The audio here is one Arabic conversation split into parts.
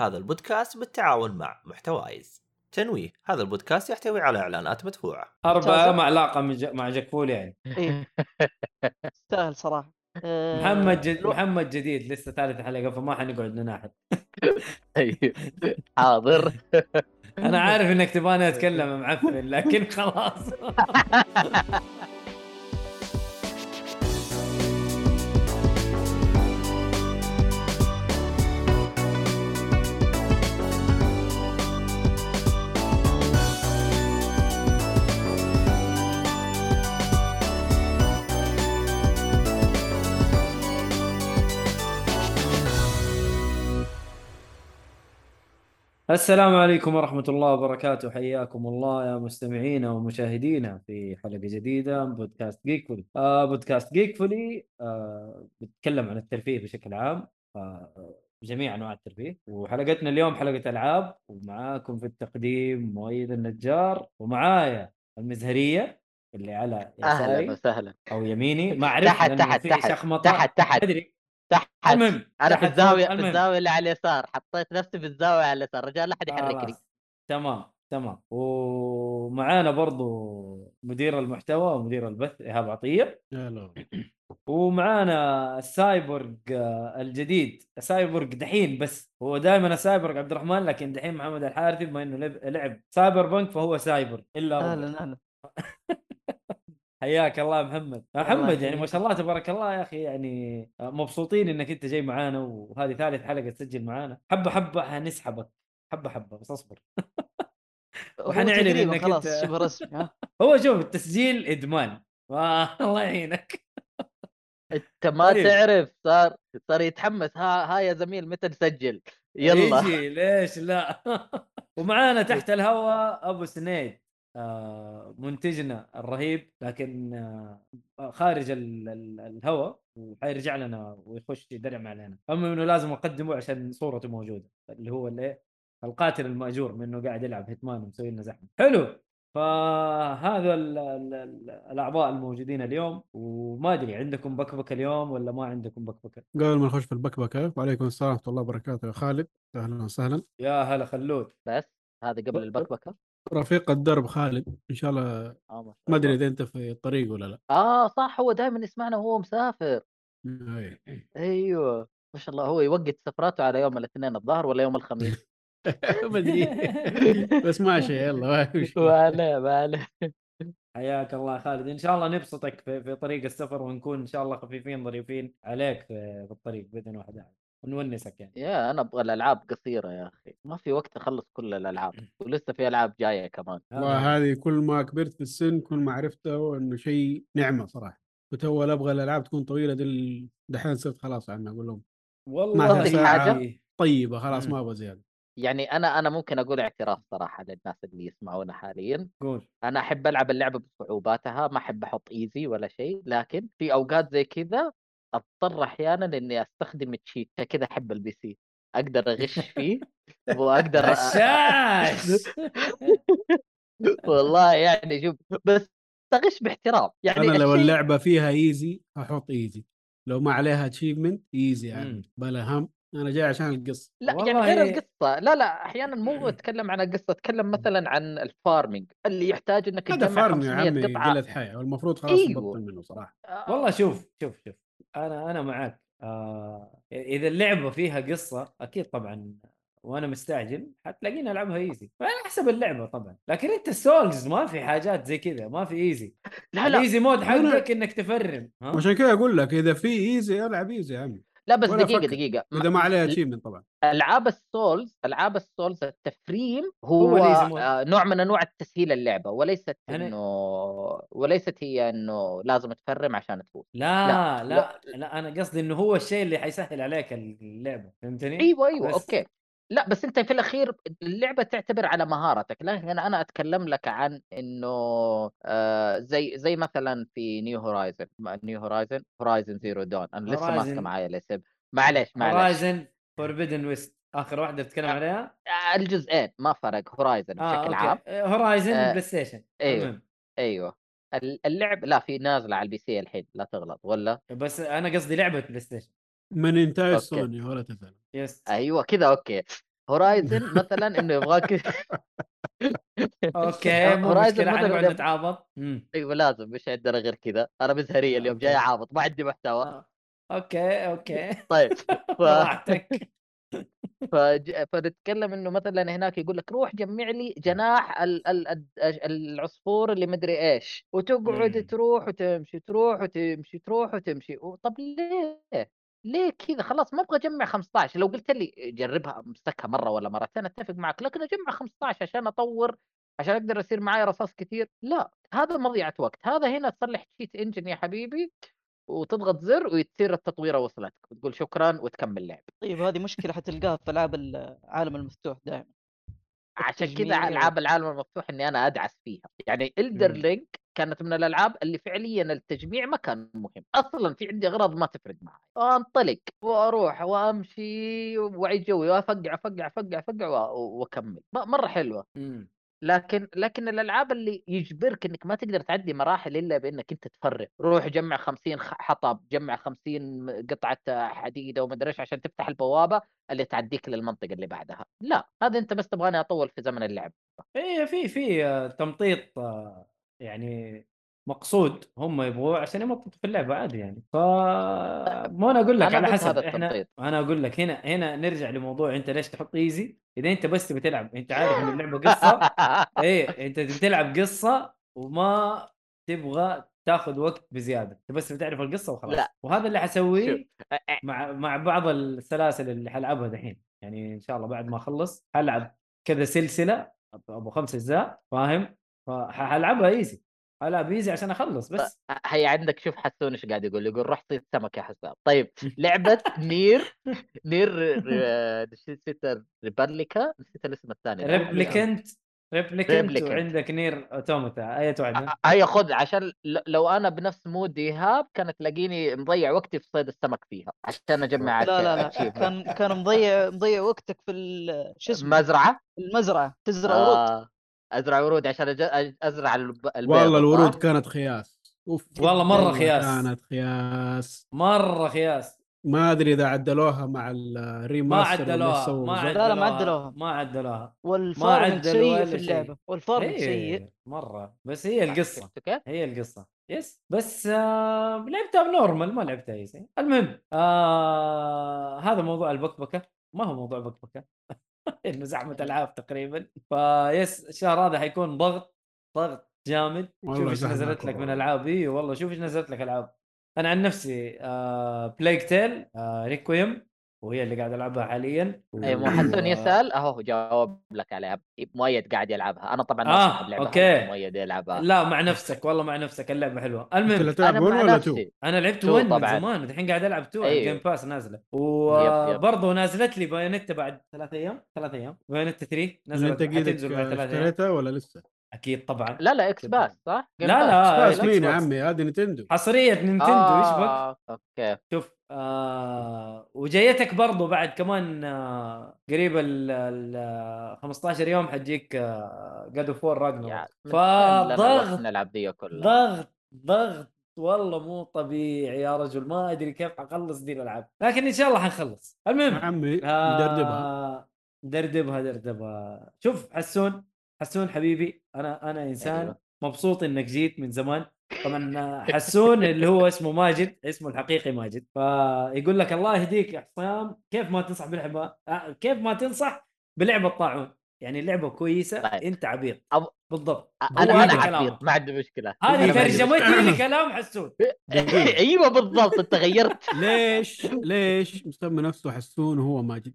هذا البودكاست بالتعاون مع محتوايز. تنويه هذا البودكاست يحتوي على إعلانات مدفوعة. أربعة ممتازة. مع ج- مع جكفول يعني. إيه. يستاهل صراحة. آه، محمد جد... محمد جديد لسه ثالث حلقة فما حنقعد نناحر أيوه. حاضر. أنا عارف إنك تبغاني أتكلم معفن لكن خلاص. السلام عليكم ورحمة الله وبركاته. حياكم الله يا مستمعينا ومشاهدينا في حلقة جديدة من بودكاست جيكفولي آه بودكاست جيكفولي آه بتكلم عن الترفيه بشكل عام. آه جميع أنواع الترفيه. وحلقتنا اليوم حلقة ألعاب. ومعاكم في التقديم مؤيد النجار. ومعايا المزهرية اللي على أهلا يساري وسهلا. أو يميني. ما أعرف تحت- تحت- في تحت- شخمطة. تحت تحت. أدري. تحت المهم أنا في الزاوية في. الزاوية اللي على اليسار حطيت نفسي في الزاوية على اليسار رجال لا احد يحركني. تمام تمام ومعانا برضو مدير المحتوى ومدير البث إيهاب عطيه هلا ومعانا السايبورغ الجديد سايبورغ دحين بس هو دائما السايبورغ عبد الرحمن لكن دحين محمد الحارثي بما إنه لعب- لعب Cyberpunk فهو سايبورغ إلا هو. أهلا أهلا حياك الله محمد. الله محمد يعني. ما شاء الله تبارك الله يا أخي يعني مبسوطين إنك أنت جاي معانا وهذه ثالث حلقة تسجل معانا. حبة حبة حنسحبك. حبة حبة بس أصبر. وحنعلن إنك خلاص أنت- شبه رسمي ها؟ هو شوف التسجيل إدمان. آه، الله يعينك. أنت ما طيب. تعرف صار صار يتحمس. ها ها يا زميل متى نسجل يلا. يجي ليش لا؟ ومعانا تحت الهواء أبو سنيد. آه منتجنا الرهيب لكن آه خارج ال- ال- الهواء وحيرجع لنا ويخش يدرع علينا. أما إنه لازم أقدمه عشان صورته موجودة اللي هو الايه القاتل المأجور من انه قاعد يلعب هيتمان ومسوي لنا زحمة. حلو! فهذا ال ال ال الأعضاء الموجودين اليوم وما أدري عندكم بكبكة اليوم ولا ما عندكم بكبكة؟ قبل ما نخش في البكبكة وعليكم السلام ورحمة الله وبركاته. يا خالد أهلا وسهلا. يا هلا خلود. بس هذا قبل البكبكة. رفيق الدرب خالد إن شاء الله آه ما أدري. إذا أنت في الطريق ولا لا آه صح هو دائما يسمعنا وهو مسافر. أيوه ما شاء الله هو يوقت سفراته على يوم الاثنين الظهر ولا يوم الخميس ما أدري بس ماشي يلا ما في مشكلة. ما عليه ما عليه حياك الله خالد إن شاء الله نبسطك في, في طريق السفر ونكون إن شاء الله خفيفين ظريفين عليك في, في الطريق بإذن واحد. ونونسك يعني. يا أنا أبغى الألعاب قصيرة يا أخي ما في وقت أخلص كل الألعاب ولسه في ألعاب جاية كمان. وهذه كل ما كبرت في السن كل ما عرفته إنه شيء نعمة صراحة. كنت اول أبغى الألعاب تكون طويلة دي ال- دحين صرت خلاص عم أقول لهم والله؟ يعني طيبة خلاص. ما أبغى زيادة. يعني أنا أنا ممكن أقول اعتراف صراحة للناس اللي يسمعونا حاليا. قول. أنا أحب ألعب اللعبة بصعوباتها ما أحب أحط إيزي ولا شيء لكن في أوقات زي كذا أضطر أحيانا إني أستخدم cheat كذا أحب ال PC. أقدر أغش فيه وأقدر غشاش! والله يعني شوف بس أغش باحترام. يعني أنا لو الشيء- اللعبة فيها easy أحط easy لو ما عليها achievement easy. يعني بلا هم أنا جاي عشان القصة. لا يعني غير القصة. لا لا أحيانا مو أتكلم عن القصة أتكلم مثلا عن ال farming اللي يحتاج إنك هذا تجمع farm يا 500 عمي قطعة. قلة حياة والمفروض خلاص أيوه. منه صراحة. آه، والله شوف شوف شوف. أنا أنا معك آه إذا اللعبة فيها قصة أكيد طبعا وأنا مستعجل حتلاقيني ألعبها easy على حسب اللعبة طبعا. لكن أنت ال Souls ما في حاجات زي كذا ما في easy لا لا. ال easy mode حقك إنك تفرم ها؟ عشان كذا أقول لك إذا في easy ألعب easy يا عمي. لا بس دقيقة فكر. دقيقة إذا ما عليها achievement طبعا ألعاب ال Souls ألعاب ال Souls التفريم هو, هو. آه نوع من أنواع التسهيل اللعبة وليست أنا- إنه وليست هي إنه لازم تفرم عشان تفوز لا لا، لا لا, أنا قصدي إنه هو الشيء اللي حيسهل عليك اللعبة فهمتني؟ أيوه أيوه بس- okay لا بس أنت في الأخير اللعبة تعتبر على مهارتك. لكن أنا أتكلم لك عن إنه آه زي زي مثلا في New Horizon New Horizon Horizon Zero Dawn أنا لسه ماسكه Horizon. معايا الاسم. معليش معليش. Horizon Forbidden West آخر واحدة بتتكلم آه. عليها؟ آه، الجزئين ما فرق. Horizon بشكل عام. Horizon آه، PlayStation أيوه. المهم. أيوه. ال- اللعب لا في نازلة على ال PC الحين لا تغلط. ولا؟ بس أنا قصدي لعبة PlayStation من انتاج okay. سوني ولا تزال yes أيوه كذا okay Horizon مثلا إنه يبغاك okay مو Horizon مشكله يب- نتعاطف مم. أيوه لازم مش عندنا غير كذا أنا مزهرية اليوم جاي. اعابط ما عندي محتوى آه. okay okay طيب ف... فج... فنتكلم إنه مثلا هناك يقول لك روح جمع لي جناح ال... ال... ال- العصفور اللي مدري إيش وتقعد. تروح وتمشي تروح وتمشي تروح وتمشي طب ليه؟ ليه كذا؟ خلاص ما أبغى أجمع 15 لو قلت لي جربها أمسكها مرة ولا مرتين أتفق معك لكن أجمع 15 عشان أطور عشان أقدر يصير معي رصاص كثير. لا هذا مضيعة وقت. هذا هنا تصلح cheat engine يا حبيبي وتضغط زر ويصير التطويره وصلت وتقول شكرا وتكمل لعب. طيب هذه مشكلة حتلقاها في ألعاب العالم المفتوح دائما. عشان كذا ألعاب العالم المفتوح إني أنا أدعس فيها. يعني ال Elden Ring كانت من الألعاب اللي فعليا التجميع ما كان مهم. أصلا في عندي أغراض ما تفرق معي انطلق وأروح وأمشي وأعيد جوي وأفقع أفقع أفقع أفقع وأكمل. مرة حلوة. لكن لكن الألعاب اللي يجبرك إنك ما تقدر تعدي مراحل إلا بإنك أنت تفرغ روح جمع 50 خ- حطب جمع 50 قطعة حديدة وما أدري إيش عشان تفتح البوابة اللي تعديك للمنطقة اللي بعدها. لا هذا أنت بس تبغاني أطول في زمن اللعب. إيه في في تمطيط آه، يعني مقصود هم يبغوه عشان يمططوا في اللعبة عادي يعني ف مو أنا أقول لك أنا على حسب هذا إحنا. أنا أقول لك هنا هنا نرجع لموضوع أنت ليش تحط ايزي إذا أنت بس تبي تلعب أنت عارف إن اللعبة قصة إيه أنت تبي تلعب قصة وما تبغى تاخذ وقت بزيادة أنت بس بتعرف القصة وخلاص لا. وهذا اللي حسويه. مع مع بعض السلاسل اللي حلعبها دحين يعني إن شاء الله بعد ما أخلص حلعب كذا سلسلة أبو خمس أجزاء فاهم فحلعبها easy حلعب easy عشان أخلص بس. هي عندك شوف حسون إيش قاعد يقول يقول روح صيد سمك يا حسام طيب لعبة Nier Nier نسيت ريبليكا نسيت الاسم الثاني. ريبليكنت ريبليكنت Replicant. وعندك Nier Automata. أي واحدة هيا خذ عشان لو أنا بنفس mode ايهاب كانت تلاقيني مضيع وقتي في صيد السمك فيها عشان أجمع لا لا لا. كان كان مضيع مضيع وقتك في ال- شو اسمه؟ مزرعه المزرعة تزرع ورود آه أزرع ورود عشان أزرع الب- البيض والله الورود؟ كانت خياس. أوف والله مرة والله خياس. كانت خياس. مرة خياس. ما أدري إذا عدلوها مع ما ال remaster ولا عدلوها ما بالضبط. لا، لا، ما عدلوها عدلوها. ما عدلوها. عدلوا سيء في. اللعبة. وال farming إيه، سيء مرة. بس هي القصة؟ هي القصة. yes بس آه لعبتها ب normal ما لعبتها easy المهم آه هذا موضوع البكبكة. ما هو موضوع بكبكه انه زحمة العاب تقريبا. ف yes الشهر هذا حيكون ضغط ضغط جامد. شوف إيش نزلت لك من. ألعاب. اي والله شوف إيش نزلت لك ألعاب. أنا عن نفسي آه بلايق تيل آه ريكويم وهي اللي قاعد ألعبها حاليا اي مو حسون يسأل أهو جاوب لك عليها مؤيد قاعد يلعبها أنا طبعا آه، اللعبة okay. هذه، مؤيد يلعبها لا مع نفسك والله مع نفسك اللعبة حلوة أنت المهم اللي تلعب أنا 1 مع ولا 2 نفسي أنا لعبت two 1 من طبعاً. زمان الحين قاعد ألعب 2 أيوه. ال Game Pass نازلة. وبرضه نازلت لي بايونيتا بعد ثلاث أيام ثلاث أيام بايونيتا 3 اللي نزلت أنت قيدك حتنزل بعد ثلاث أيام اشتريتها ولا لسه؟ أكيد طبعا لا لا إكس باس صح؟ لا، لا،. آه، باس مين يا. عمي هذه نينتندو حصرية نينتندو إيش بك آه، أوكي شوف آه وجايتك برضو بعد كمان آه قريب ال ال 15 يوم حتجيك آه جاد اوف وور راجنر فضغط نلعب دي كلها. ضغط ضغط والله مو طبيعي يا رجل. ما أدري كيف حخلص دي الألعاب لكن إن شاء الله حنخلص. يا المهم عمي آه، مدردبها دردبها دردبها شوف حسون حسون حبيبي أنا أنا إنسان أيوه. مبسوط إنك جيت من زمان. طبعا حسون اللي هو اسمه ماجد اسمه الحقيقي ماجد. فيقول لك الله يهديك يا حسام كيف ما تنصح بلعبة آه، كيف ما تنصح بلعبة طاعون. يعني لعبة كويسة طيب. انت عبيط. أب- بالضبط. أنا هو أنا. عبيط ما عندي مشكلة. هذه ترجمتي لكلام حسون. أيوه بالضبط. أنت غيرت. ليش؟ ليش؟ مسمي نفسه حسون وهو ماجد.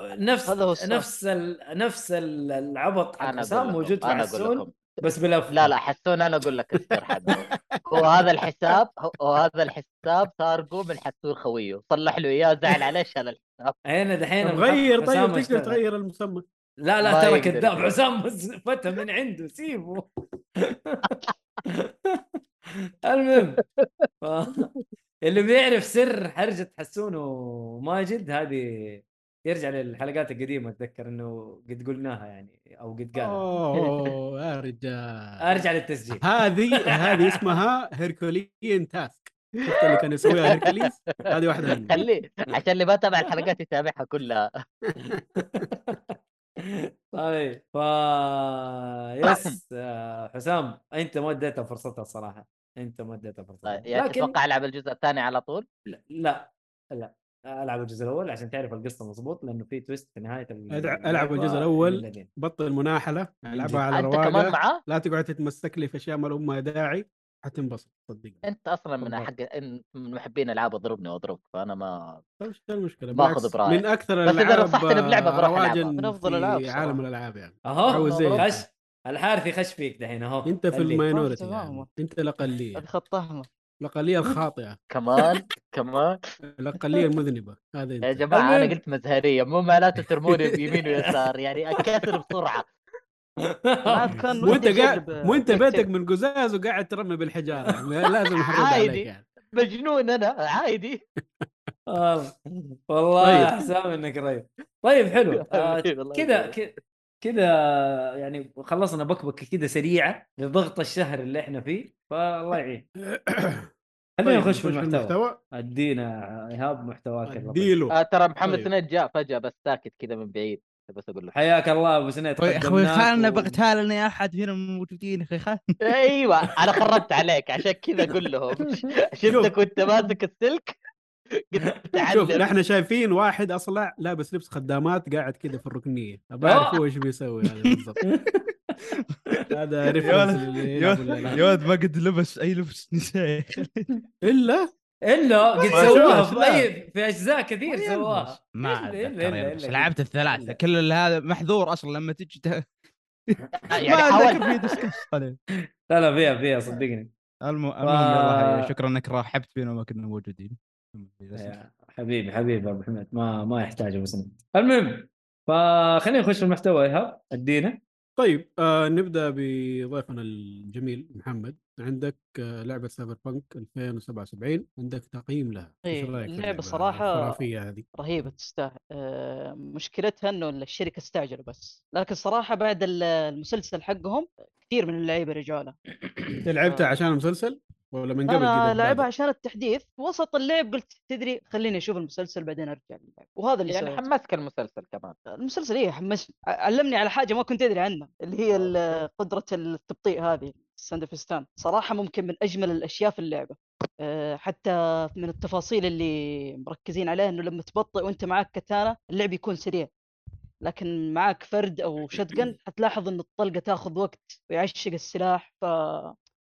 نفس هذا هو. نفس ال... نفس ال- العبط حق حسام موجود في أنا أقول حسون. لكم. بس بلف لا لا حسون أنا أقول لك السر حقه هو هذا الحساب هو هذا الحساب سارقه من حسون خويه. صلح له إياه زعل عليه شال الحساب. هنا دحين غير طيب تقدر. تغير المسمى. لا لا ترى كذاب. حسام فتى من عنده سيبه. المهم ف... اللي بيعرف سر حرجة حسون وماجد هذه يرجع للحلقات القديمة أتذكر إنه قد قلناها يعني أو قد قالها. أوه يا رجال. أرجع للتسجيل. هذه هذه اسمها Herculean task. شفت اللي كان يسويها هيركليز هذه واحدة منهم. خليه عشان اللي ما تابع الحلقات يتابعها كلها. طيب ف yes حسام أنت ما اديتها فرصتها الصراحة. أنت ما اديتها فرصتها. يعني لكن تتوقع ألعب الجزء الثاني على طول؟ لا لا لا. ألعب الجزء الأول عشان تعرف القصة مضبوط لأنه في تويست في نهاية ألعب الجزء الأول. الذين. بطل مناحله ألعبها على رواقة؟ لا تقعد تتمسك لي في أشياء ما لها داعي حتنبسط صدقني أنت أصلا من. حق إن- من محبين ألعاب اضربني واضربك فأنا ما طيب إيش المشكلة باخذ بالعكس برأيك. من أكثر بس الألعاب نصحتني بلعبة بروح ألعبها. من أفضل في الألعاب عالم. الألعاب يعني أهو خش الحارثي خش فيك دحين أهو أنت في. الماينورتي. يعني. أنت الأقلية هذه خط احمر الاقليه الخاطئه كمان كمان. الاقليه المذنبه هذا يا أنا المهم. قلت مزهرية مو معناته ترموني بيمين ويسار يعني ما كان وانت قاعد وانت تيك بيتك. من قزاز وقاعد ترمي بالحجارة. لازم عادي. عليك يعني. مجنون أنا عادي. والله والله طيب. يا حسام انك رهيب طيب حلو. آه، كذا. كذا يعني خلصنا بكبكه كذا سريعة لضغط الشهر اللي إحنا فيه فالله يعين. خلينا طيب، نخش في المحتوى. أدينا إيهاب محتواك. أديله. آه ترى محمد طيب. سند جاء فجأة بس ساكت كذا من بعيد بس أقول له. حياك الله أبو سنيد أخوي أخوي قدمناك خلنا و- بغتال يا أحد فينا موجودين أخوي أيوه أنا خربت عليك عشان كذا أقول لهم شفتك وأنت ماسك السلك؟ شوف نحن شايفين واحد اصلع لابس لبس خدامات قاعد كذا في الركنية. ابى أعرف هو إيش بيسوي هذا بالضبط. هذا ريفرنس ولد ما قد لبس أي لبس نسائي إلا؟ إلا قد سواها في. أي في أجزاء كثير سواها. ما لعبت الثلاثه. كل اللي هذا محذور أصلا لما تجي ت- يعني ما حاولت. لا لا فيها فيها صدقني. الم- المهم شكرا إنك رحبت فينا وما كنا موجودين. حبيبي حبيبي أبو حميد ما ما يحتاج ابو سنيد المهم فخلينا نخش في المحتوى إيهاب ادينا. طيب آه نبدأ بضيفنا الجميل محمد. عندك آه لعبة سايبر بانك 2077 عندك تقييم لها. إيه، إيش رأيك في اللعبة صراحة- الخرافية هذه؟ رهيبة تستاهل آه، مشكلتها إنه الشركة استعجلوا بس. لكن صراحة بعد ال- المسلسل حقهم كثير من اللعيبة رجعوا أنت لعبتها آه. عشان المسلسل؟ ولا من قبل أنا لعبها؟ عشان التحديث وسط اللعب قلت تدري خليني أشوف المسلسل بعدين أرجع للعب. وهذا اللي يعني حمسك المسلسل كمان. المسلسل إيه حمسني علمني على حاجة ما كنت أدري عنها اللي هي قدرة التبطيء هذه السندفستان صراحة ممكن من أجمل الأشياء في اللعبة. أه، حتى من التفاصيل اللي مركزين عليها إنه لما تبطئ وأنت معك كتانه اللعب يكون سريع. لكن معك فرد أو شتقن حتلاحظ إن الطلقة تاخذ وقت ويعشق السلاح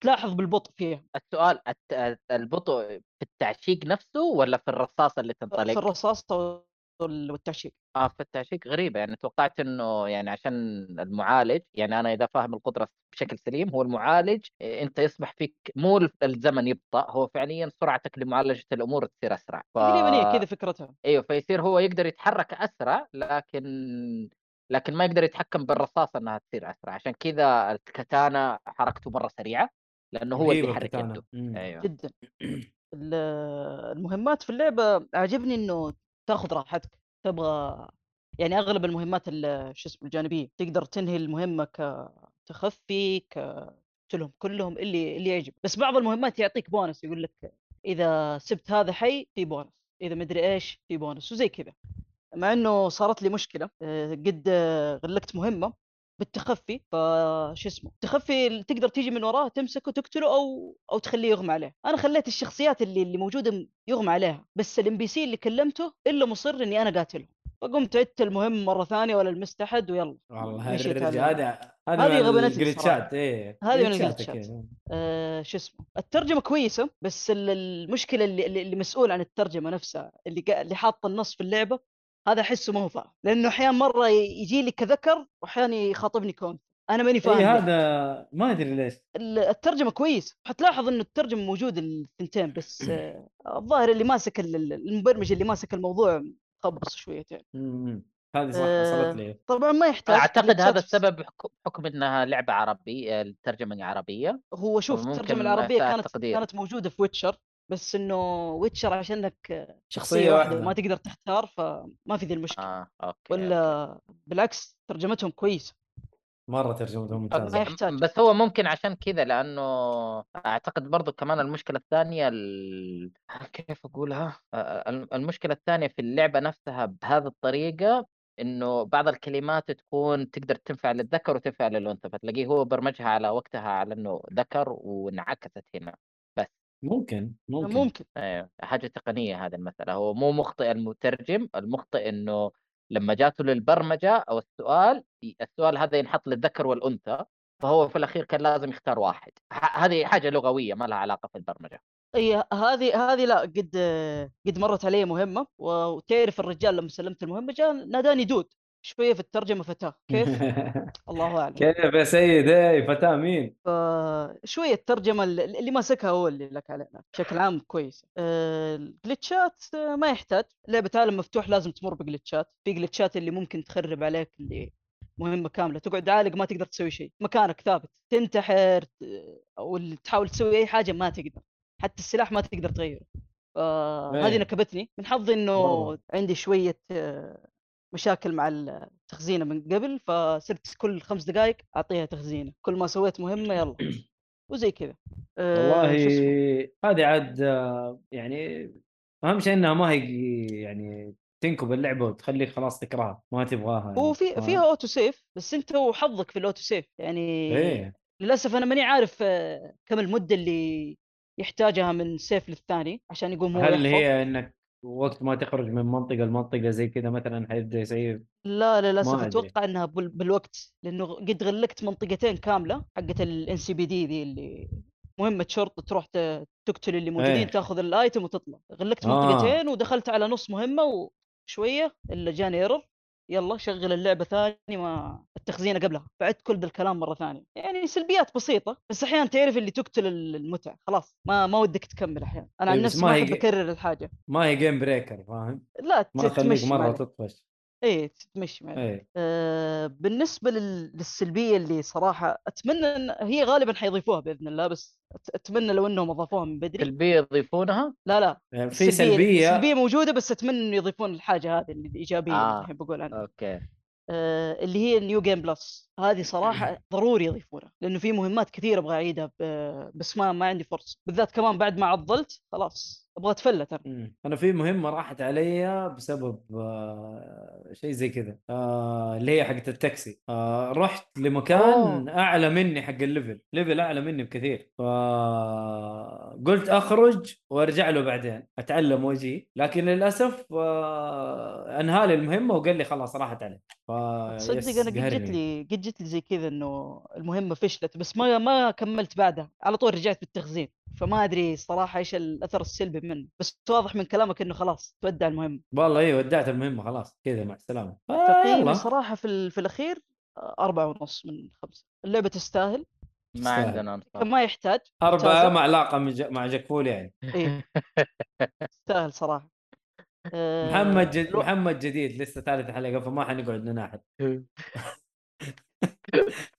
فتلاحظ بالبطء فيها السؤال الت- البطء في التعشيق نفسه ولا في الرصاصة اللي في تنطلق؟ الرصاص وال- والتعشيق. آه في التعشيق غريبة يعني توقعت إنه يعني عشان المعالج يعني أنا إذا فاهم القدرة بشكل سليم هو المعالج إيه، أنت يصبح فيك مو الزمن يبطأ هو فعليا سرعتك لمعالجة الأمور تصير أسرع. ف... تقريبا هي كذا فكرتها. أيوه فيصير هو يقدر يتحرك أسرع لكن لكن ما يقدر يتحكم بالرصاصة إنها تصير أسرع. عشان كذا الكتانا حركته مرة سريعة. لأنه هو اللي يحرك. يده. مم. أيوه. جدا. ال- المهمات في اللعبة عجبني إنه تاخذ راحتك. تبغى يعني أغلب المهمات ال- شو اسمه الجانبية تقدر تنهي المهمة كتخفي كتلهم كلهم اللي اللي يعجب بس بعض المهمات يعطيك بونس يقول لك إذا سبت هذا حي في بونس إذا مدري إيش في بونس وزي كذا. مع إنه صارت لي مشكلة آه، قد غلقت مهمة بالتخفي فش اسمه تخفي تقدر تيجي من وراه تمسكه تقتله أو أو تخليه يغمى عليه. أنا خليت الشخصيات اللي اللي موجودة يغمى عليها بس ال NPC اللي كلمته إلا مصر إني أنا قاتله. فقمت عدت المهم مرة ثانية ولا لمست احد ويلا والله هذا هذه. غبنتني الجلتشات إيه هذه من الجلتشات. آه شو اسمه الترجمة كويسة بس ال- المشكلة اللي, اللي مسؤول عن الترجمة نفسها اللي اللي حاط النص في اللعبة هذا أحسه ما هو فاهم لأنه أحيانا مرة يجي لي كذكر واحيانا يخاطبني كون أنا ماني فاهم اي ليه. هذا ما أدري ليش. ال- الترجمة كويس حتلاحظ إنه الترجمة موجود الثنتين بس آه، الظاهر اللي ماسك ال- ال- المبرمج اللي ماسك الموضوع خبص شويتين مم. هذه صح آه، وصلت لي. طبعا ما يحتاج أعتقد هذا السبب بحكم- إنها لعبة عربية الترجمة عربيه هو شوف الترجمة العربية كانت تقدير. كانت موجودة في ويتشر. بس إنه ويتشر عشانك آه، شخصية واحدة وما تقدر تختار فما في ذي المشكلة آه okay okay. ولا بالعكس ترجمتهم كويسة مرة ترجمته ممتازه ما يحتاج. بس هو ممكن عشان كذا لأنه أعتقد برضو كمان المشكلة الثانية ال... كيف أقولها؟ آه، الم- المشكلة الثانية في اللعبة نفسها بهذه الطريقة إنه بعض الكلمات تكون تقدر تنفع للذكر وتنفع للأنثى فتلاقيه هو برمجها على وقتها على إنه ذكر وانعكست هنا ممكن ممكن. ممكن. أيوه حاجة تقنية هذه المسألة. هو مو مخطئ المترجم المخطئ إنه لما جاته للبرمجة أو السؤال السؤال هذا ينحط للذكر والأنثى فهو في الأخير كان لازم يختار واحد. هذه حاجة لغوية ما لها علاقة في البرمجة. إي هذه هذه لا قد قد مرت علي مهمة وتعرف الرجال لما سلمت المهمة جاء ناداني دود. شوية في الترجمة فتاة. كيف؟ الله أعلم. كيف يا سيد إيه فتاة مين؟ شوية الترجمة اللي ماسكها هو اللي لك علينا بشكل عام كويس. آه، الجلitchات آه، ما يحتاج. لعبة عالم مفتوح لازم تمر بجلitchات في جلitchات اللي ممكن تخرب عليك اللي مهمة كاملة. تقعد عالق ما تقدر تسوي شيء. مكانك ثابت. تنتحر أو تحاول تسوي أي حاجة ما تقدر. حتى السلاح ما تقدر تغيره. آه هذه. نكبتني. من حظي إنه. عندي شوية آه، مشاكل مع التخزينه من قبل فصرت كل خمس دقائق أعطيها تخزينة كل ما سويت مهمة يلا وزي كذا آه، والله اسمه؟ هذه عاد آه، يعني أهم شيء إنها ما هي يعني تنكب اللعبة وتخليك خلاص تكرهها ما تبغاها يعني. وفي؟ فيها auto save بس أنت وحظك في ال auto save يعني إيه للأسف أنا ماني عارف آه، كم المدة اللي يحتاجها من save للثاني عشان يقوم هو هل يحفظ هي إنك وقت ما تخرج من منطقة لمنطقة زي كذا مثلا حيبدا يسيف لا للاسف. أتوقع إنها بال- بالوقت لأنه قد غلقت منطقتين كاملة حقت ال NCPD ذي اللي مهمة شرطة تروح تقتل اللي موجودين إيه. تأخذ ال item وتطلع غلقت آه. منطقتين ودخلت على نص مهمة وشوية إلا جاني error يلا شغل اللعبة ثاني ما التخزينة قبلها فعدت كل ذا الكلام مرة ثانية. يعني سلبيات بسيطة بس أحيانا تعرف اللي تقتل ال- المتعة. خلاص ما ما ودك تكمل أحيانا أنا عن نفسي ما أحب أكرر الحاجة. ما هي game breaker فاهم؟ لا ما تخليك مرة. تطفش. إيه تمشي معك إيه. آه، بالنسبة لل- للسلبية اللي صراحة أتمنى أن هي غالبا حيضيفوها بإذن الله بس أت- أتمنى لو أنهم أضافوها من بدري. سلبية يضيفونها؟ لا لا يعني في السلبية سلبية السلبية موجودة بس أتمنى أنه يضيفون الحاجة هذه اللي الإيجابية اللي آه. بقول عنها okay. آه، اللي هي ال new game plus. هذه صراحة ضروري يضيفونها لأنه في مهمات كثيرة أبغى أعيدها ب- بس ما ما عندي فرصة بالذات كمان بعد ما عضلت خلاص أبغى أتفلت أنا. مم. أنا في مهمة راحت علي بسبب آه شيء زي كذا آه اللي هي حقت التاكسي. آه رحت لمكان أوه. أعلى مني حق ال level level أعلى مني بكثير. فقلت أخرج وأرجع له بعدين أتلفل وأجي لكن للأسف آه انهى لي المهمة وقال لي خلاص راحت عليك ف تصدق yes، أنا قد جت. لي قد جت لي زي كذا إنه المهمه فشلت بس ما ما كملت بعدها. على طول رجعت بالتخزين. فما أدري صراحة إيش الأثر السلبي منه. بس واضح من كلامك إنه خلاص تودع المهمة. والله أيوه ودعت المهمة خلاص. كذا مع السلامة. آه تقييمي. صراحة في, ال- في الأخير آه، أربعة ونص من خمسة. اللعبة تستاهل. ما. عندنا ما يحتاج. أربعة. مع علاقة مع جاكفول يعني. إيه. تستاهل صراحة. آه، محمد جد... لو- محمد جديد لسه ثالث حلقة فما حنقعد نناحد طيب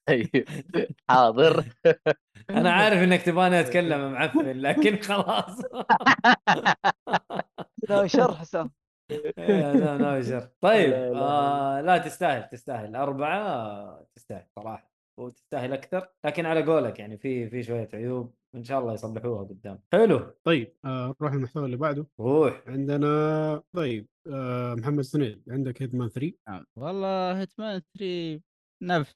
حاضر. أنا عارف إنك تبغاني أتكلم يا معفن لكن خلاص. لا شر حسام. إيه، لا لا شر. طيب. آه لا تستاهل تستاهل. أربعة تستاهل صراحة. وتستاهل أكثر لكن على قولك يعني في في شوية عيوب إن شاء الله يصلحوها قدام. حلو. طيب آه نروح للمحتوى اللي بعده. روح. عندنا طيب آه محمد سنيد عندك هيدمان 3 نعم والله هيتمان 3 نفس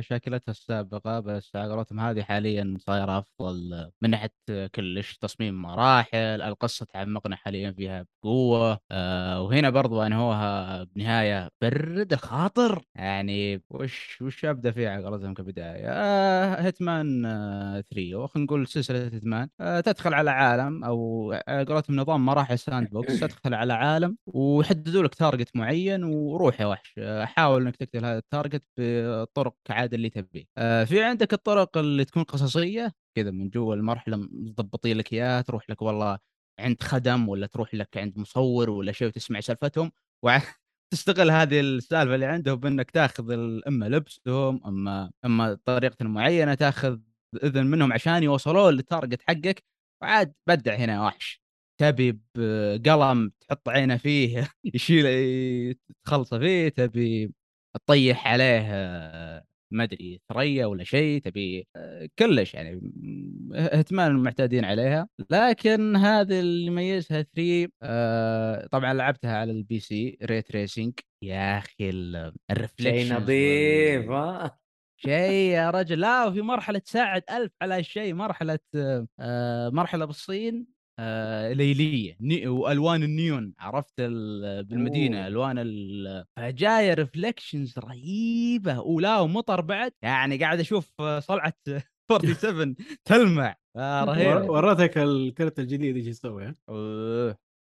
شكلتها السابقة بس على قولتهم هذه حاليا صايرة أفضل من ناحية كلش تصميم مراحل القصة تعمقنا حاليا فيها بقوة آه وهنا برضو أنهوها بنهاية برد الخاطر يعني وش وش أبدأ فيها على قولتهم كبداية؟ آه Hitman آه 3 وخلينا نقول سلسلة Hitman آه تدخل على عالم أو على قولتهم نظام مراحل sandbox تدخل على عالم ويحددوا لك target معين وروح يا وحش. آه، حاول إنك تقتل هذا ال target بطرق عاد اللي تبيه. آه، في عندك الطرق اللي تكون قصصية كذا من جوا المرحلة مضبطين لك إياها تروح لك والله عند خدم ولا تروح لك عند مصور ولا شيء وتسمع سالفتهم وتستغل هذه السالفة اللي عندهم بإنك تاخذ إما لبسهم إما إما طريقه معينة تاخذ إذن منهم عشان يوصلون للتارجت حقك. وعاد بدع هنا وحش. تبي بقلم تحط عينه فيه يشيل تخلصه فيه تبي تطيح عليه آه، ما أدري ثريا ولا شيء تبي آه، كلش يعني اهتمام المعتادين عليها. لكن هذا اللي يميزها 3 آه، طبعا لعبتها على ال PC ray tracing يا أخي ال- ال reflections شيء نظيف شيء يا رجل. لا وفي مرحلة تساعد ألف على هالشيء مرحلة آه، مرحلة بالصين. آه، ليلية وألوان النيون عرفت ال- بالمدينة أوه. ألوان ال- فجاية reflections رهيبة. ولا ومطر بعد يعني قاعد أشوف صلعة 47 تلمع. آه، رهيبة. ورتك الكرت الجديد إيش يسوي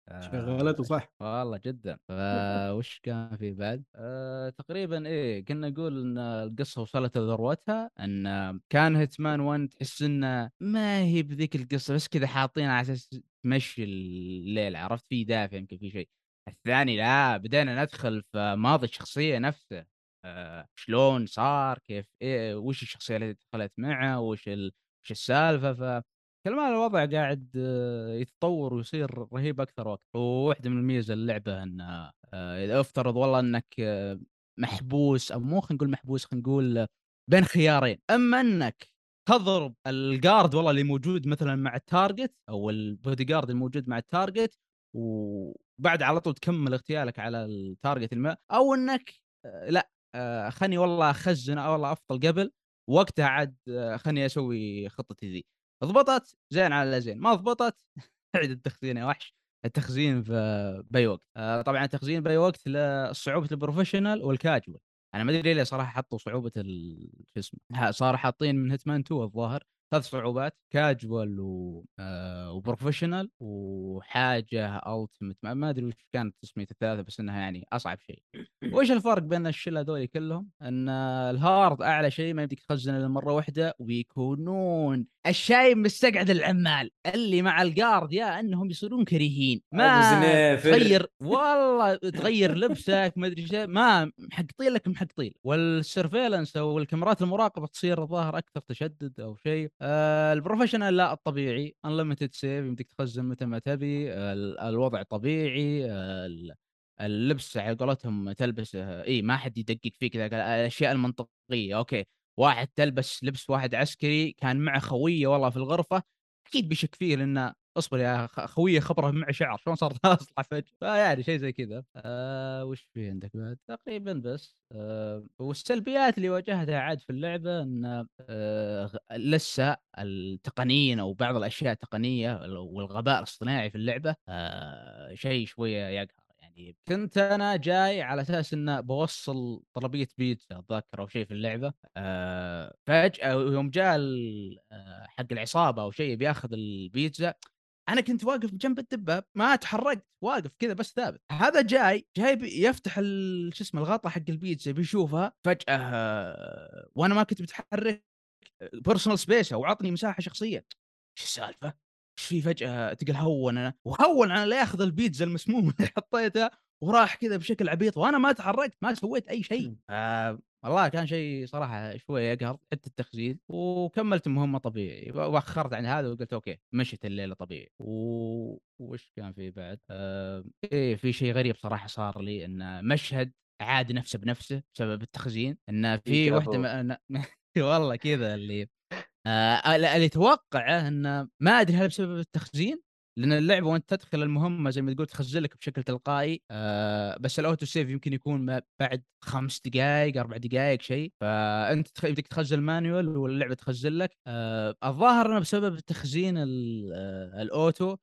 شغلته صح والله جدا. فوش كان في بعد؟ أه تقريبا إيه كنا نقول إن القصة وصلت لذروتها إن كان Hitman 1 تحس إنه ما هي بذيك القصة بس كذا حاطينها على أساس تمشي الليل عرفت؟ في دافع يمكن في شيء. الثاني لا بدينا ندخل في ماضي الشخصية نفسه. أه شلون صار كيف إيه وش الشخصية اللي دخلت معه وش ال... وش السالفة؟ ف كل ما الوضع قاعد آه، يتطور ويصير رهيب أكثر وقت وواحدة من الميزة اللعبة إن آه، إذا افترض والله إنك آه، محبوس أو مو خلينا نقول محبوس خلينا نقول بين خيارين. أما إنك تضرب ال guard والله اللي موجود مثلا مع ال target أو البودي جارد الموجود مع ال target وبعد على طول تكمل اغتيالك على ال target الما أو إنك لا خلني والله أخزن أو والله أفضل قبل وقتها عاد خلني أسوي خطتي ذي. ضبطت زين على زين ما ضبطت عيد التخزين يا وحش. التخزين في باي وقت. آه طبعا التخزين باي وقت لصعوبه ال professional وال casual أنا ما أدري ليه صراحة حطوا صعوبة شو اسمه صار حاطين من هيتمان 2 الظاهر. ثلاث صعوبات كاجوال و... آه وبروفيشنال وحاجة التمت ما, أدري وش كانت تسميه الثلاثة بس إنها يعني أصعب شيء. وش الفرق بين الشلة هذول كلهم؟ إن الهارد أعلى شيء ما يمديك تخزن إلا مرة واحدة ويكونون الشايب مستقعد العمال. اللي مع الجارد يا إنهم يصيرون كريهين. ما. تغير والله تغير لبسك ما أدري ما محقطين لك محقطين. والسيرفيلنس أو الكاميرات المراقبة تصير الظاهر أكثر تشدد أو شيء. آه البروفيشنال لا الطبيعي انليمتد سيف يمديك تخزن متى ما تبي ال- الوضع طبيعي ال- اللبس على قولتهم تلبس إي ما حد يدقق فيك ذاك الأشياء المنطقية أوكي واحد تلبس لبس واحد عسكري كان معه خوية والله في الغرفة أكيد بيشك فيه لأنه اصبر يا خويه خبره معه شعر شلون صار اصلع فجأة. فيعني شيء زي كذا. آه وش في عندك بعد؟ تقريبا بس. آه والسلبيات اللي واجهتها عاد في اللعبة إن آه لسه التقنيين أو بعض الأشياء التقنية والغباء الاصطناعي في اللعبة آه شيء شوية يقهر. يعني كنت أنا جاي على أساس انه بوصل طلبية بيتزا أتذكر أو شيء في اللعبة. آه فجأة يوم جاء آه، حق العصابة أو شيء بياخذ البيتزا أنا كنت واقف جنب الدباب ما تحركت واقف كذا بس ثابت. هذا جاي جاي يفتح شو اسمه الغطا حق البيتزا بيشوفها فجأة وأنا ما كنت متحرك personal space أو عطني مساحة شخصية. إيش السالفة؟ إيش في فجأة؟ تقول هون أنا وهون أنا لا ياخذ البيتزا المسمومه اللي حطيتها وراح كذا بشكل عبيط وأنا ما تحركت ما سويت أي شيء. والله كان شيء صراحة شوية يقهر حتى التخزين وكملت مهمة طبيعي وأخرت عن هذا وقلت okay مشت الليلة طبيعي و... وش كان في بعد؟ آه... إيه في شيء غريب صراحة صار لي إن مشهد عاد نفسه بنفسه بسبب التخزين إن في فو. ما... والله كذا اللي آه اللي اتوقعه انه ما أدري هل بسبب التخزين لأن اللعبة وأنت تدخل المهمة زي ما تقول تخزن لك بشكل تلقائي آه بس ال auto save يمكن يكون ما بعد خمس دقائق أربع دقائق شيء. فأنت بدك تخزن ال manual واللعبة تخزن لك. آه الظاهر أنه بسبب تخزين آه ال auto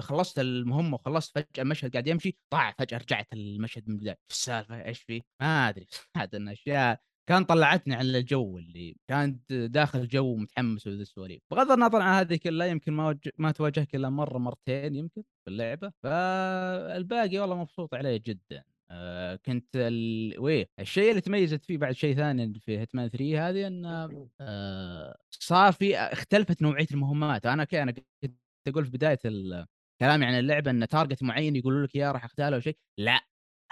خلصت المهمة وخلصت فجأة المشهد قاعد يمشي طاع فجأة رجعت المشهد من البداية. السالفة؟ إيش فيه ما أدري. عاد ان اشياء كان طلعتني عن الجو اللي كان داخل جو متحمس وذي السواليف بغض النظر عن هذه كلها يمكن ما وج... ما تواجهك إلا مرة مرتين يمكن في اللعبة. فالباقي والله مبسوط عليه جدا. آه كنت ال... ويه الشيء اللي تميزت فيه بعد شيء ثاني في Hitman 3 هذه انه آه صار في اختلفت نوعية المهمات. أنا أنا كنت أقول في بداية ال... كلامي عن اللعبة إن target معين يقولوا لك يا راح اختاله أو شيء. لا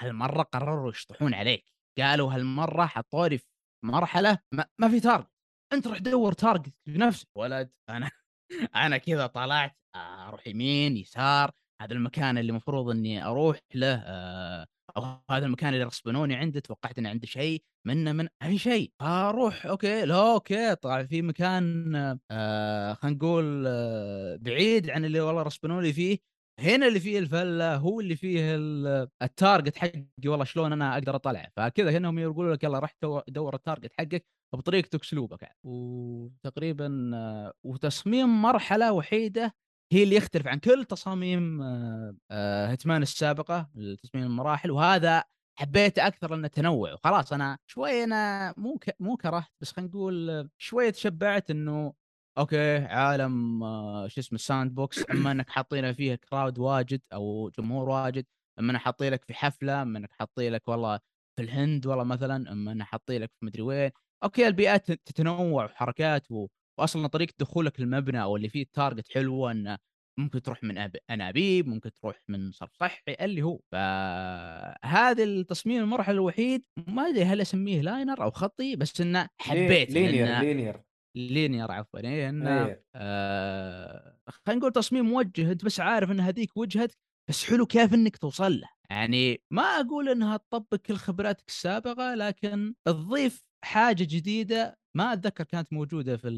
هالمرة قرروا يشطحون عليك. قالوا هالمرة حطوا لي في مرحلة ما, ما في target أنت روح دور target بنفسك ولد أنا أنا كذا طلعت أروح يمين يسار هذا المكان اللي المفروض إني أروح له آه، أو هذا المكان اللي غصبنوني عنده توقعت ان عنده شيء منه من اي شيء. فاروح okay لا okay طلع في مكان آه خلينا نقول آه بعيد عن اللي والله غصبنوني فيه. هنا اللي فيه الفلة هو اللي فيه ال- ال target حقي والله شلون أنا أقدر أطلع. فكذا هنا هم يقولوا لك يلا تو- دور ال target حقك بطريقتك أسلوبك يعني. وتقريبا آه، وتصميم مرحلة وحيدة هي اللي يختلف عن كل تصاميم آه، آه، Hitman السابقة تصميم المراحل. وهذا حبيته أكثر لأنه تنوع. وخلاص أنا شوي أنا مو ك... مو كرهت بس خلينا نقول آه، شوية تشبعت إنه okay عالم آه، شو اسمه ال sandbox أما إنك حاطينه فيه crowd واجد أو جمهور واجد أما إنه حاطين لك في حفلة أما إنك حاطين لك والله في الهند والله مثلا أما إنه حاطين لك في مدري وين. okay البيئات تتنوع وحركات و... واصلا طريقة دخولك المبنى أو اللي فيه ال target حلوة إنه ممكن تروح من أب... أنابيب ممكن تروح من صرف صحي اللي هو. فهذا التصميم المرحلة الوحيد ما أدري هل أسميه linear أو خطي بس إنه حبيت linear لأنه- linear. linear عفوا انه إيه. آه خلينا نقول تصميم موجه أنت بس عارف إن هذيك وجهتك بس حلو كيف إنك توصل له يعني ما أقول إنها تطبق كل خبراتك السابقة لكن تضيف حاجة جديدة ما أتذكر كانت موجودة في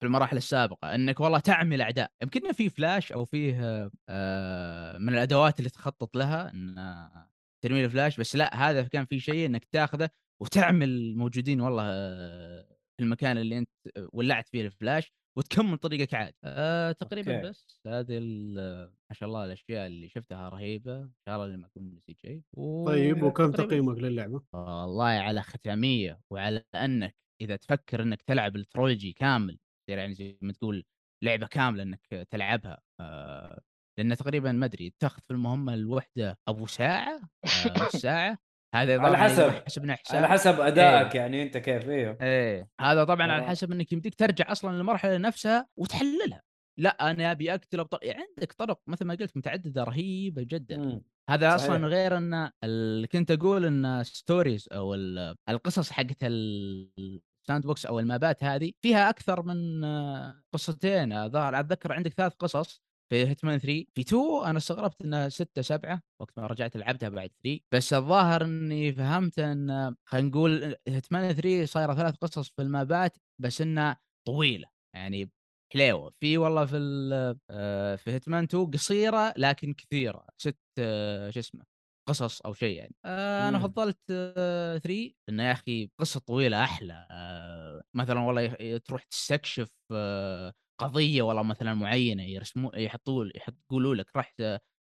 في المراحل السابقة إنك والله تعمي الاعداء يمكن في فلاش أو فيه آه، من الأدوات اللي تخطط لها إن ترمي الفلاش بس لا هذا كان في شيء إنك تاخذه وتعمي الموجودين والله آه، المكان اللي أنت ولعت فيه الفلاش وتكمل طريقك عادي أه تقريبا okay. بس. هذه ما شاء الله الأشياء اللي شفتها رهيبة. إن شاء الله ما أكون نسيت شيء. و- طيب وكم تقييمك للعبة؟ والله على ختامية. وعلى أنك إذا تفكر إنك تلعب ال trilogy كامل يعني زي ما تقول لعبة كاملة إنك تلعبها. آه لأن تقريبا ما أدري تاخذ في المهمة الوحدة أبو ساعة؟ نص ساعة؟ هذا على حسب- حسبنا حساب على حسب أدائك يعني أنت كيف إيوه. إيه. هذا طبعا على آه. حسب إنك يمديك ترجع أصلا للمرحلة نفسها وتحللها. لا أنا أبي أقتل بطرق يعني عندك طرق مثل ما قلت متعددة رهيبة جدا. مم. هذا صحيح. أصلا غير إن اللي كنت أقول إن stories أو ال- القصص حقت ال sandbox أو المابات هذه فيها أكثر من قصتين. ظهر أتذكر عندك ثلاث قصص. في Hitman 3 في 2 أنا استغربت إنها 6 7 وقت ما رجعت لعبتها بعد 3 بس الظاهر إني فهمت إن خلينا نقول Hitman 3 صايرة ثلاث قصص في المابات بس إنها طويلة. يعني حليوه في والله في آه، في Hitman 2 قصيرة لكن كثيرة. ست آه، شو اسمه قصص أو شيء يعني. آه أنا مم. فضلت 3 إنه يا أخي قصة طويلة أحلى. مثلا والله تروح تستكشف قضية والله مثلا معينة يرسموا يحطوا يحط يقولوا لك رحت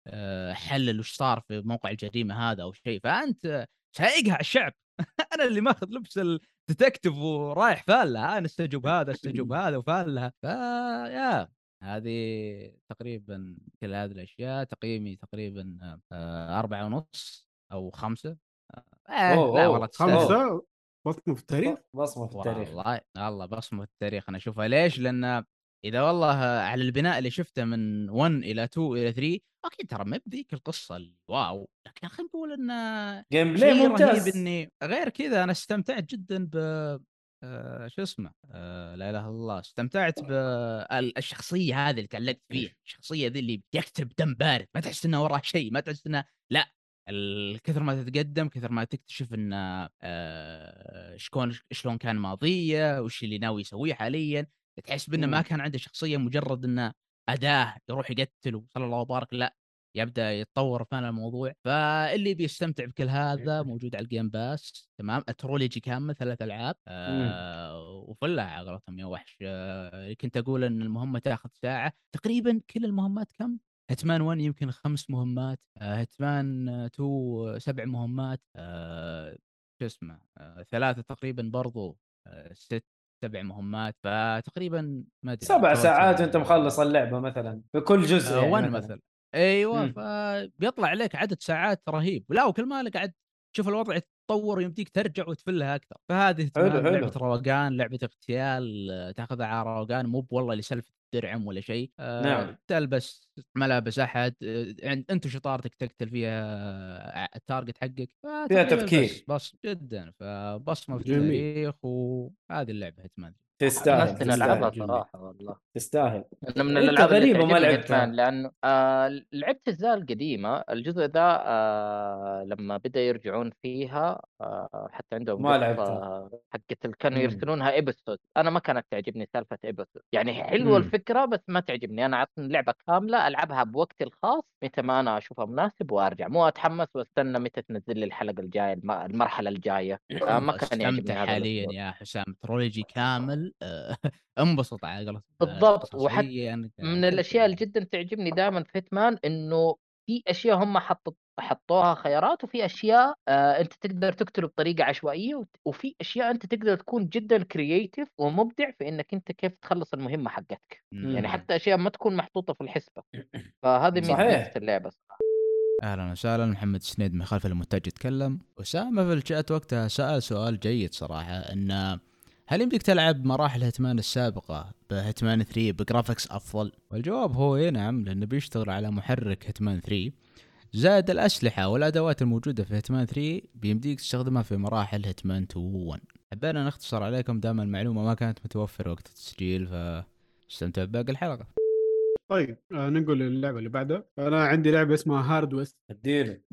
آه حلل وش صار في موقع الجريمة هذا أو شيء فأنت سايقها على الشعب. أنا اللي ماخذ لبس الديتكتيف ورايح فالها أنا أستجوب هذا أستجوب هذا وفالها. فيا هذه تقريبا كل هذه الأشياء تقييمي تقريبا آه، أربعة ونص أو خمسة. آه أوه، لا والله خمسة؟ بصمة في التاريخ؟ بصمة في التاريخ. والله والله بصمة التاريخ. أنا أشوفها ليش؟ لأن إذا والله على البناء اللي شفته من 1 إلى 2 إلى 3 okay ترى ما بذيك القصة ال wow لكن خلينا نقول إنه gameplay ممتاز. إني غير كذا أنا استمتعت جدا ب آه، شو اسمه آه، لا إله إلا الله استمتعت بالشخصيه هذه اللي تعلقت فيها الشخصية ذي اللي يقتل بدم بارد ما تحس إنه وراه شيء ما تحس إنه لا كثر ما تتقدم كثر ما تكتشف إنه آه، شلون شلون كان ماضيه وش اللي ناوي يسويه حاليا. تحس بإنه ما مم. كان عنده شخصية مجرد إنه أداة يروح يقتل وصلى الله وبارك لا يبدأ يتطور فعلا الموضوع. فاللي بيستمتع بكل هذا موجود على ال Game Pass تمام؟ ال trilogy كامل ثلاث ألعاب. آه وفلها على قولتهم يا وحش. آه كنت أقول إن المهمة تأخذ ساعة. تقريبا كل المهمات كم؟ هتمان 1 يمكن خمس مهمات. آه هتمان 2 سبع مهمات. آه شو اسمه؟ آه ثلاثة تقريبا برضو. آه ست سبع مهمات فتقريبا ما أدري سبع ساعات وأنت مخلص اللعبة مثلا في كل جزء آه يعني مثلا. مثلا. أيوه. فبيطلع عليك عدد ساعات رهيب. لا وكل ما قاعد تشوف الوضع يتطور ويمديك ترجع وتفلها أكثر فهذه حلو، حلو. لعبة روقان لعبة اغتيال آه، تاخذها على روقان مو والله لسلف درعم ولا شيء آه نعم. تلبس ملابس أحد آه، عند- أنت وشطارتك تقتل فيها ال target حقك فتقريباً تفكير. بس, بس جدا فبصمة في. التاريخ وهذه اللعبة Hitman تستاهل تستاهل صراحة والله. تستاهل. أنا من الألعاب غريبة ما لعبتها. لأنه آه لعبت الاجزاء القديمة. الجزء ذا آه لما بدأ يرجعون فيها حتى عندهم ما لعبتها. حقت ال- كانوا. يرسلونها episode أنا ما كانت تعجبني سالفة episode يعني حلوة مم. الفكرة بس ما تعجبني أنا عطني لعبة كاملة ألعبها بوقتي الخاص متى ما أنا أشوفها مناسب وأرجع مو أتحمس وأستنى متى تنزل لي الحلقة الجاية الم- المرحلة الجاية ما كان يعجبني هذا حاليا. يا حسام trilogy كامل آه، انبسط على قولة بالضبط، وحت- قصصياً، من الأشياء اللي. جدا تعجبني دائما في Hitman إنه في أشياء هم حطوا حطوها خيارات وفي أشياء آه أنت تقدر تقتله بطريقة عشوائية وفي أشياء أنت تقدر تكون جدا creative ومبدع في إنك أنت كيف تخلص المهمة حقتك مم. يعني مم. حتى أشياء ما تكون محطوطة في الحسبة فهذه. ميزة اللعبة صراحة أهلا وسهلا محمد سنيد من خلف المونتاج يتكلم أسامة في الشات وقتها سأل سؤال جيد صراحة إن هل يمديك تلعب مراحل Hitman السابقة ب Hitman 3 ب graphics أفضل؟ والجواب هو اي نعم لأنه بيشتغل على محرك Hitman 3 زائد الأسلحة والأدوات الموجودة في Hitman 3 بيمديك تستخدمها في مراحل Hitman 2 و 1 حبينا نختصر عليكم دام المعلومة ما كانت متوفرة وقت التسجيل فاستمتعوا بباقي الحلقة. طيب آه ننقل للعبة اللي بعدها أنا عندي لعبة اسمها Hard West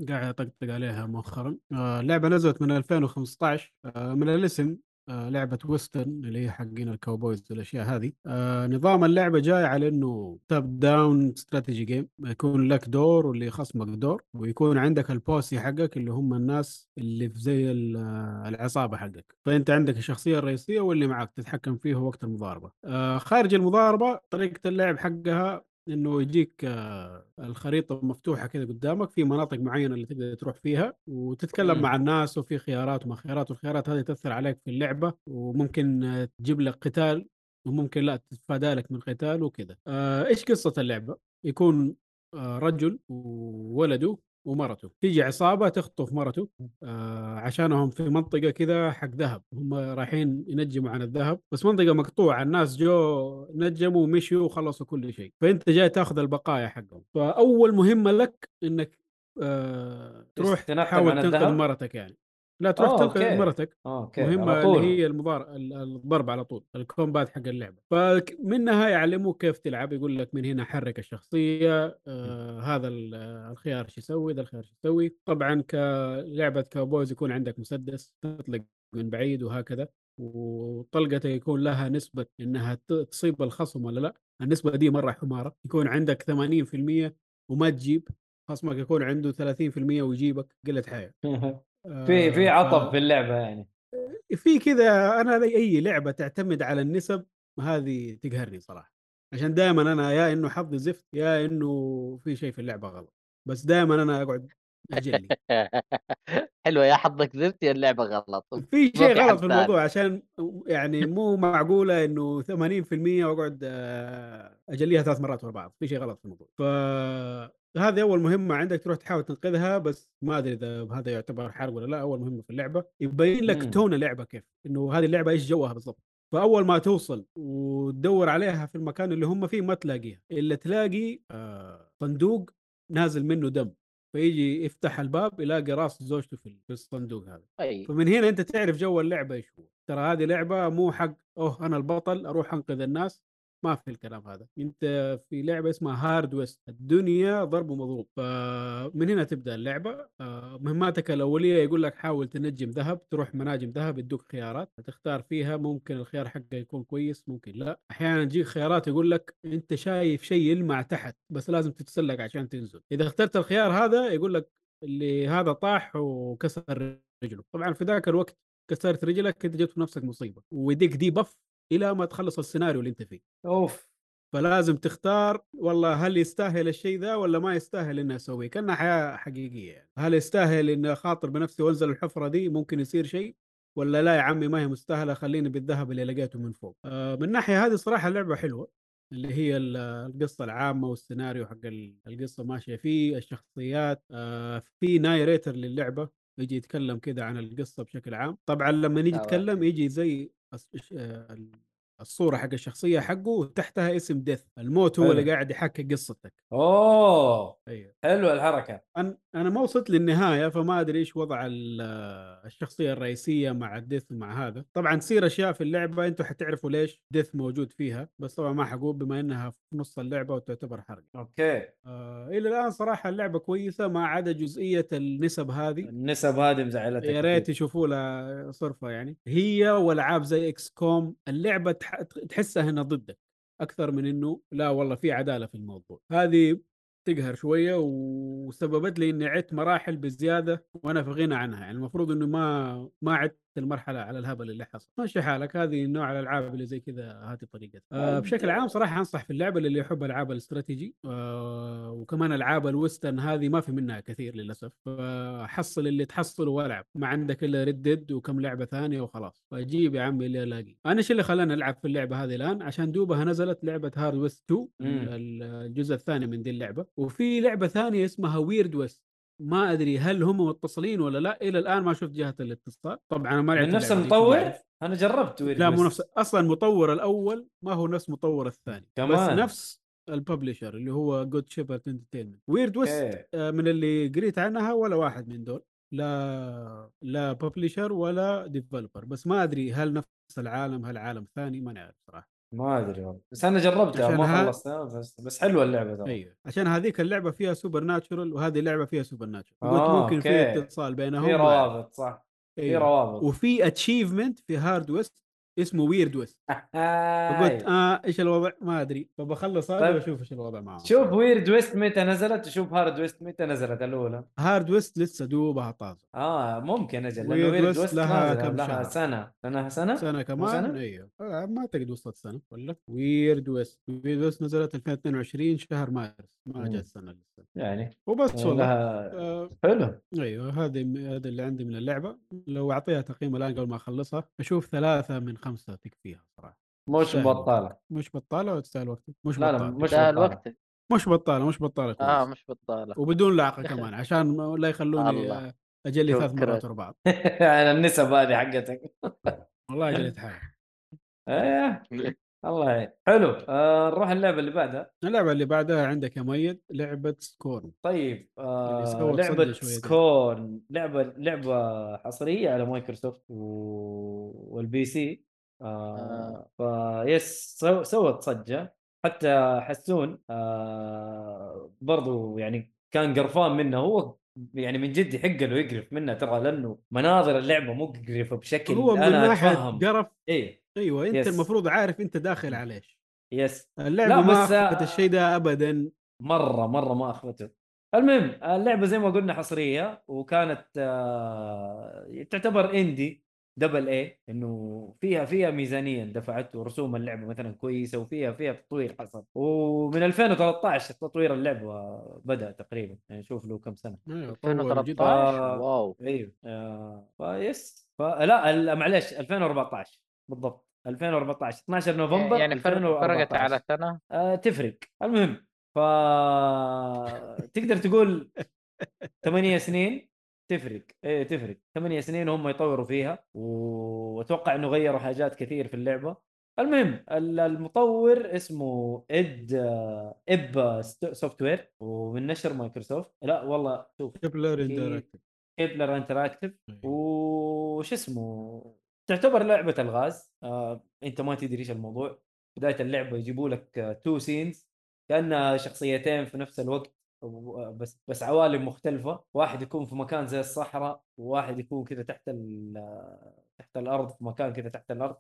قاعد أطقطق عليها مؤخرا. آه لعبة نزلت من 2015 آه من الاسم لعبة western اللي هي حقين ال cowboys والأشياء هذه. آه نظام اللعبة جاي على إنه top down strategy game يكون لك دور واللي خصمك دور ويكون عندك ال posse حقك اللي هم الناس اللي في زي آه، العصابة حقك. فأنت عندك الشخصية الرئيسية واللي معك تتحكم فيه وقت المضاربة. آه خارج المضاربة طريقة اللعب حقها إنه يجيك آه، الخريطة مفتوحة كذا قدامك في مناطق معينة اللي تقدر تروح فيها وتتكلم مم. مع الناس وفي خيارات وما خيارات والخيارات هذه تأثر عليك في اللعبة وممكن آه، تجيب لك قتال وممكن لا تتفادى لك من قتال وكذا آه، إيش قصة اللعبة يكون رجل وولده ومرته. تيجي عصابة تخطف مرته آه، عشانهم في منطقة كذا حق ذهب. هم رايحين ينجموا عن الذهب بس منطقة مقطوعة الناس جو نجموا ومشوا وخلصوا كل شيء. فأنت جاي تاخذ البقايا حقهم. فأول مهمة لك إنك آه، تروح تحاول تنقذ؟ مرتك يعني. لا تروح تنقذ أوكي. مرتك. مهمة على طول. اللي هي المضار ال- الضرب على طول ال combat حق اللعبة. فمنها يعلموك كيف تلعب. يقول لك من هنا حرك الشخصية آه هذا ال- آه، الخيار إيش يسوي ذا الخيار إيش يسوي. طبعا كلعبة cowboys يكون عندك مسدس تطلق من بعيد وهكذا وطلقته يكون لها نسبة إنها تصيب الخصم ولا لا. النسبة دي مرة حمارة. يكون عندك 80% وما تجيب خصمك يكون عنده 30% ويجيبك قلة حياة. في في آه، عطب ف- في اللعبة يعني. في كذا أنا لي أي لعبة تعتمد على النسب هذه تقهرني صراحة. عشان دائما أنا يا إنه حظي زفت يا إنه في شيء في اللعبة غلط. بس دائما أنا أقعد أجلي. حلوة يا حظك زفت يا اللعبة غلط. في شيء في غلط في الموضوع. عشان يعني مو معقولة إنه 80% وأقعد آه، أجليها ثلاث مرات ورا بعض. في شيء غلط في الموضوع. ف هذه أول مهمة عندك تروح تحاول تنقذها بس ما أدري إذا هذا يعتبر حرق ولا لا أول مهمة في اللعبة. يبين لك مم. تون اللعبة كيف إنه هذه اللعبة إيش جوها بالضبط. فأول ما توصل وتدور عليها في المكان اللي هم فيه ما تلاقيها إلا تلاقي آه صندوق نازل منه دم. فيجي يفتح الباب يلاقي راس زوجته في الصندوق هذا. اي فمن هنا أنت تعرف جو اللعبة إيش هو. ترى هذه لعبة مو حق أوه أنا البطل أروح أنقذ الناس. ما في الكلام هذا. أنت في لعبة اسمها هارد ويست الدنيا ضرب ومضروب. فمن هنا تبدأ اللعبة. آه، مهماتك الأولية يقول لك حاول تنجم ذهب تروح مناجم ذهب يدوك خيارات. تختار فيها ممكن الخيار حقه يكون كويس ممكن لا. أحيانا تجيك خيارات يقول لك أنت شايف شيء يلمع تحت بس لازم تتسلق عشان تنزل. إذا اخترت الخيار هذا يقول لك اللي هذا طاح وكسر رجله. طبعا في ذاك الوقت كسرت رجلك أنت جبت في نفسك مصيبة. ويديك debuff إلى ما تخلص السيناريو اللي أنت فيه. أوف. فلازم تختار والله هل يستاهل الشيء ذا ولا ما يستاهل إني أسويه؟ كأنها حياة حقيقية يعني. هل يستاهل إني أخاطر بنفسي وأنزل الحفرة دي؟ ممكن يصير شيء. ولا لا يا عمي ما هي مستاهلة خليني بالذهب اللي لقيته من فوق. آه من الناحيه هذه صراحة اللعبة حلوة اللي هي ال- القصة العامة والسيناريو حق ال- القصة ماشية فيه الشخصيات. آه في narrator للعبة يجي يتكلم كذا عن القصة بشكل عام. طبعا لما يجي آه. يتكلم يجي زي أس- آه، ال- الصورة حق الشخصية حقه وتحتها اسم Death الموت هو حلو. اللي قاعد يحكي قصتك. أوه! أيوه. حلوة الحركة. أنا أنا ما وصلت للنهاية فما أدري إيش وضع ال- الشخصية الرئيسية مع ال Death ومع هذا. طبعا تصير أشياء في اللعبة أنتم حتعرفوا ليش Death موجود فيها بس طبعا ما حقول بما إنها في نص اللعبة وتعتبر حرق. okay. آه إلى الآن صراحة اللعبة كويسة ما عدا جزئية النسب هذه. النسب هذه مزعلتك يا ريت يشوفوا لها صرفة يعني. هي وألعاب زي XCOM. اللعبة تحسها إنها ضدك أكثر من إنه لا والله في عدالة في الموضوع. هذه تقهر شوية وسببت لي إني عدت مراحل بزيادة وأنا في غنى عنها يعني المفروض إنه ما ما عدت المرحلة على الهبل اللي حصل. ماشي حالك هذه نوع الألعاب اللي زي كذا هذه طريقتها آه بشكل عام صراحة أنصح في اللعبة للي يحب ألعاب الاستراتيجي آه وكمان ألعاب ال western هذه ما في منها كثير للأسف. فحصل اللي تحصله والعب. ما عندك إلا Red Dead وكم لعبة ثانية وخلاص. فجيب يا عمي اللي الاقي أنا إيش اللي خلاني ألعب في اللعبة هذه الآن؟ عشان دوبها نزلت لعبة Hard West 2 مم. ال- الجزء الثاني من دي اللعبة. وفي لعبة ثانية اسمها Weird West ما أدري هل هم متصلين ولا لا إلى الآن ما شفت جهة الاتصال. طبعا أنا ما من نفس المطور. أنا جربت لا مو. نفس أصلا المطور الأول ما هو نفس مطور الثاني كمان. بس نفس ال publisher اللي هو Good Shepherd Entertainment Weird West من اللي قريت عنها ولا واحد من دول. لا لا publisher ولا developer بس ما أدري هل نفس العالم هل عالم ثاني ما نعرف صراحة. ما أدري والله بس أنا جربتها ما ها- خلصتها بس بس حلوة اللعبة ترى أيوه عشان هذيك اللعبة فيها supernatural وهذه اللعبة فيها supernatural قلت آه، ممكن. في اتصال بينهم في. روابط صح في أيوة. روابط وفي achievement في Hard West اسمه Weird West. فقلت. آه إيش الوضع؟ ما أدري. فبخلص هذا طيب. وأشوف إيش الوضع معه. شوف Weird West متى نزلت وشوف Hard West متى نزلت الأولى. Hard West لسه دوبها طازة. آه ممكن أجل Weird Weird West لها كم لها شهر. سنة. لها سنة؟ سنة كمان؟ أيوه ما أعتقد وصلت سنة. ولا؟ Weird West. Weird West نزلت 2022 شهر مارس. ما. جت سنة لسه. يعني وبس والله. لها آه حلو. أيوه هذه هذا اللي عندي من اللعبة. لو أعطيها تقييم الآن قبل ما أخلصها أشوف ثلاثة من خمسة تكفيها صراحة. مش بطالة. مش بطالة ولا تستاهل وقتك مش لا لا بطالة. مش بطالة. الوقت مش بطالة مش بطالة كويس. آه مش بطالة. وبدون لعقة كمان عشان ما- لا يخلوني الله. أجلي ثلاث. مرات ورا بعض. على النسب هذه حقتك. والله جليت حالي إيه الله يعين. حلو. آه نروح اللعبة اللي بعدها. اللعبة اللي بعدها عندك يا ميد لعبة سكورن. طيب آه لعبة. سكون لعبة لعبة حصرية على مايكروسوفت و... والبي سي. آه فيس سو... سوت صجة. حتى حسون آه برضو يعني كان قرفان منه. هو يعني من جد يحق له يقرف منها ترى لأنه مناظر اللعبة مقرفه بشكل هو من أنا قرف إيه. أيوه أنت يس. المفروض عارف أنت داخل على إيش يس. اللعبة ما اخذت الشيء ده ابدا. مرة مرة ما اخذته المهم اللعبة زي ما قلنا حصرية وكانت آه، تعتبر indie double A إنه فيها فيها ميزانية دفعت ورسوم اللعبة مثلا كويسة وفيها فيها تطوير حصل. ومن 2013 تطوير اللعبة بدأ تقريبا يعني شوف له كم سنة. أيوة، طول جدا. 2013 آه. wow أيوه آه ف yes فلا ال- معلش 2014 بالضبط. 2014 12 نوفمبر يعني فرق- 2014. فرقت على سنة؟ آه تفرق. المهم ف تقدر تقول ثمانية سنين؟ تفرق. إيه تفرق. ثمانية سنين هم يطوروا فيها وأتوقع إنه غيروا حاجات كثير في اللعبة. المهم ال- المطور اسمه Ebb Software ومن نشر مايكروسوفت. لا والله شوف Kepler Interactive Kepler Interactive أيوة. وش اسمه تعتبر لعبة الغاز. آه، أنت ما تدري إيش الموضوع. بداية اللعبة يجيبوا لك two scenes كأنها شخصيتين في نفس الوقت. بس بس عوالم مختلفة. واحد يكون في مكان زي الصحراء وواحد يكون كذا تحت تحت الأرض في مكان كذا تحت الأرض.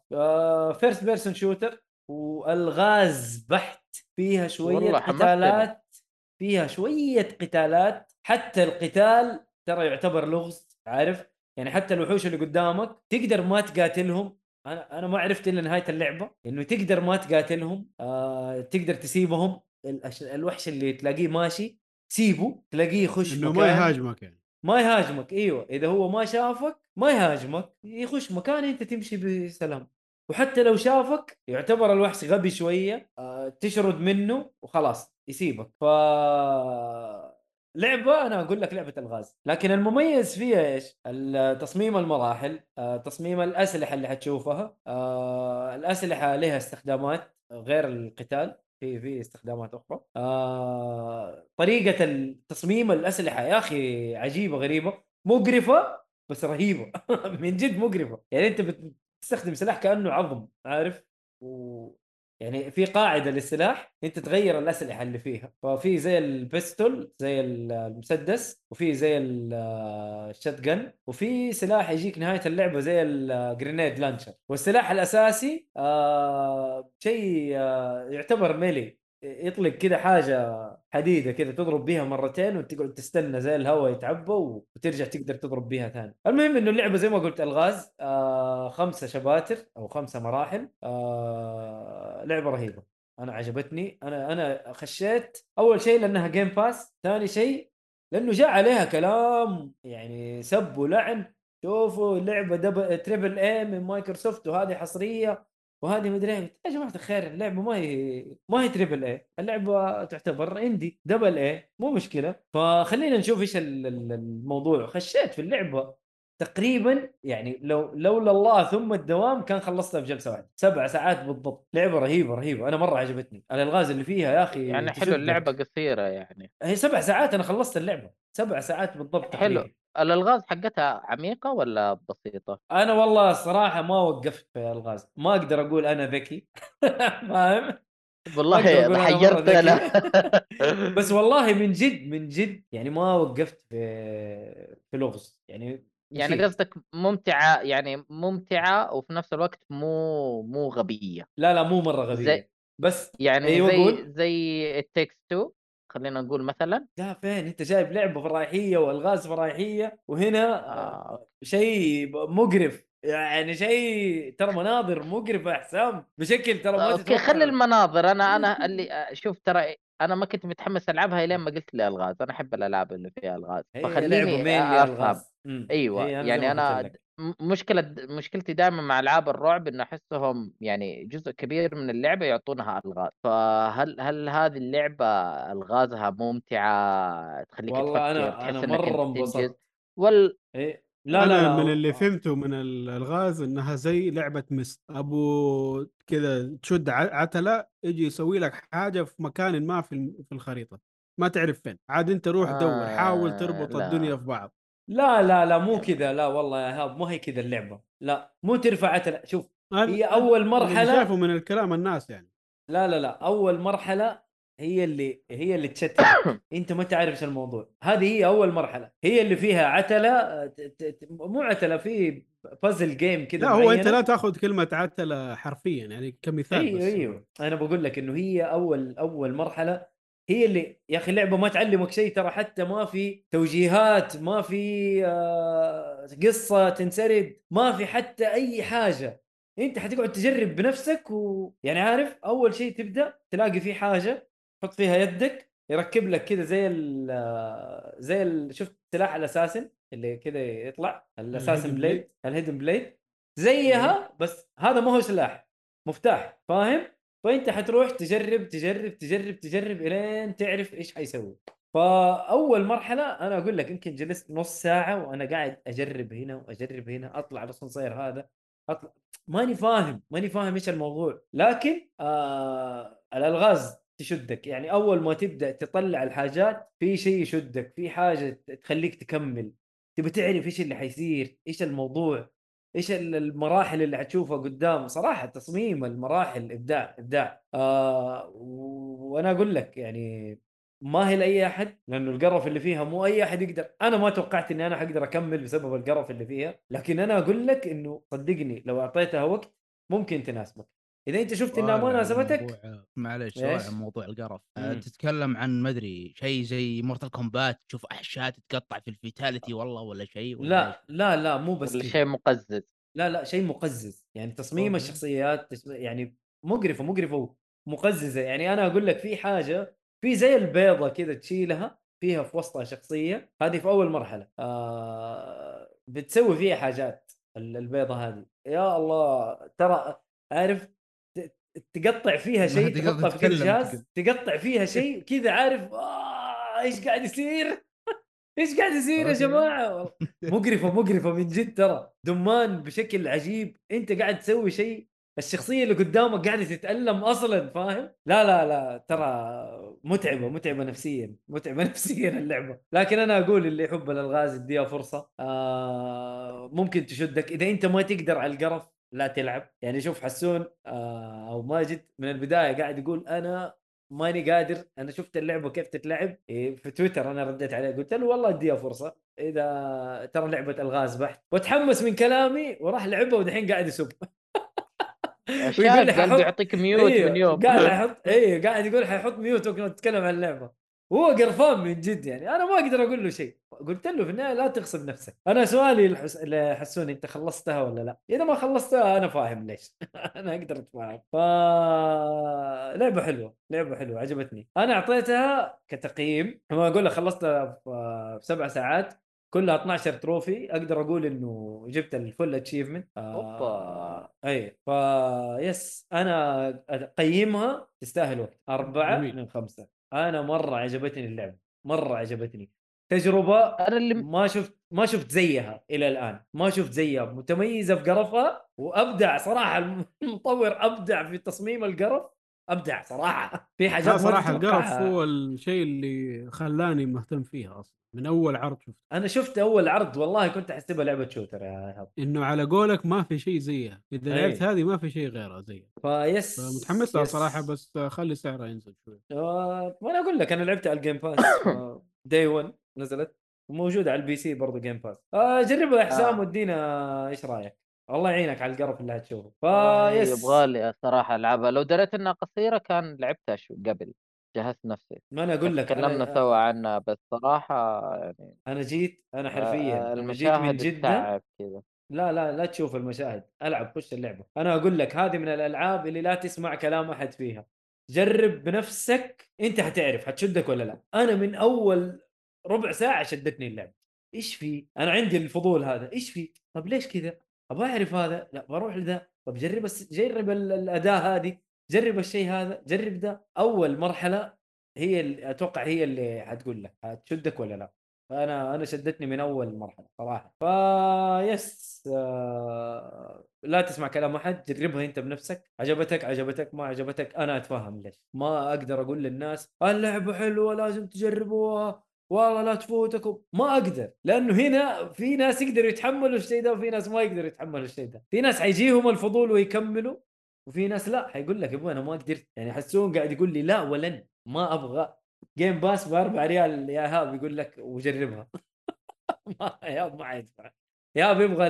first person shooter والغاز بحت فيها شوية. قتالات فيها شوية قتالات. حتى القتال ترى يعتبر لغز عارف؟ يعني حتى الوحوش اللي قدامك تقدر ما تقاتلهم. أنا أنا ما عرفت إلا نهاية اللعبة إنه تقدر ما تقاتلهم. آه تقدر تسيبهم. الوحش اللي تلاقيه ماشي سيبه تلاقيه يخش إنه ما يهاجمك يعني. ما يهاجمك إيوه. إذا هو ما شافك ما يهاجمك يخش مكان أنت تمشي بسلام. وحتى لو شافك يعتبر الوحش غبي شوية آه تشرد منه وخلاص يسيبك. ف لعبة أنا أقول لك لعبة الغاز. لكن المميز فيها إيش؟ تصميم المراحل آه، تصميم الأسلحة اللي حتشوفها آه، الأسلحة لها استخدامات غير القتال. في في استخدامات أخرى آه، طريقة تصميم الأسلحة. يا أخي عجيبة غريبة. مقرفة بس رهيبة. من جد مقرفة. يعني أنت بتستخدم سلاح كأنه عظم عارف؟ و... يعني في قاعدة للسلاح إنت تغير الأسلحة اللي فيها. ففي زي البستول زي المسدس وفي زي ال- ال shotgun وفي سلاح يجيك نهاية اللعبة زي ال grenade launcher والسلاح الأساسي آه شيء آه يعتبر melee. يطلق كذا حاجة حديدة كذا تضرب بيها مرتين وتقعد تستنى زي الهواء يتعبى وترجع تقدر تضرب بيها ثاني. المهم إنه اللعبة زي ما قلت ألغاز آه خمسة شباتر أو خمسة مراحل آه لعبة رهيبة. أنا عجبتني. أنا أنا خشيت أول شيء لأنها Game Pass ثاني شيء لأنه جاء عليها كلام يعني سب ولعن. شوفوا اللعبة double triple A من مايكروسوفت وهذه حصرية. وهذه مدري إيه يا جماعة الخير اللعبة ما هي ما هي triple A اللعبة تعتبر indie double A مو مشكلة. فخلينا نشوف إيش ال- ال- الموضوع. خشيت في اللعبة تقريبا يعني لو لولا الله ثم الدوام كان خلصتها في جلسة واحدة. سبع ساعات بالضبط. لعبة رهيبة رهيبة. أنا مرة عجبتني. الالغاز اللي فيها يا أخي يعني حلو. اللعبة قصيرة يعني. هي سبع ساعات أنا خلصت اللعبة. سبع ساعات بالضبط حلو. الألغاز حقتها عميقة ولا بسيطة؟ أنا والله الصراحه ما وقفت في الغاز ما أقدر أقول أنا ذكي فاهم والله حيرت. أنا بس والله من جد من جد يعني ما وقفت في في لغز يعني يعني. قصدك ممتعة يعني ممتعة وفي نفس الوقت مو مو غبية لا لا مو مرة غبية زي- بس يعني أيوة زي قول. زي It Takes 2 خلينا نقول مثلا. لا فين أنت جايب لعبة فرايحية والغاز فرايحية وهنا آه. شيء مقرف. يعني شيء ترى مناظر مقرفة يا حسام بشكل ترى ما okay خلي المناظر. أنا أنا اللي شوف ترى أنا ما كنت متحمس ألعبها لين ما قلت لي ألغاز. أنا أحب الألعاب اللي فيها ألغاز. فخليني مين افهم ألغاز. أيوه. يعني أنا. م- مشكلة مشكلتي دائما مع ألعاب الرعب إنه أحسهم يعني جزء كبير من اللعبة يعطونها ألغاز فهل هل هذه اللعبة ألغازها ممتعة تخليك والله تفكر أنا- تحس أنا انك مرة أنت تنجز انبسطت. وال إيه. لا أنا لا لا من اللي فهمته من ال- الغاز إنها زي لعبة مس أبو كذا تشد ع- عتلة يجي يسوي لك حاجة في مكان ما في الم- في الخريطة ما تعرف فين عاد أنت روح دور حاول آه، تربط لا. الدنيا في بعض لا لا لا مو كذا. لا والله يا ايهاب مو هي كذا اللعبة. لا مو ترفع عتلة شوف هي أول مرحلة شافه من الكلام الناس يعني. لا لا لا أول مرحلة هي اللي هي اللي تشتت. أنت ما تعرف إيش الموضوع. هذه هي أول مرحلة. هي اللي فيها عتلة مو عتلة في بازل جيم كذا لا هو أنت. لا تأخذ كلمة عتلة حرفيا يعني كمثال أيوه بس. أيوه. أنا بقول لك إنه هي أول أول مرحلة هي اللي يا أخي اللعبة ما تعلمك شيء ترى حتى ما في توجيهات ما في آه، قصة تنسرد ما في حتى أي حاجة. أنت حتقعد تجرب بنفسك ويعني عارف أول شيء تبدأ تلاقي في حاجة تحط فيها يدك يركب لك كذا زي ال آه، زي ال شفت سلاح ال Assassin اللي كذا يطلع؟ ال Assassin blade. ال hidden blade زيها بس هذا ما هو سلاح مفتاح فاهم؟ فأنت حتروح تجرب تجرب تجرب تجرب إلين تعرف إيش حيسوي. فأول مرحلة أنا أقول لك يمكن جلست نص ساعة وأنا قاعد أجرب هنا وأجرب هنا أطلع الاسانسير هذا أطلع. ماني فاهم ماني فاهم إيش الموضوع. لكن آه الألغاز تشدك. يعني أول ما تبدأ تطلع الحاجات في شيء يشدك في حاجة تخليك تكمل تبي تعرف إيش اللي حيصير إيش الموضوع. إيش ال- المراحل اللي حتشوفها قدام؟ صراحة تصميم المراحل إبداع إبداع. آه وأنا أقول لك يعني ما هي لأي أحد لأنه القرف اللي فيها مو أي أحد يقدر. أنا ما توقعت إني أنا حقدر أكمل بسبب القرف اللي فيها لكن أنا أقول لك إنه صدقني لو أعطيتها وقت ممكن تناسبك. إذا أنت شفت إنها ما سؤال عن ناسبتك موضوع- معليش إيش؟ سؤال عن موضوع القرف مم. أه، تتكلم عن مدري شيء زي Mortal Kombat تشوف أحشاء تتقطع في ال fatality والله ولا شيء ولا لا لا لا مو بس. شيء مقزز لا لا شيء مقزز يعني تصميم okay. الشخصيات يعني مقرفه مقرفه ومقززة يعني أنا أقول لك في حاجة في زي البيضة كذا تشيلها فيها في وسطها شخصية هذه في أول مرحلة آه بتسوي فيها حاجات ال- البيضة هذه يا الله ترى عارف تقطع فيها شيء تحطها في كل جهاز. تقطع فيها شيء كذا عارف آه إيش قاعد يصير؟ إيش قاعد يصير يا. جماعة؟ مقرفة مقرفة من جد ترى. دمان بشكل عجيب. أنت قاعد تسوي شيء الشخصية اللي قدامك قاعدة تتألم أصلا فاهم؟ لا لا لا ترى متعبة متعبة نفسيا متعبة نفسيا اللعبة. لكن أنا أقول اللي يحب الألغاز اديها فرصة. آه ممكن تشدك. إذا أنت ما تقدر على القرف لا تلعب. يعني شوف حسون آه أو ماجد من البداية قاعد يقول أنا ماني قادر أنا شفت اللعبة كيف تتلعب إيه، في تويتر أنا رديت عليه قلت له والله اديها فرصة إذا ترى لعبة ألغاز بحت. وتحمس من كلامي وراح لعبها ودحين قاعد يسب. ححط- بيعطيك ميوت إيه، من يوم. قاعد يحط اي قاعد يقول حيحط ميوت وقت تتكلم عن اللعبة. وهو قرفان من جد يعني. أنا ما أقدر أقول له شيء. قلت له في النهاية لا تغصب نفسك. أنا سؤالي لحس... لحسوني أنت خلصتها ولا لا؟ إذا ما خلصتها أنا فاهم ليش. أنا أقدر أتفاهم. ف لعبة حلوة لعبة حلوة عجبتني. أنا أعطيتها كتقييم. لما أقول لك خلصتها في سبع ساعات. كلها 12 trophy. أقدر أقول إنه جبت ال full achievement أوبا. اي ف yes أنا اقيمها تستاهل وقت. جميل. من خمسة. أنا مرة عجبتني اللعبة مرة عجبتني. تجربة أنا اللي ما شفت ما شفت زيها إلى الآن ما شفت زيها. متميزة في قرفها وأبدع صراحة المطور أبدع في تصميم القرف. أبدع صراحة. في حاجات صراحة القرف. هو الشيء اللي خلاني مهتم فيها أصلا. من أول عرض شفته. أنا شفت أول عرض والله كنت احسبها لعبة shooter يا إيهاب. إنه على قولك ما في شيء زيها. إذا أي. لعبت هذه ما في شيء غيرها زيها. ف yes فمتحمس لها. صراحة بس خلي سعرها ينزل شوي. آه، وأنا أقول لك أنا لعبتها على ال Game Pass day 1 نزلت. وموجودة على ال PC برضه Game Pass آه جربها يا حسام آه. ودينا إيش رأيك؟ الله يعينك على القرف اللي هتشوفه. فيس. يبغى لي صراحة ألعبها. لو دريت إنها قصيرة كان لعبتها شو قبل جهزت نفسي. ما أنا أقول لك تكلمنا أنا- سوا عنها بس صراحة يعني أنا جيت أنا حرفيا آه، لما جيت من المشاهد جدة. كذا. لا لا لا تشوف المشاهد. ألعب خش اللعبة. أنا أقول لك هذه من الألعاب اللي لا تسمع كلام أحد فيها. جرب بنفسك أنت حتعرف حتشدك ولا لا. أنا من أول ربع ساعة شدتني اللعبه إيش في؟ أنا عندي الفضول هذا. إيش في؟ طب ليش كذا؟ أبغى أعرف هذا لا بروح لذا. طب جرب بس جرب ال- الأداة هذه جرب الشيء هذا جرب ده أول مرحلة هي اللي أتوقع هي اللي حتقول لك حتشدك ولا لا. فأنا أنا شدتني من أول مرحلة صراحة. فيس آه لا تسمع كلام أحد جربها أنت بنفسك. عجبتك؟ عجبتك. ما عجبتك؟ أنا أتفهم ليش. ما أقدر أقول للناس اللعبة حلوة لازم تجربوها. والله لا تفوتكم ما أقدر لأنه هنا في ناس يقدروا يتحملوا الشيء ده وفي ناس ما يقدروا يتحملوا الشيء ده. في ناس حيجيهم الفضول ويكملوا وفي ناس لا. حيقول لك يبغى أنا ما قدرت يعني حسون قاعد يقول لي لا ولن ما أبغى. Game Pass ب 4 ريال يا ايهاب يقول لك وجربها. ما ايهاب ما حيدفع ايهاب يبغى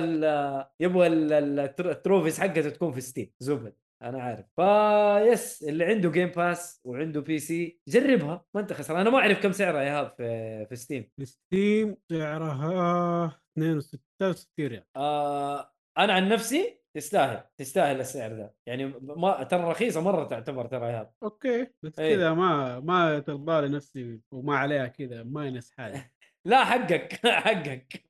يبغى ال- ال- ال tro- ال trophies حقته تكون في Steam زبد. أنا عارف. ف yes اللي عنده Game Pass وعنده PC جربها ما أنت خسران. أنا ما أعرف كم سعرها يا ايهاب في في Steam Steam سعرها 62 ريال. آه أنا عن نفسي تستاهل تستاهل السعر ده يعني ما ترى رخيصة مرة تعتبر ترى يا okay بس إيه. كذا ما ما ترضى لي نفسي وما عليها كذا minus حاجة. لا حقك. حقك.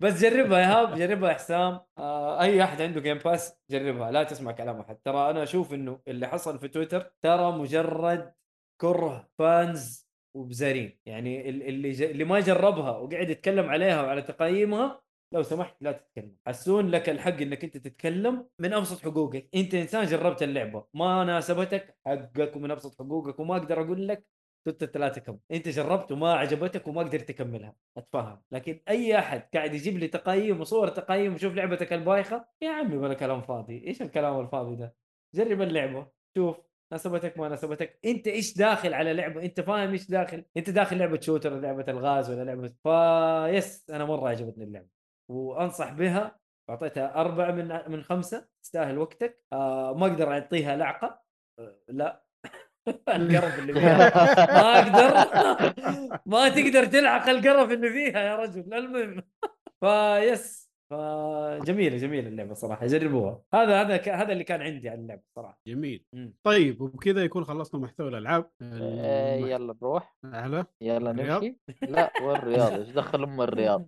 بس جربها يا هاب جربها حسام. آه أي أحد عنده Game Pass جربها لا تسمع كلام أحد. ترى أنا أشوف إنه اللي حصل في تويتر ترى مجرد كره فانز وبزارين يعني ال- اللي ج... اللي ما جربها وقاعد يتكلم عليها وعلى تقييمها لو سمحت لا تتكلم. حسون لك الحق إنك أنت تتكلم من أبسط حقوقك. أنت إنسان جربت اللعبة ما ناسبتك حقك ومن أبسط حقوقك وما أقدر أقول لك توت الثلاثة كم. أنت جربت وما عجبتك وما قدرت تكملها. أتفهم. لكن أي أحد قاعد يجيب لي تقييم وصور تقييم وشوف لعبتك البايخة يا عمي ولا كلام فاضي. إيش الكلام الفاضي ده؟ جرب اللعبة. شوف ناسبتك ما ناسبتك. أنت إيش داخل على لعبة؟ أنت فاهم إيش داخل؟ أنت داخل لعبة شوتر ولا لعبة الغاز ولا لعبة فيس أنا مرة عجبتني اللعبة. وأنصح بها أعطيتها أربعة من من خمسة. تستاهل وقتك. آه ما أقدر أعطيها لعقة. آه لا. القرف اللي فيها. ما أقدر. ما تقدر تلعق القرف اللي فيها يا رجل. المهم. فيس. فجميلة جميلة اللعبة صراحة. جربوها. هذا هذا ك- هذا اللي كان عندي عن اللعبة صراحة. جميل. مم. طيب وبكذا يكون خلصنا محتوى الألعاب. آه، يلا نروح. اعلى يلا الرياض؟ نمشي. لا والرياض. إيش دخل أم الرياض؟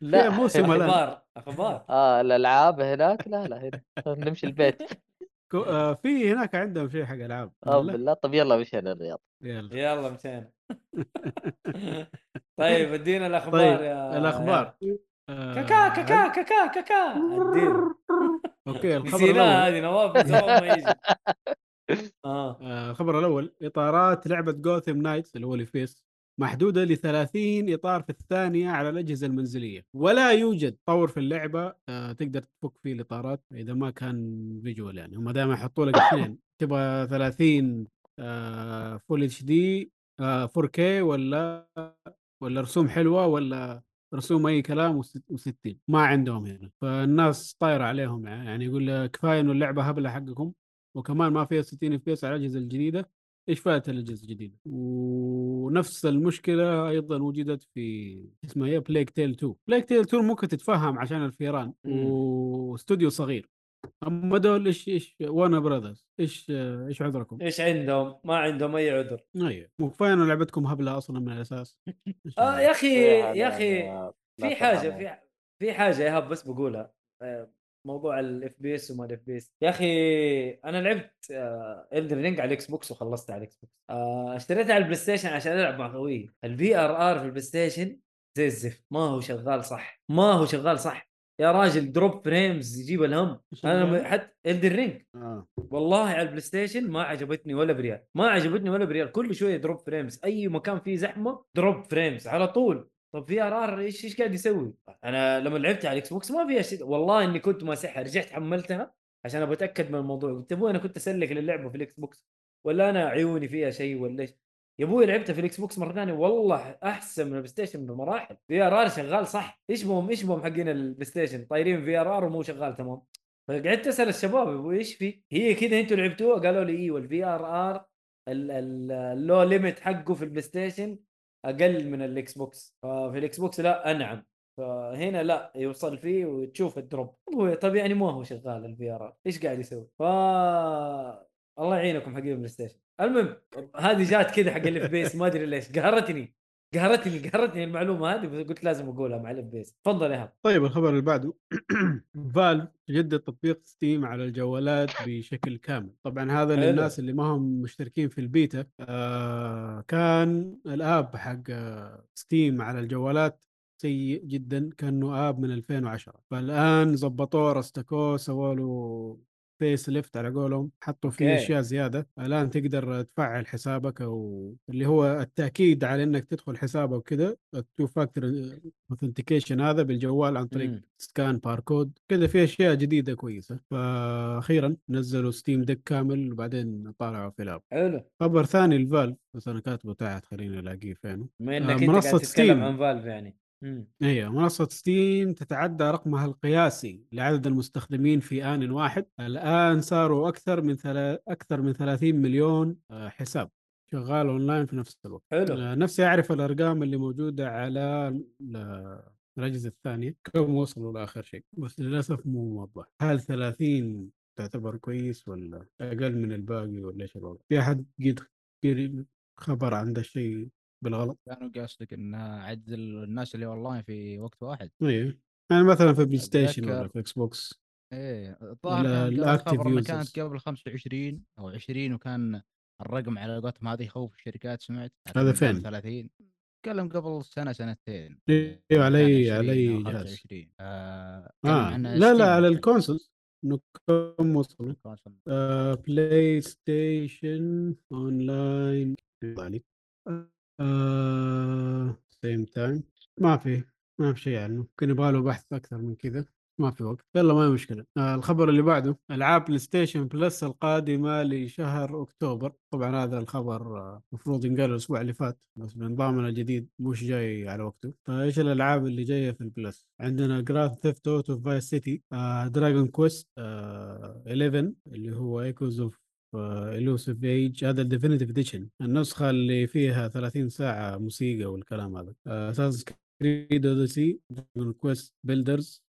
لا موسم الآن. أخبار أخبار. آه الألعاب هناك؟ لا لا هنا. نمشي البيت. كو- آه، في هناك عندهم شيء حق ألعاب آه بالله. طب يلا مشينا الرياض. يلا. يلا مشينا. طيب ادينا الأخبار طيب يا الأخبار. آه، كاكا كاكا كاكا كاكا. ادينا. okay الخبر نسيناها الأول. هذه نواف ما يجي. آه، الخبر الأول إطارات لعبة Gotham Knights اللي هو ال FPS محدودة ل 30 إطار في الثانية على الأجهزة المنزلية. ولا يوجد طور في اللعبة آه، تقدر تفك فيه الإطارات إذا ما كان visual يعني. هم دائما يحطوا لك اثنين تبغى 30 Full HD 4K ولا ولا رسوم حلوة ولا رسوم أي كلام و60 ما عندهم هنا. فالناس طايرة عليهم يعني. يقول لك كفاية إنه اللعبة هبلة حقكم. وكمان ما فيها 60 FPS على الأجهزة الجديدة. إيش فائده الأجهزة الجديدة ونفس المشكلة أيضا وجدت في اسمها إيه Plague Tale 2 Plague Tale 2 ممكن تتفهم عشان الفيران. واستوديو صغير أما دول إيش إيش Warner Brothers إيش إيش عذركم؟ إيش عندهم؟ ما عندهم أي عذر أيوه مو كفاية إنه لعبتكم هبلة أصلا من الأساس آه؟ يا أخي يا أخي في حاجة. في في حاجة يا هاب بس بقولها آه، موضوع ال FPS وما ال FPS يا أخي أنا لعبت Elden Ring على ال Xbox وخلصت على ال Xbox آه، اشتريتها على ال PlayStation عشان ألعب مع خويي ال VRR في ال PlayStation زي الزفت. ما هو شغال صح. ما هو شغال صح. يا راجل drop frames يجيب الهم. أنا حتى Elden Ring آه. والله على ال PlayStation ما عجبتني ولا بريال. ما عجبتني ولا بريال. كل شوية drop frames أي مكان فيه زحمة drop frames على طول. طب VRR إيش إيش قاعد يسوي؟ أنا لما لعبت على ال Xbox ما فيها شيء والله إني كنت ماسحها رجعت حملتها عشان أبغى أتأكد من الموضوع قلت أبوي أنا كنت أسلك للعبة في ال Xbox ولا أنا عيوني فيها شيء ولا إيش؟ يا أبوي لعبتها في ال Xbox مرة ثانية والله أحسن من ال PlayStation بمراحل VRR شغال صح إيش بهم إيش بهم حقين ال PlayStation طايرين VRR ومو شغال تمام فقعدت أسأل الشباب أبوي إيش في؟ هي كذا أنتوا لعبتوها؟ قالوا لي إيوه ال VRR ال low limit حقه في ال PlayStation أقل من ال Xbox. ففي ال Xbox لا أنعم. فهنا لا يوصل فيه وتشوف ال drop. هو طب يعني ما هو شغال ال VRR إيش قاعد يسوي؟ ف الله يعينكم حقين ال PlayStation المهم هذه جات كذا حق ال FPS ما أدري ليش. قهرتني. قهرتني قهرتني المعلومة هذه بس قلت لازم أقولها مع ال FPS تفضل يا هاب طيب الخبر اللي بعده. Valve جدد تطبيق Steam على الجوالات بشكل كامل. طبعا هذا حلو. للناس اللي ما هم مشتركين في البيتا. آه كان ال app حق Steam على الجوالات سيء جدا كأنه app من 2010 فالآن ظبطوه رستكوه سووا له face lift على قولهم حطوا فيه okay. أشياء زيادة الآن تقدر تفعل حسابك أو اللي هو التأكيد على إنك تدخل حسابك وكذا ال two factor authentication هذا بالجوال عن طريق مم. scan barcode كذا في أشياء جديدة كويسة فاخيرا نزلوا Steam Deck كامل وبعدين طالعوا في ال app حلو خبر ثاني ال Valve بس أنا كاتبه تحت خليني ألاقيه فين بما آه، انك انت منصة قاعد تتكلم Steam. عن Valve يعني مم. هي منصة Steam تتعدى رقمها القياسي لعدد المستخدمين في آن واحد. الآن صاروا أكثر من ثلا... أكثر من 30 مليون آه، حساب شغال أونلاين في نفس الوقت. حلو. آه، نفسي أعرف الأرقام اللي موجودة على ال- الأجهزة الثانية. كم وصلوا لآخر شيء؟ بس للأسف مو موضح. هل 30 تعتبر كويس ولا أقل من الباقي ولا إيش الوضع؟ في أحد قد خبر عن ده الشيء؟ بالغلط. كانوا قصدك إن عدد الناس اللي اونلاين في وقت واحد. إيه. يعني مثلا في بلاي ستيشن ولا. في إكس بوكس إيه. الظاهر ال- كان الactive الخبر إنه users. كانت قبل 25 أو 20 وكان الرقم على قولتهم هذه يخوف الشركات سمعت؟ هذا فين؟ 30 تكلم قبل سنة سنتين. أيوه علي 20 علي جهاز 25 آه عن لا لا على إنه كم وصلوا. آه PlayStation online آه same time ما في ما في شيء عنه ممكن يبغى له بحث أكثر من كذا. ما في وقت. يلا ما هي مشكلة. آه الخبر اللي بعده. ألعاب PlayStation Plus القادمة لشهر أكتوبر. طبعا هذا الخبر آه، المفروض ينقال الأسبوع اللي فات بس بنظامنا الجديد مش جاي على وقته. فايش الألعاب اللي جاية في ال Plus عندنا Grand Theft Auto Vice City Dragon Quest 11 اللي هو Echoes of Elusive Age هذا ال Definitive Edition النسخة اللي فيها 30 ساعة موسيقى والكلام هذا. Assassin's Creed Odyssey Quest Builders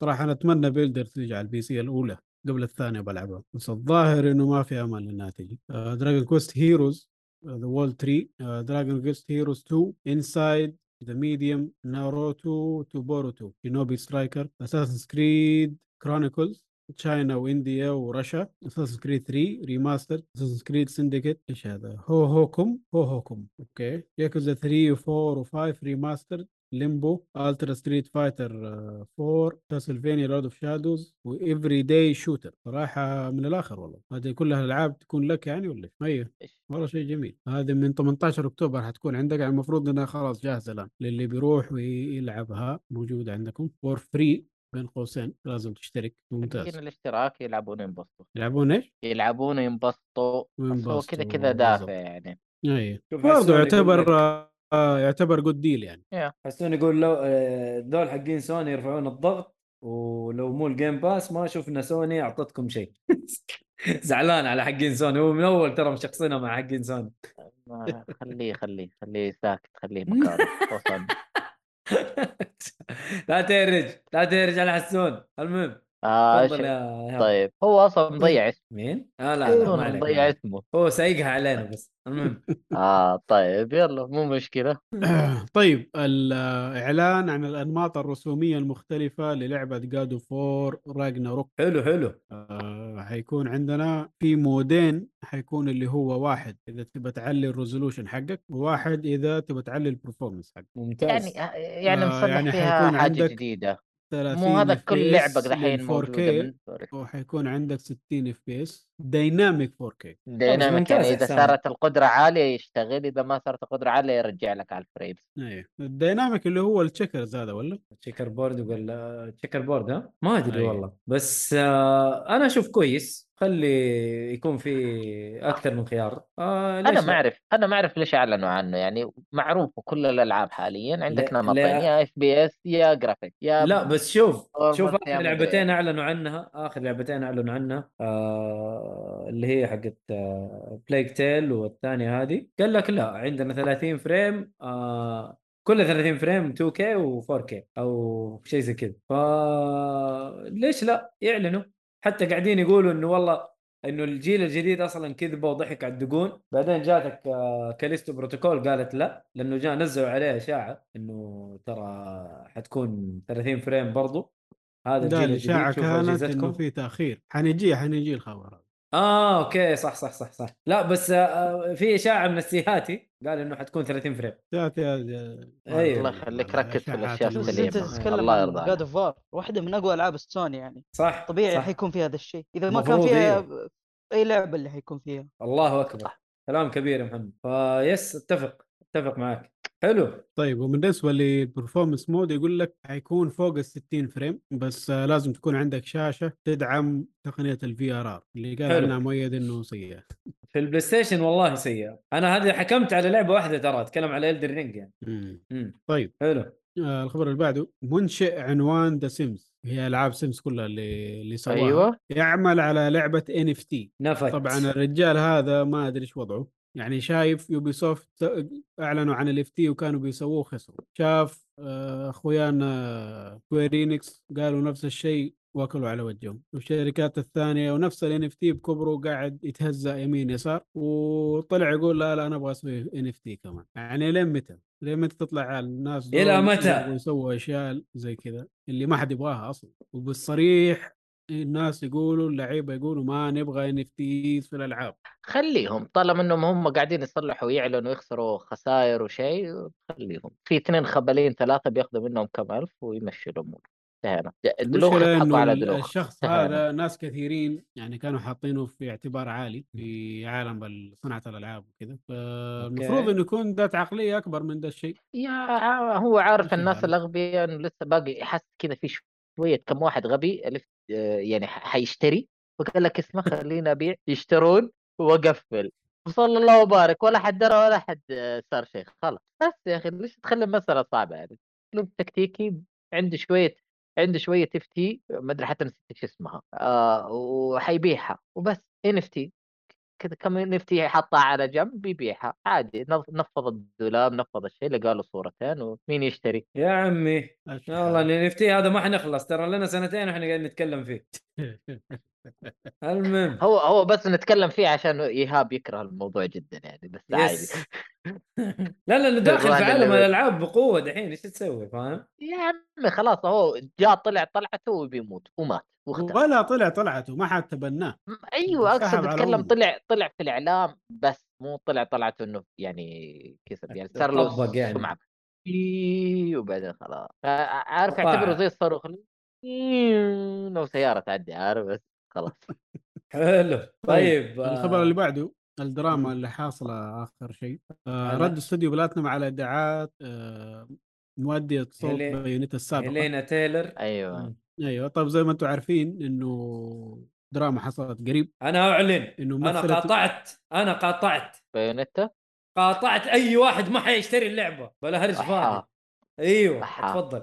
صراحة أنا أتمنى Builders تيجي على ال PC الأولى قبل الثانية بلعبها بس الظاهر إنه ما في أمل إنها تجي. Dragon Quest Heroes The World Tree Dragon Quest Heroes 2 Inside The Medium Naruto to Boruto Shinobi Striker Assassin's Creed Chronicles China و India و Russia Assassin's Creed 3 Remastered Assassin's Creed Syndicate إيش هذا؟ هو هوكم هو هوكم. okay. Yakuza 3 و4 و5 Remaster Limbo Ultra Street Fighter 4 Castlevania Lords of Shadow و Everyday Shooter صراحة من الآخر والله. هذه كلها ألعاب تكون لك يعني ولا؟ أيوه؟ والله شيء جميل. هذه من 18 أكتوبر حتكون عندك. يعني المفروض إنها خلاص جاهزة الآن للي بيروح ويلعبها موجودة عندكم. for free بين قوسين لازم تشترك. ممتاز. حقين الاشتراك يلعبون ينبسطوا. يلعبون إيش؟ يلعبون ينبسطوا. بس هو وينبسطوا، كذا كذا. دافع يعني. أي. برضه يعتبر آه يعتبر good deal يعني. حسون يقول لو آه، ذول حقين سوني يرفعون الضغط ولو مو ال Game Pass ما إن سوني أعطتكم شيء. زعلان على حقين سوني. هو من أول ترى مشخصنها مع حقين سوني. خليه خليه خليه ساكت خليه مكانه. لا تهرج لا تهرج على حسون. المهم. آه تفضل يا. طيب هو أصلا مضيع اسمه. مين؟ آه لا لا ما عليك مضيع. اسمه. هو سايقها علينا بس. المهم. آه طيب يلا مو مشكلة. طيب الإعلان عن الأنماط الرسومية المختلفة للعبة God of War Ragnarök حلو حلو. آه حيكون عندنا في مودين حيكون اللي هو واحد إذا تبى تعلي ال resolution حقك وواحد إذا تبى تعلي ال performance حقك. ممتاز. يعني يعني آه، مصلح يعني فيها حاجة عندك جديدة. 30 مو هذا كل FPS دحين لل موجوده 4K من وحيكون عندك 60 اف بي اس دايناميك 4K ديناميك ممتاز يعني إذا. صارت القدرة عالية يشتغل إذا ما صارت القدرة عالية يرجع لك على الفريمز إيه الديناميك اللي هو التشيكرز هذا ولا؟ تشيكر بورد ولا تشيكر بورد ها؟ ما أدري أي. والله بس آه أنا أشوف كويس خلي يكون في أكثر من خيار آه أنا؟ ما أعرف أنا ما أعرف ليش أعلنوا عنه يعني معروف كل الألعاب حاليا عندك نمطين لا. يا FPS يا جرافيك يا لا بس شوف شوف آخر لعبتين. أعلنوا عنها آخر لعبتين أعلنوا عنها آه اللي هي حقت آه Plague Tale والثانية هذه. قال لك لا عندنا 30 frame آه كل 30 فريم 2K و4K أو شيء زي كذا. ف ليش لا؟ يعلنوا. حتى قاعدين يقولوا إنه والله إنه الجيل الجديد أصلا كذبه وضحك على الدقون. بعدين جاتك آه، Callisto Protocol قالت لا لأنه جاء نزلوا عليه أشاعة إنه ترى حتكون 30 frame برضو. هذا الجيل الأشاعة الجديد شوفوا كانت إنه في تأخير. حنجي حنجي الخبر هذا. آه okay صح صح صح صح. لا بس آه، في إشاعة من السيهاتي قال إنه حتكون 30 frame جات يا- أيوة. الله يخليك ركز في الأشياء السليمة. تتكلم الله يرضى God of War واحدة من أقوى ألعاب السوني يعني. صح طبيعي صح. حيكون فيها هذا الشيء. إذا ما كان فيها إيه. أي لعبة اللي حيكون فيها. الله أكبر. كلام كبير يا محمد. فيس اتفق. اتفق معك حلو. طيب وبالنسبة لل performance mode يقول لك حيكون فوق ال 60 frame بس لازم تكون عندك شاشة تدعم تقنية ال VRR اللي قال حلو. عنها مؤيد إنه سيئة. في ال PlayStation والله سيئة. أنا هذه حكمت على لعبة واحدة ترى أتكلم على Elden Ring يعني. مم. مم. طيب. حلو. آه الخبر اللي بعده منشئ عنوان The Sims هي ألعاب Sims كلها اللي اللي سواها. أيوه. يعمل على لعبة NFT نفت. طبعا الرجال هذا ما أدري إيش وضعه. يعني شايف Ubisoft أعلنوا عن ال NFT وكانوا بيسووه خسروا شاف آه، أخويانا Square Enix قالوا نفس الشيء وأكلوا على وجههم والشركات الثانية ونفس ال NFT بكبره قاعد يتهزأ يمين يسار وطلع يقول لا لا أنا أبغى أسوي NFT كمان يعني لين متى؟ لين متى تطلع الناس إلى متى؟ يسووا أشياء زي كذا اللي ما حد يبغاها أصلا وبالصريح الناس يقولوا اللعيبة يقولوا ما نبغى إن في الألعاب. خليهم طالما إنهم هم قاعدين يصلحوا ويعلنوا ويخسروا خسائر وشيء خليهم. في اثنين خبلين ثلاثة بياخذوا منهم كم ألف ويمشوا الأمور. انتهينا دلوخ على دلوخ الشخص. هذا ناس كثيرين يعني كانوا حاطينه في اعتبار عالي في عالم ال- صناعة الألعاب وكذا. فالمفروض. إنه يكون ذات عقلية أكبر من ذا الشيء. يا هو عارف الناس. الأغبياء إنه لسه باقي يحس كذا في شوية كم واحد غبي يعني ح- حيشتري فقال لك اسمع خليني أبيع. يشترون وأقفل. وصلى الله وبارك. ولا حد درى ولا حد آه، صار شيء. خلاص. بس يا أخي ليش تخلي المساله صعبة يعني؟ أسلوب تكتيكي عنده شوية عنده شوية NFT. ما أدري حتى نسيت إيش اسمها. آه وحيبيعها. وبس. إن إف تي. كم ان اف تي حطها على جنب بيبيعها عادي نف- نفض الدولاب نفض الشيء لقى له صورتين ومين يشتري؟ يا عمي والله حاله. ال NFT هذا ما حنخلص ترى لنا سنتين وإحنا قاعدين نتكلم فيه. المهم. هو هو بس نتكلم فيه عشان إيهاب يكره الموضوع جدا يعني بس عادي. لا لا داخل في عالم الألعاب بقوة دحين إيش تسوي فاهم؟ يا عمي خلاص هو جاء طلع طلعته وبيموت ومات. واختفى ولا طلع طلعته ما حد تبناه. أيوه انسحب أقصد أتكلم. طلع طلع في الإعلام بس مو طلع طلعته إنه يعني كسب يعني صار له يعني. إيه، وبعدين خلاص. عارف. أعتبره زي الصاروخ. إيه، لو سيارة تعدي عارف بس خلاص. حلو. طيب الخبر آه، اللي بعده الدراما. اللي حاصلة آخر شيء. آه رد استوديو بلاتنم على إدعاءات آه مؤدية صوت Bayonetta السابقة. Hellena Taylor. أيوه. أيوه طيب زي ما أنتم عارفين إنه دراما حصلت قريب أنا أعلن إنه أنا قاطعت أنا قاطعت بايونيتا قاطعت أي واحد ما حيشتري اللعبة بلا هرج فاضي. أيوه. تفضل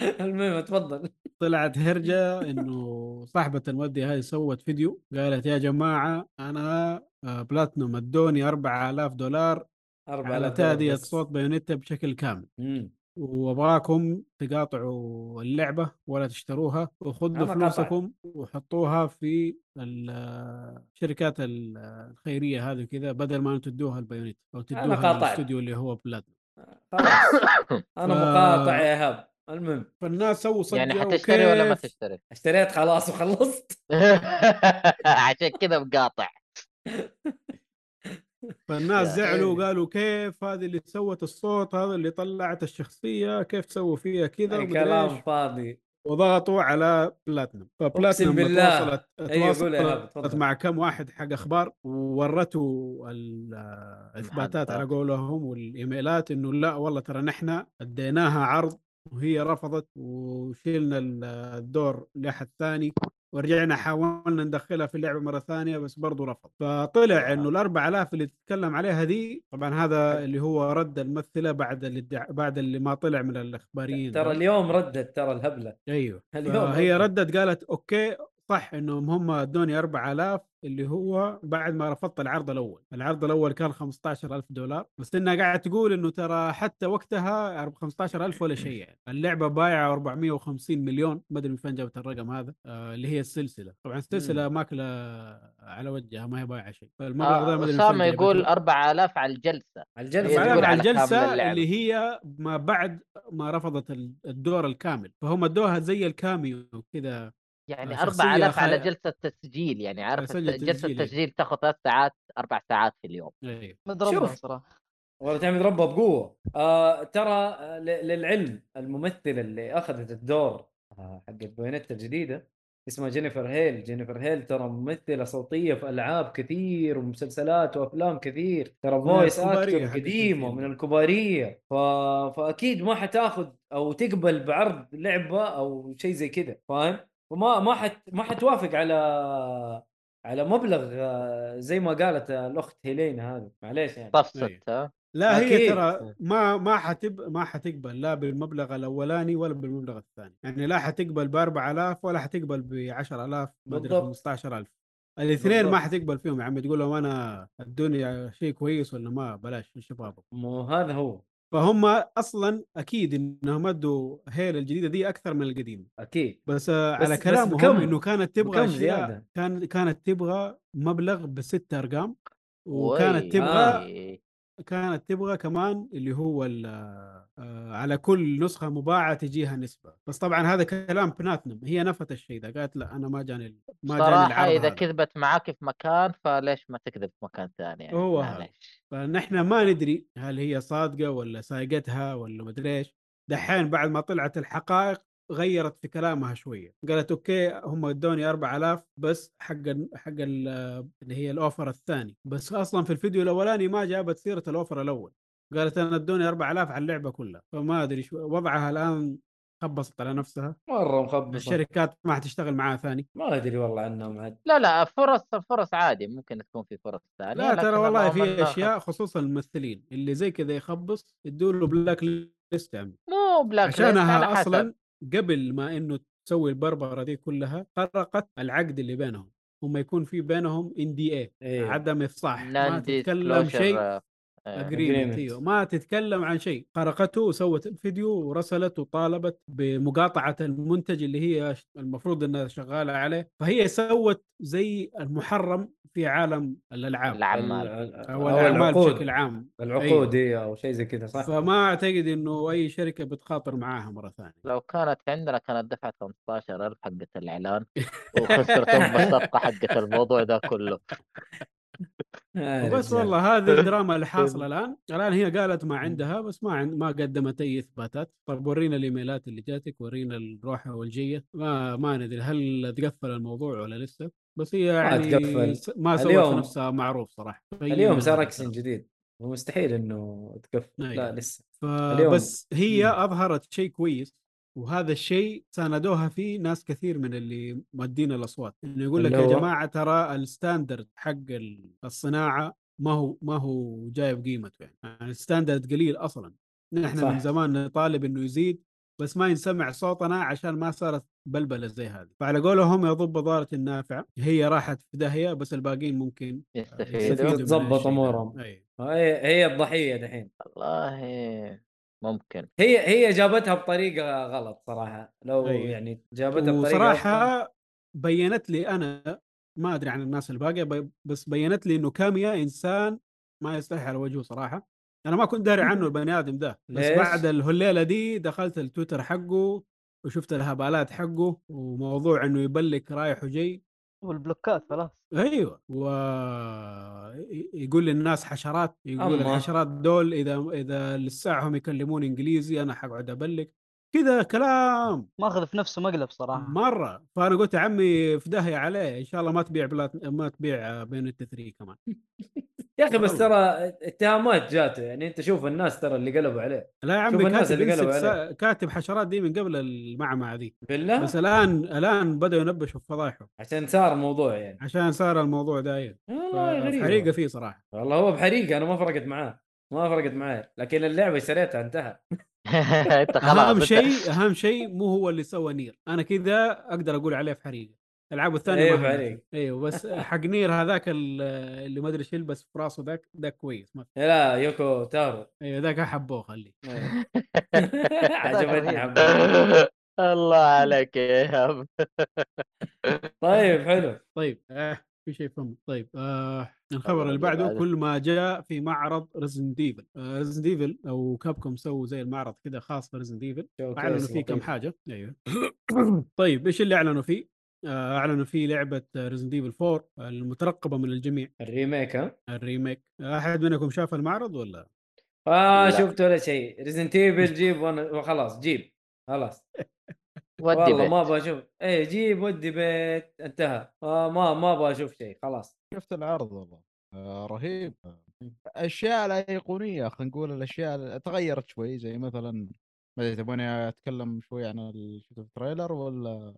المهم تفضل طلعت هرجة إنه صاحبة المؤدية هذه سوت فيديو قالت يا جماعة أنا آه، بلاتينوم ادوني 4000 دولار 4000 على دولار تادية. صوت بايونيتا بشكل كامل مم. وابغاكم تقاطعوا اللعبة ولا تشتروها وخذوا فلوسكم وحطوها في ال- الشركات ال- الخيرية هذه كذا بدل ما تدوها البايونيت أو تدوها قاطعت. للاستوديو اللي هو بلاد أنا مقاطع يا ايهاب المهم. فالناس سووا ضجة يعني حتشتري ولا ما تشتري؟ اشتريت خلاص وخلصت. عشان كذا مقاطع. فالناس زعلوا. وقالوا كيف هذه اللي سوت الصوت هذا اللي طلعت الشخصية كيف تسووا فيها كذا كلام. فاضي وضغطوا على بلاتنم فبلاتنم بالله. تواصلت أيوة، تواصلت. مع كم واحد حق أخبار وورته الإثباتات على. قولهم والإيميلات إنه لا والله ترى نحن أديناها عرض وهي رفضت وشيلنا ال- الدور لأحد ثاني ورجعنا حاولنا ندخلها في اللعبة مرة ثانية بس برضو رفض. فطلع إنه ال 4000 اللي تتكلم عليها دي طبعا هذا اللي هو رد الممثلة بعد اللي بعد اللي ما طلع من الإخباريين ترى. اليوم ردت ترى الهبلة. أيوه. اليوم هي. ردت قالت okay صح إنهم هم أدوني 4000 اللي هو بعد ما رفضت العرض الأول، العرض الأول كان 15000 دولار بس إنها قاعد تقول إنه ترى حتى وقتها 15000 ولا شيء يعني، اللعبة بايعة 450 مليون ما أدري من فين جابت الرقم هذا آه اللي هي السلسلة، طبعا السلسلة ماكلة على وجهها ما هي بايعة شيء، فالمبلغ ده ما أدري أسامة. يقول 4000 على الجلسة. على الجلسة. على الجلسة. اللي هي ما بعد ما رفضت ال- الدور الكامل. فهم ادوها زي الكاميو كذا يعني شخصية 4000 على خي- جلسة تسجيل يعني عارف جلسة تسجيل،. التسجيل تاخذ ثلاث ساعات أربع ساعات في اليوم. مضربها شوف. صراحة. والله تعمد ربها بقوة. آه ترى آه، ل- للعلم الممثله اللي أخذت الدور آه حق بوينتا الجديدة اسمها جينيفر هيل. جينيفر هيل ترى ممثلة صوتية في ألعاب كثير ومسلسلات وأفلام كثير. ترى فويس الكبارية قديمه الفيلم. من الكبارية. ف... فأكيد ما حتاخذ أو تقبل بعرض لعبة أو شيء زي كذا فاهم؟ وما ما حت ما حتوافق على على مبلغ آه، زي ما قالت الأخت هيلينا هذه معليش يعني أيوة. طفست ها لا هي أكيد. ترى ما ما حتب ما حتقبل لا بالمبلغ الأولاني ولا بالمبلغ الثاني يعني لا حتقبل ب 4000 ولا حتقبل ب 10000 ما أدري بالضبط. 15000 الاثنين ما. حتقبل فيهم يا عمي تقول لهم أنا ادوني شيء كويس ولا ما بلاش الشباب مو هذا هو فهم أصلا أكيد إنهم أدوا هيل الجديدة دي أكثر من القديمه أكيد بس, آه، بس- على كلامهم؟ إنه كانت تبغى أشياء؟ كان كانت تبغى مبلغ بست أرقام وكانت. تبغى وي. كانت تبغى كمان اللي هو آه، على كل نسخة مباعة تجيها نسبة. بس طبعا هذا كلام بناتنم هي نفت الشيء ده قالت لا أنا ما جاني ما جاني العرض إذا هذا. كذبت معاك في مكان فليش ما تكذب في مكان ثاني يعني؟ هو. فنحن ما ندري هل هي صادقة ولا سايقتها ولا مدري إيش. دحين بعد ما طلعت الحقائق غيرت في كلامها شوية. قالت okay هم ادوني 4000 بس حق ال- حق ال- اللي هي ال offer الثاني. بس أصلا في الفيديو الأولاني ما جابت سيرة ال offer الأول. قالت أنا ادوني 4000 على اللعبة كلها. فما أدري شو وضعها الآن خبصت على نفسها. مرة مخبصة. الشركات ما حتشتغل معاها ثاني. ما أدري والله عنهم عاد لا لا فرص الفرص عادي ممكن تكون في فرص ثانية لا ترى والله في أشياء خصوصا الممثلين اللي زي كذا يخبص يدوا له blacklist عمي. مو blacklist عشانها أصلا قبل ما إنه تسوي البربرة دي كلها خرقت العقد اللي بينهم هم يكون في بينهم NDA. عدم إفصاح ما تتكلم شيء. agreement Agreement. أيوه. ما تتكلم عن شيء. خرقته وسوت الفيديو ورسلت وطالبت بمقاطعة المنتج اللي هي المفروض إنها شغالة عليه. فهي سوت زي المحرم في عالم الألعاب. العمال أو الأعمال بشكل عام. العقود هي أو شيء زي كذا صح؟ فما أعتقد إنه أي شركة بتخاطر معاها مرة ثانية. لو كانت عندنا كانت دفعت 15000 حقة الإعلان وخسرتهم بالصفقة حقة الموضوع ده كله. رجال. والله هذه الدراما اللي حاصلة الآن. الآن هي قالت ما عندها بس ما عند ما قدمت أي إثباتات. طيب ورينا الإيميلات اللي جاتك ورينا الروحه والجية. ما ما ندري هل تقفل الموضوع ولا لسه. بس هي يعني تقفل. س- ما سوت اليوم- نفسها معروف صراحة. اليوم صار اكسن جديد ومستحيل إنه تقفل. لا أيوة. لسه اليوم- فبس هي. أظهرت شيء كويس. وهذا الشيء ساندوها فيه ناس كثير من اللي مؤدين الأصوات إنه يقول لك يا؟ جماعة ترى ال standard حق ال- الصناعة ما هو ما هو جايب قيمته يعني, يعني ال standard قليل أصلا نحن صح. من زمان نطالب إنه يزيد بس ما ينسمع صوتنا عشان ما صارت بلبلة زي هذه فعلى قولهم رب ضارة نافعة هي راحت في داهية بس الباقيين ممكن يستفيدوا. أي. هي هي الضحية دحين والله ممكن هي هي جابتها بطريقة غلط صراحة لو أيوة. يعني جابتها بطريقة أفضل. وصراحه بينت لي أنا ما أدري عن الناس الباقية بس بينت لي إنه كاميا إنسان ما يستحي على وجهه صراحة أنا ما كنت داري عنه البني آدم ده بس ليش؟ بعد الليلة دي دخلت التويتر حقه وشفت الهبالات حقه وموضوع إنه يبلك رايح وجاي والبلوكات خلاص أيوه و يقول للناس حشرات يقول. الحشرات دول إذا إذا لساعهم يكلمون إنجليزي أنا حقعد أبلك كذا كلام. ماخذ في نفسه مقلب صراحة. مرة. فأنا قلت يا عمي في داهية عليه إن شاء الله ما تبيع بلات ما تبيع بايونيتا 3 كمان. يا أخي بس. ترى اتهامات جاته يعني أنت شوف الناس ترى اللي قلبوا عليه. لا يا عمي الناس كاتب اللي قلبوا عليه. كاتب حشرات دي من قبل المعمعة دي. بالله؟ بس الان الآن بدأوا ينبشوا في فضايحه عشان صار الموضوع يعني. عشان صار الموضوع داير. والله غريب. حريقه فيه صراحة. والله هو بحريقة أنا ما فرقت معاه. ما فرقت معاه. لكن اللعبة اشتريتها انتهى. انت خلاص اهم شيء أهم شيء مو هو اللي سوى نير أنا كذا أقدر أقول عليه في حريقة العابه الثانية. بحريقة. أيوه بس حق نير هذاك ال- اللي ما أدري إيش يلبس في راسه ذاك ذاك كويس ما لا يوكو تارو أيوه ذاك أحبوه خليه إيه. عجبتني رهيب. حبة. الله عليك يا طيب حلو طيب آه في شيء فهم. طيب آه خبر الخبر اللي بعده. كل ما جاء في معرض ريزن ديفل آه ريزن ديفل أو كابكوم سووا زي المعرض كذا خاص بريزن ديفل أعلنوا فيه كم. حاجة. أيوه. طيب إيش اللي أعلنوا فيه؟ آه أعلنوا فيه لعبة ريزن ديفل 4 المترقبة من الجميع. الريميك ها؟ الريميك. أحد منكم شاف المعرض ولا؟ آه لا. شفت ولا شيء. ريزنت ايفل جيب وأنا وخلاص جيب. خلاص. ودي والله بيت. ما أبغى أشوف. إيه جيب ودي بيت انتهى. آه ما ما أبغى أشوف شيء خلاص. شفت العرض والله. آه رهيب. أشياء الأيقونية خلينا نقول الأشياء اللي تغيرت شوي زي مثلا ما أدري تبوني أتكلم شوي عن التريلر ولا؟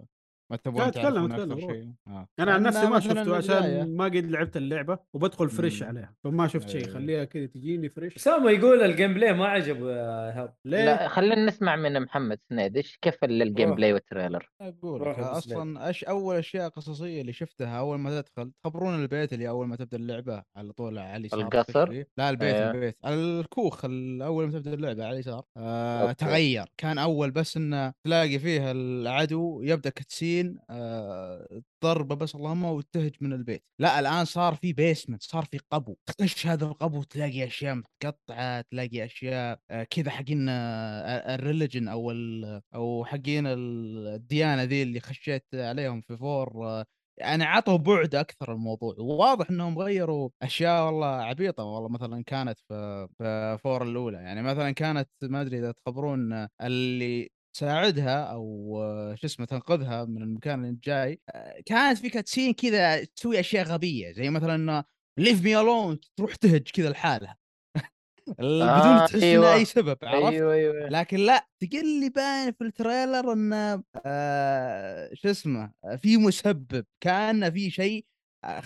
ما لا، أتكلم، أكثر. شيء؟ آه. أنا عن نفسي ما شفته عشان ما قد لعبت اللعبة وبدخل فريش مم. عليها فما شفت شيء أيوة. خليها كذا تجيني فريش اسامه يقول الجيم play ما عجبه ايهاب ليه؟ لا خلينا نسمع من محمد سنيد إيش كيف ال gameplay وال trailer أقول أصلا أش أول أشياء قصصية اللي شفتها أول ما تدخل تخبرون البيت اللي أول ما تبدأ اللعبة على طول على اليسار القصر؟ تكفي. لا البيت أيوه. البيت الكوخ ال- أول ما تبدأ اللعبة على اليسار آه. تغير كان أول بس إنه تلاقي فيها العدو يبدأ cutscene آه ضربه بس اللهم ويتهج من البيت. لا الآن صار في basement صار في قبو. تخش هذا القبو تلاقي أشياء متقطعة تلاقي أشياء آه كذا حقين آه ال religion أو ال- أو حقين ال- الديانة ذي اللي خشيت عليهم في four آه، يعني عطوا بعد أكثر الموضوع. وواضح إنهم غيروا أشياء والله عبيطة. والله مثلا كانت في four الأولى. يعني مثلا كانت ما أدري إذا تخبرون آه، اللي تساعدها أو آه، شو اسمه تنقذها من المكان اللي جاي. آه، كانت في cutscene كذا تسوي أشياء غبية زي مثلا انه leave me alone تروح تهج كذا لحالها. بدون آه، تحس أيوة. أي سبب عرفت؟ أيوه أيوه. لكن لا تقل لي باين في ال trailer إنه آه شو اسمه في مسبب كأن في شيء آه،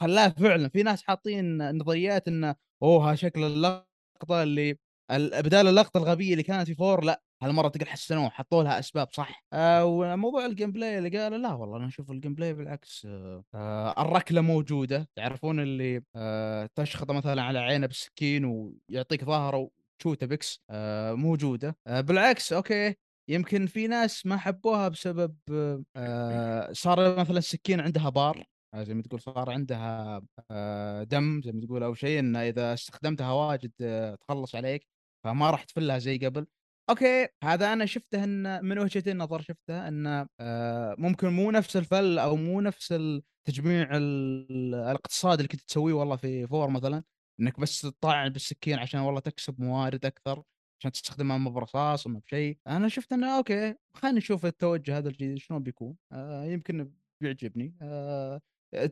خلاه فعلا. في ناس حاطين نظريات إنه أوه ها شكل اللقطة اللي ال- بدال اللقطة الغبية اللي كانت في four لا. هالمرة تقول حسنوه حطوا لها أسباب صح؟ آه وموضوع ال gameplay اللي قاله لا والله أنا أشوف ال gameplay بالعكس آه آه الركلة موجودة. تعرفون اللي تشخطه مثلا على عينه بالسكين ويعطيك ظهره وتشوته بكس موجودة. بالعكس okay يمكن في ناس ما حبوها بسبب صار مثلا السكين عندها بار زي ما تقول صار عندها دم زي ما تقول أو شيء انه إذا استخدمتها واجد تخلص عليك فما راح تفلها زي قبل. okay هذا أنا شفته إن من وجهة النظر شفته انه آه، ممكن مو نفس ال feel أو مو نفس التجميع ال- الاقتصادي اللي كنت تسويه والله في four مثلا إنك بس تطعن بالسكين عشان والله تكسب موارد أكثر عشان تستخدمها اما برصاص اما بشيء. أنا شفت إنه okay خلينا نشوف التوجه هذا الجديد شلون بيكون. آه يمكن بيعجبني. آه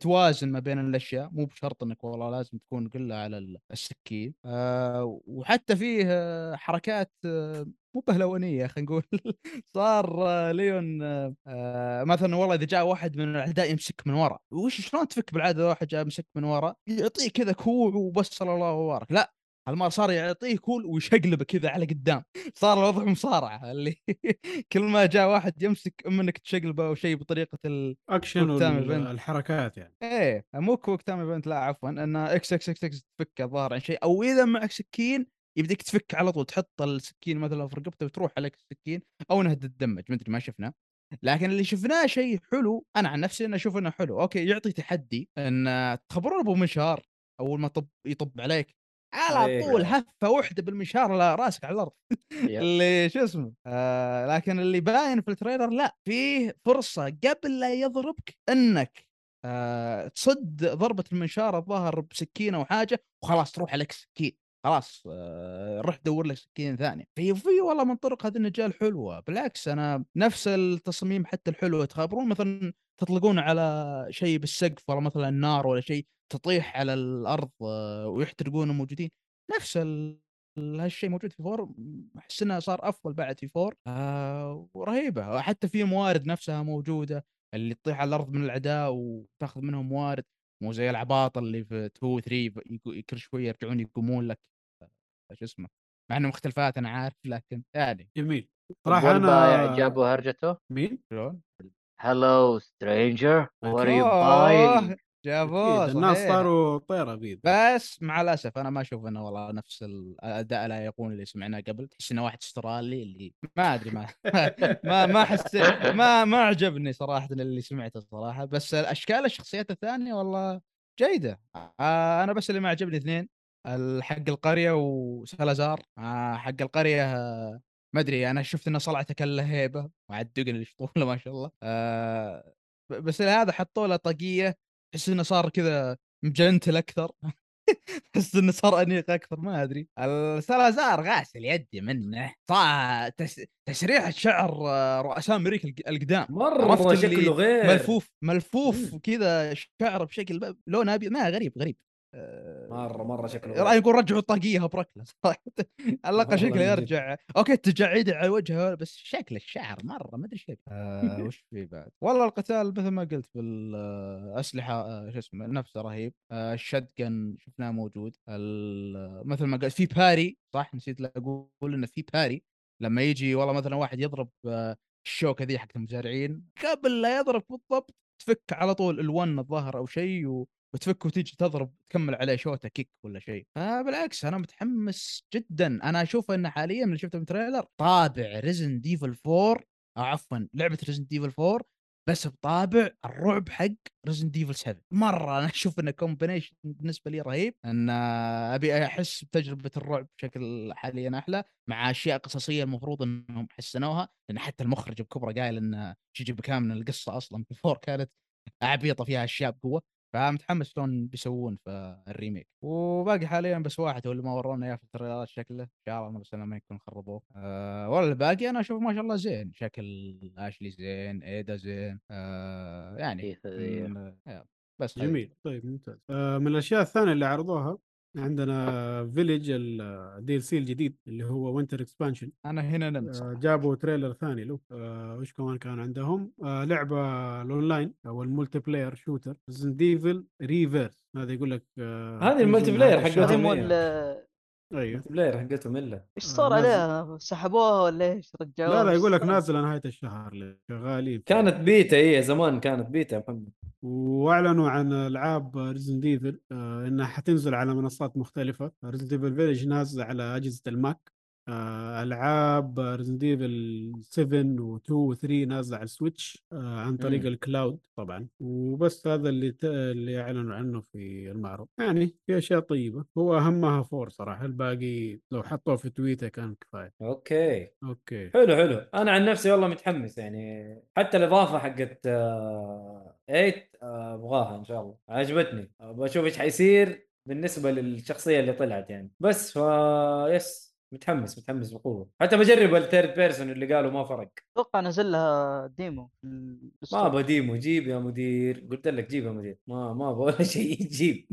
توازن ما بين الأشياء مو بشرط إنك والله لازم تكون كلها على ال- السكين. آه وحتى فيه آه، حركات آه، مو بهلوانية خلينا نقول. صار ليون آه، مثلا والله إذا جاء واحد من الأعداء يمسك من ورا وش شلون تفك بالعادة واحد جاء مسك من ورا؟ يعطيه كذا كوع وبس صلى الله وبارك لا هالمره صار يعطيه كول ويشقلبه كذا على قدام. صار الوضع مصارعة اللي كل ما جاء واحد يمسك اما انك تشقلبه أو شيء بطريقة ال... اكشن كوك تايم إيفنت. والحركات يعني. إيه مو كويك تايم ايفنت لا عفوا إن إكس إكس إكس إكس تفك الظاهر عن شيء. أو إذا معك سكين يبديك تفك على طول تحط السكين مثلا في رقبته وتروح عليك السكين أو انها تتدمج ما أدري ما شفنا لكن اللي شفناه شيء حلو أنا عن نفسي أنا أشوف إنه حلو أوكي يعطي تحدي إن تخبرون أبو منشار أول ما طب يطب عليك على أيوة. طول هفة واحدة بالمنشار على راسك على الأرض. اللي شو اسمه آه لكن اللي باين في ال trailer لا فيه فرصة قبل لا يضربك إنك آه تصد ضربة المنشار الظاهر بسكينة أو حاجة وخلاص تروح عليك سكين خلاص آه روح دور لك سكين ثانية. في في والله من طرق هذه النجاة الحلوة. بالعكس أنا نفس التصميم حتى الحلوه تخبرون مثلا تطلقون على شيء بالسقف ولا مثلا نار ولا شيء تطيح على الأرض آه ويحترقون الموجودين نفس ال... ال- هالشيء موجود في four. أحس إنه صار أفضل بعد في four. آه ورهيبة. حتى في موارد نفسها موجودة اللي تطيح على الأرض من الأعداء وتأخذ منهم موارد. مو زي العباط اللي في 2 3 يقو- كل شوية يرجعون يقومون لك. شو اسمه مع إنه مختلفات أنا عارف لكن يعني جميل. صراحة والبايع أنا جابوا هرجته؟ مين؟ شلون؟ هلو سترينجر وات يو باينج جابوه الناس صحيح. صاروا طيرة بيض بس مع الأسف أنا ما أشوف إنه والله نفس الاداء لا يقول اللي سمعناه قبل تحس إنه واحد أسترالي اللي ما أدري ما ما ما حسيت ما ما عجبني صراحة اللي سمعته صراحة. بس الأشكال الشخصيات الثانية والله جيدة. آه أنا بس اللي ما عجبني اثنين. حق القرية وسلازار. آه حق القرية ما أدري أنا شفت انه صلعته كان له هيبه مع الدقن اللي شطوله ما شاء الله. ب- بس هذا حطوا له طاقية تحس إنه صار كذا مجنتل أكثر. تحس إنه صار أنيق أكثر ما أدري. السلازار غاسل يدي منه. صار تس... تسريح الشعر آه، رؤساء أمريكا الق- القدام. مرة شكله غير. ملفوف ملفوف وكذا شعره بشكل لون أبيض ما غريب غريب. مره مرة شكله غير يقول رجعوا الطاقية بركله صراحة على الاقل شكله. يرجع. أوكي التجاعيد على وجهه بس شكل الشعر مرة ما أدري إيش آه وش في بعد؟ والله القتال مثل ما قلت بالأسلحة آه شو اسمه نفسه رهيب. آه الشتقن شفناه موجود. مثل ما قلت في باري صح؟ نسيت أقول إنه في باري. لما يجي والله مثلا واحد يضرب آه الشوكة ذي حقت المزارعين قبل لا يضرب بالضبط تفك على طول الون الظهر أو شيء و... وتفك وتيجي تضرب تكمل عليه شوطه kick ولا شيء. فبالعكس أنا متحمس جدا. أنا أشوف انه حاليا من اللي شفته من trailer طابع Resident Evil 4 أو عفوا لعبة Resident Evil 4 بس بطابع الرعب حق Resident Evil 7 مرة أنا أشوف انه combination بالنسبة لي رهيب إن أبي أحس بتجربة الرعب بشكل حاليا أحلى مع أشياء قصصية المفروض إنهم حسنوها لأن حتى المخرج بكبرة قايل إن شينجي ميكامي القصة أصلا 4 كانت عبيطه فيها أشياء بقوة. فمتحمس شلون بيسوون في ال remake. وباقي حاليا بس واحد هو اللي ما ورونا اياه في ال trailers شكله. إن شاء الله بس ما يكون خربوه. أه ولا الباقي أنا أشوف ما شاء الله زين. شكل Ashley زين Ada زين. أه يعني إيه، إيه. بس هذه. جميل. طيب ممتاز. آه من الأشياء الثانية اللي عرضوها عندنا Village ال DLC الجديد اللي هو Winters' Expansion أنا هنا نمت آه. جابوا trailer ثاني. له آه وش كمان كان عندهم؟ آه لعبة الاونلاين أو ال multiplayer shooter Evil Re:Verse هذا يقول لك هذه ال multiplayer حق الشهر. إيه. أيوه player حقتهم الا إيش آه، صار. عليها؟ سحبوها ولا إيش؟ رجعوها لا لا يقول لك؟ نازلة نهاية الشهر شغالين. كانت بيتا هي زمان كانت بيتا يا محمد وأعلنوا عن ألعاب Resident Evil إنها حتنزل على منصات مختلفة Resident Evil Village نازله على أجهزة ال Mac آه، ألعاب Resident Evil 7 و2 و3 نازلة على ال Switch آه، عن طريق مم. ال cloud طبعا. وبس هذا اللي ت... اللي أعلنوا عنه في المعرض. يعني في أشياء طيبة. هو أهمها four صراحة. الباقي لو حطوه في تويتر كان كفاية. أوكي. okay. حلو حلو. أنا عن نفسي والله متحمس يعني. حتى الإضافة حقت آه، 8 آه، أبغاها إن شاء الله. عجبتني. بشوف إيش حيصير بالنسبة للشخصية اللي طلعت يعني. بس فا yes متحمس متحمس بقوة. حتى بجرب ال third person اللي قالوا ما فرق. أتوقع نزل لها demo في ما. أبغى demo. جيب يا مدير. قلت لك جيب يا مدير. ما ما أبغى ولا شيء. جيب.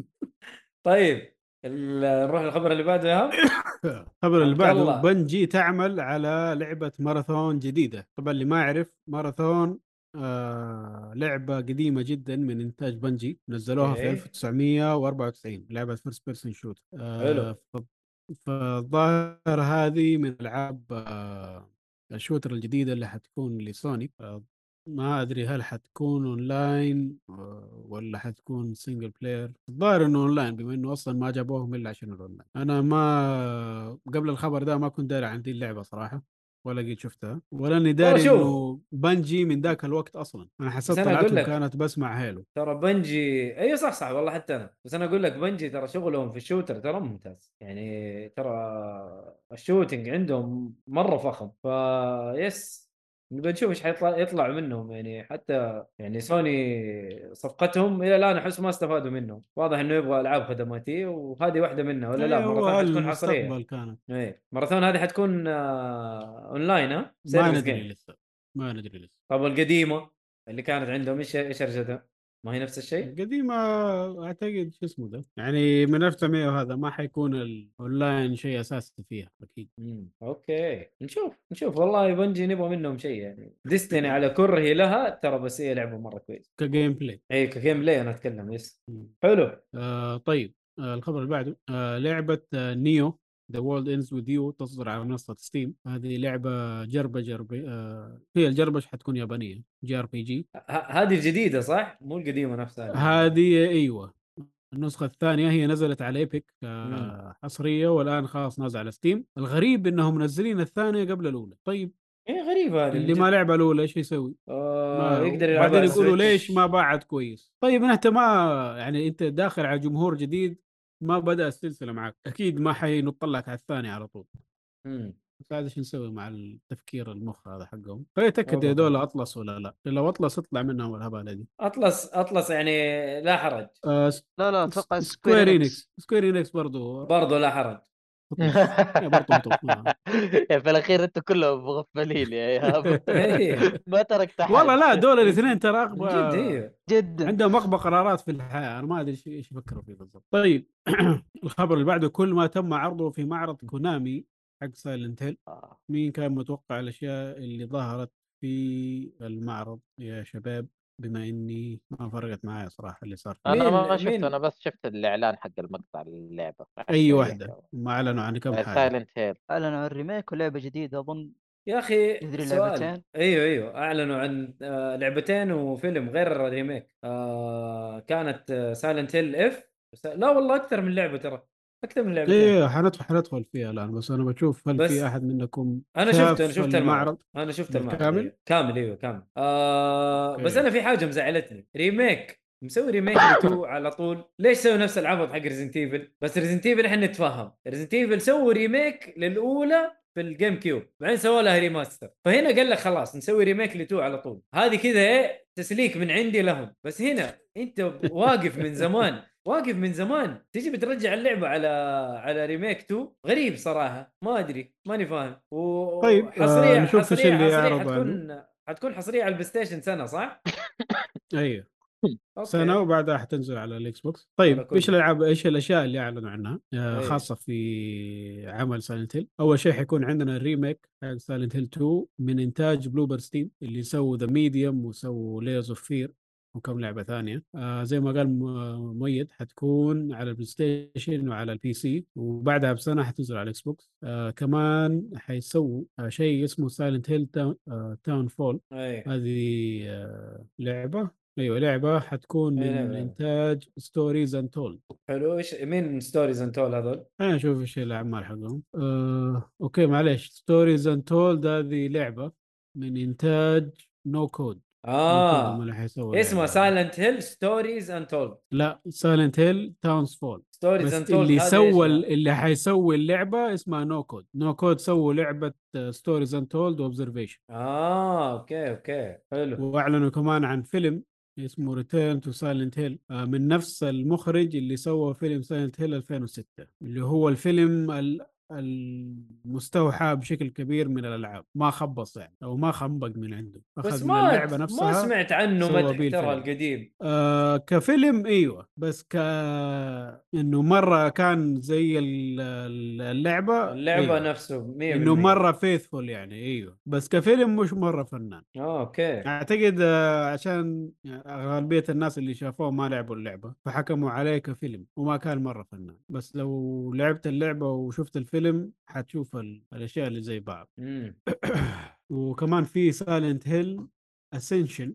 طيب ال- نروح للخبر اللي بعده يا الخبر اللي بعده. Bungie تعمل على لعبة ماراثون جديدة. طبعا اللي ما يعرف ماراثون آه لعبة قديمة جدا من إنتاج بنجي. نزلوها في أوكي. 1994 لعبة first person shoot حلو. آه ف- فالظاهر هذه من ألعاب آه ال shooter الجديدة اللي حتكون لسوني آه ما أدري هل حتكون أونلاين آه، ولا حتكون single player الظاهر إنه أونلاين بما إنه أصلا ما جابوهم إلا عشان الأونلاين. أنا ما قبل الخبر ده ما كنت داري عن دي اللعبة صراحة. ولا قد شفتها ولا اني داري. إنه Bungie من ذاك الوقت أصلا. أنا حسيت طلعتهم. كانت بس مع Halo. ترى Bungie أيوه صح صح والله حتى أنا. بس أنا أقول لك Bungie ترى شغلهم في ال shooter ترى ممتاز. يعني ترى ال shooting عندهم مرة فخم. ف yes نبي نشوف إيش حيطلع يطلع منهم يعني. حتى يعني سوني صفقتهم إلى الآن أحس ما استفادوا منهم. واضح إنه يبغى ألعاب خدماتية وهذه واحدة منها ولا لا؟ أيوة، ماراثون حتكون حصرية. كانت؟ إيه ماراثون هذه حتكون آه، اونلاين ها ما ندري. لسه ما ندري لسه. طب القديمه اللي كانت عندهم إيش إيش ارجتها؟ ما هي نفس الشيء؟ القديمة أعتقد شو اسمه ده؟ يعني من 1900 وهذا ما حيكون الاونلاين شيء أساسي فيها أكيد. امم okay. نشوف نشوف. والله Bungie نبغى منهم شيء يعني. Destiny على كرهي لها ترى بس هي لعبة مرة كويسة. ك gameplay اي ك gameplay أنا أتكلم yes. مم. حلو. آه طيب. آه الخبر اللي بعده. آه لعبة آه NEO. The World Ends with You تصدر على منصة Steam هذه لعبة JRPG JRPG آه هي ال JRPG حتكون يابانية؟ JRPG. هذه الجديدة صح؟ مو القديمة نفسها هذه أيوه. النسخة الثانية هي نزلت على ايبك. آه حصرية والآن خلاص نازل على ستيم الغريب إنهم منزلين الثانية قبل الأولى. طيب. إيه غريبة هذه. اللي ما. لعب الأولى إيش يسوي؟ آه يقدر يلعبها بعدين يقولوا. ليش ما باعت كويس؟ طيب أنت ما يعني أنت داخل على جمهور جديد ما بدأ السلسلة معك أكيد ما حينط لك على الثاني على طول. مم. بس هذا شو نسوي مع التفكير المخ هذا حقهم؟ فيتاكد والله هذول فاهم. أطلس ولا لا؟ لو أطلس اطلع منهم الهبالة دي. Atlus Atlus يعني لا حرج. آه لا لا أتوقع Square Enix. Square Enix برضو برضه لا حرج. يا برضو هطوف. آه. في الأخير أنتم كلهم مغفلين يا ايهاب إيه. ما تركت احد والله لا دول الاثنين ترى جد أيوه جدا. عندهم اغبى قرارات في الحياة. أنا ما أدري إيش يفكروا فيه بالضبط. طيب الخبر اللي بعده كل ما تم عرضه في معرض Konami حق Silent Hill آه. مين كان متوقع الأشياء اللي ظهرت في المعرض يا شباب؟ بما إني ما فرقت معايا صراحة اللي صار. أنا ما شفت مين؟ أنا بس شفت الإعلان حق المقطع اللعبة. أي واحدة. ما أعلنوا عن كم حاجة. Silent Hill أعلنوا عن remake ولعبة جديدة أظن. يا أخي سؤال. لعبتين؟ أيوه أيوه. أعلنوا عن آه، لعبتين وفيلم غير ال remake. آه كانت Silent Hill f لا والله أكثر من لعبة ترى. أكثر من لعبتين. إيه حندخل حندخل فيها الآن بس أنا بشوف هل بس في أحد منكم أنا شفت أنا شفت المعرض. أنا شفت المعرض بالكامل؟ أيوه. كامل أيوه كامل. آه okay. بس أنا في حاجة مزعلتني. remake. مسوي remake ل two على طول. ليش سوي نفس العبط حق Resident Evil بس Resident Evil إحنا نتفاهم. Resident Evil سووا remake للأولى في ال GameCube بعدين سووا لها remaster فهنا قال لك خلاص نسوي remake ل two على طول. هذه كذا إيه تسليك من عندي لهم. بس هنا أنت واقف من زمان. واقف من زمان. تيجي بترجع اللعبة على على remake 2 غريب صراحة. ما أدري. ماني فاهم. و... طيب، آه، حصرية نشوف إيش حصرية اللي يعرض حتكون حتكون حصرية على ال PlayStation سنة صح؟ أيوه. okay. سنة وبعدها حتنزل على ال Xbox. طيب إيش. الألعاب إيش الأشياء اللي أعلنوا عنها؟ آه أيوة. خاصة في عمل Silent Hill أول شيء حيكون عندنا ال remake حق Silent Hill 2 من إنتاج Bloober Team اللي سووا The Medium وسووا Layers of Fear وكم لعبة ثانية. آه زي ما قال مؤيد حتكون على ال PlayStation وعلى ال PC وبعدها بسنة حتنزل على ال Xbox آه كمان حيسووا آه شيء اسمه Silent Hill Townfall اي هذه آه لعبة أيوه لعبة حتكون أي من لعبة. إنتاج Stories Untold حلو. إيش مين Stories Untold؟ خلينا نشوف إيش الاعمال حقهم آه، أوكي معليش. Stories Untold هذه لعبة من إنتاج No Code آه. اللعبة. Silent Hill Stories Untold لا Silent Hill Townfall Stories Untold بس اللي سوى اللي حيسوي اللعبة اسمها No Code No Code سووا لعبة Stories Untold و Observation آه okay okay حلو. وأعلنوا كمان عن فيلم اسمه Return to Silent Hill من نفس المخرج اللي سوى فيلم Silent Hill 2006 اللي هو الفيلم ال- المستوحى بشكل كبير من الألعاب. ما خبص يعني أو ما خنبق من عنده. بس أخذ من ما اللعبة ما نفسها سمعت عنه مدح ترى. القديم. آه كفيلم إيوه بس ك إنه مرة كان زي ال- ال- اللعبة اللعبة أيوة. نفسه 100% إنه مرة faithful يعني إيوه. بس كفيلم مش مرة فنان. okay. أعتقد آه، عشان غالبية الناس اللي شافوه ما لعبوا اللعبة فحكموا عليه كفيلم وما كان مرة فنان. بس لو لعبت اللعبة وشفت الفيلم حتشوف ال- الأشياء اللي زي بعض. وكمان في Silent Hill Ascension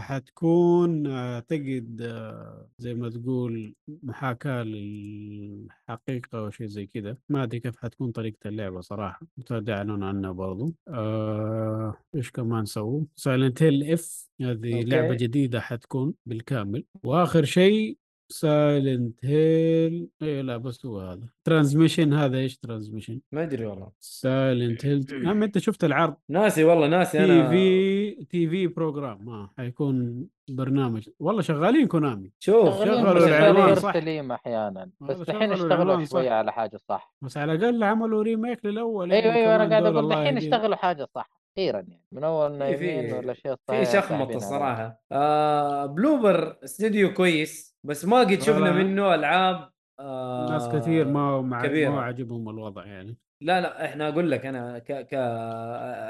حتكون اعتقد آه، زي ما تقول محاكاة للحقيقة أو شيء زي كذا ما أدري كيف حتكون طريقة اللعبة صراحة متى اعلنوا عنها برضو. آه، إيش كمان سووا؟ Silent Hill f هذه okay. لعبة جديدة حتكون بالكامل. وآخر شيء سايلنت هيل إيه لا بس هو هذا. ترانزميشن هذا إيش ترانزميشن ما ادري والله. سايلنت هيل يا عم أنت شفت العرض؟ ناسي والله ناسي تي أنا في تي في بروجرام ما حيكون برنامج. والله شغالين كونامي. شوف. شغلوا شغلوا العنوان صح. سليم أحيانا. بس والله الحين اشتغلوا شوية. على حاجة صح. بس على الأقل عملوا ريميك للأول. أيوه يعني أيوه أنا قاعد أقول الحين. اشتغلوا حاجة صح. أخيرا يعني من أول نايمين في- والاشياء في شخمطه. الصراحه آه Bloober استوديو كويس بس ما قد شفنا والله. منه ألعاب آه ناس كثير ما مع كبيرة. ما عجبهم الوضع يعني. لا لا إحنا أقول لك أنا ك ك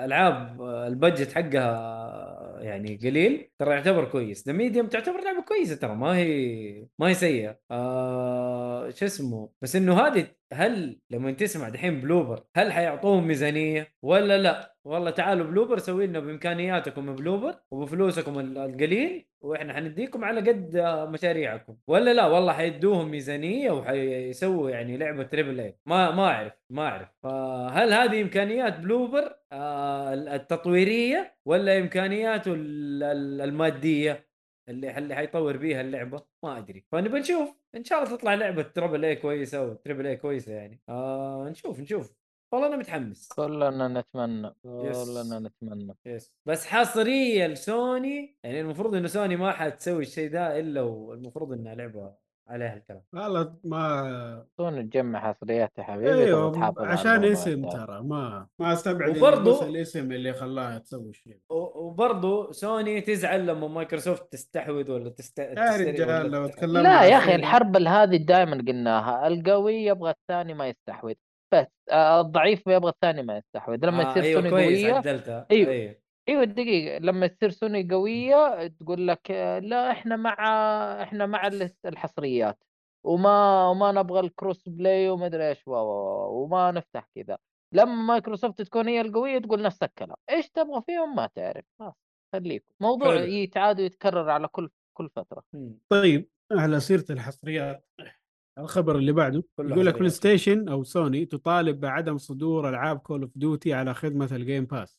ألعاب ال budget حقها يعني قليل ترى يعتبر كويس. The Medium تعتبر لعبة كويسة ترى ما هي ما هي سيئة. آه شو اسمه؟ بس إنه هذه هل لما تسمع دحين Bloober هل حيعطوهم ميزانية؟ ولا لا؟ والله تعالوا Bloober سوي لنا بإمكانياتكم Bloober وبفلوسكم ال- القليل وإحنا حنديكم على قد آه، مشاريعكم. ولا لا والله حيدوهم ميزانية وحيسووا يعني لعبة triple A ما ما أعرف ما أعرف. فهل هذه إمكانيات Bloober؟ آه التطويرية ولا امكانياته ال- ال- المادية اللي اللي حيطور بيها اللعبة؟ ما أدري. فنبي نشوف. إن شاء الله تطلع لعبة triple A كويسة أو triple A كويسة يعني. آه نشوف نشوف. والله أنا متحمس. كلنا نتمنى yes. كلنا نتمنى. yes. بس حصريه لسوني يعني المفروض إنه سوني ما حتسوي الشيء ده إلا والمفروض انها لعبة عليها الكلام. والله ما سوني تجمع حصريات يا حبيبي إيوه عشان اسم. ترى ما ما أستبعد وبرضو- الاسم اللي خلاها تسوي الشيء وبرضه سوني تزعل لما مايكروسوفت تستحوذ ولا تست... يا رجال لو تكلمنا لا يا أخي سوني- الحرب هذه دائما قلناها القوي يبغى الثاني ما يستحوذ. بس آه، الضعيف يبغى الثاني ما يستحوذ لما آه تصير أيوه سوني قوية عدلتها. أيوة. أيوه. أيوه دقيقة. لما تصير سوني قوية تقول لك آه، لا إحنا مع إحنا مع ال- الحصريات. وما وما نبغى ال cross play وما أدري إيش وما نفتح كذا. لما مايكروسوفت تكون هي القوية تقول نفس الكلام. إيش تبغى فيهم؟ ما تعرف. خلاص خليكم موضوع. يتعاد ويتكرر على كل كل فترة. مم. طيب على سيرة الحصريات. الخبر اللي بعده يقول لك PlayStation أو سوني تطالب بعدم صدور ألعاب Call of Duty على خدمة ال Game Pass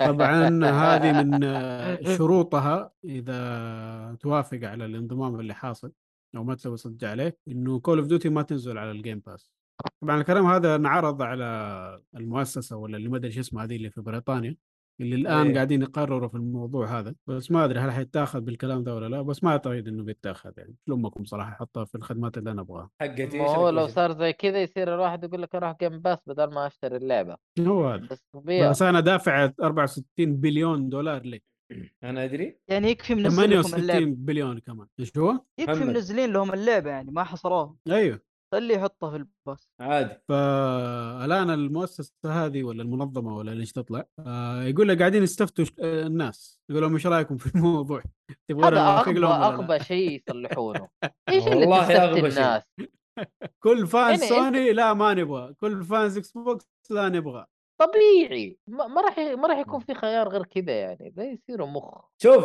طبعا هذه من آه، شروطها إذا توافق على الانضمام اللي حاصل أو ما تسوي صدق عليه إنه Call of Duty ما تنزل على ال Game Pass طبعا الكلام هذا انعرض على المؤسسة ولا اللي ما أدري شو اسمها هذه اللي في بريطانيا. اللي الآن إيه. قاعدين يقرروا في الموضوع هذا. بس ما أدري هل حيتاخذ بالكلام ده ولا لا بس ما أعتقد إنه بيتاخذ يعني. شو امكم صراحة حطها في الخدمات اللي أنا أبغاها؟ حقتي ما هو لو؟ صار زي كذا يصير الواحد يقول لك أروح جيم باس بدل ما أشتري اللعبة. هو هذا. بس بس أنا دافع 64 بليون دولار لك أنا أدري. يعني يكفي منزل لكم اللعبه 68 بليون كمان. إيش هو؟ يكفي. منزلين لهم اللعبة يعني ما حصروها. أيوه. خليه يحطها في الباص. عادي. فالان المؤسسة هذه ولا المنظمة ولا ليش تطلع آه يقول لك قاعدين يستفتوا آه، الناس. يقول لهم إيش رأيكم في الموضوع؟ تبغون اغبى لهم؟ اغبى شيء يصلحونه. إيش اللي والله تستفتي. الناس؟ كل فان أنت- سوني لا ما نبغى. كل فانز إكس بوكس لا نبغى. طبيعي. ما ما راح ما راح يكون في خيار غير كذا يعني. لا يصيروا مخ. شوف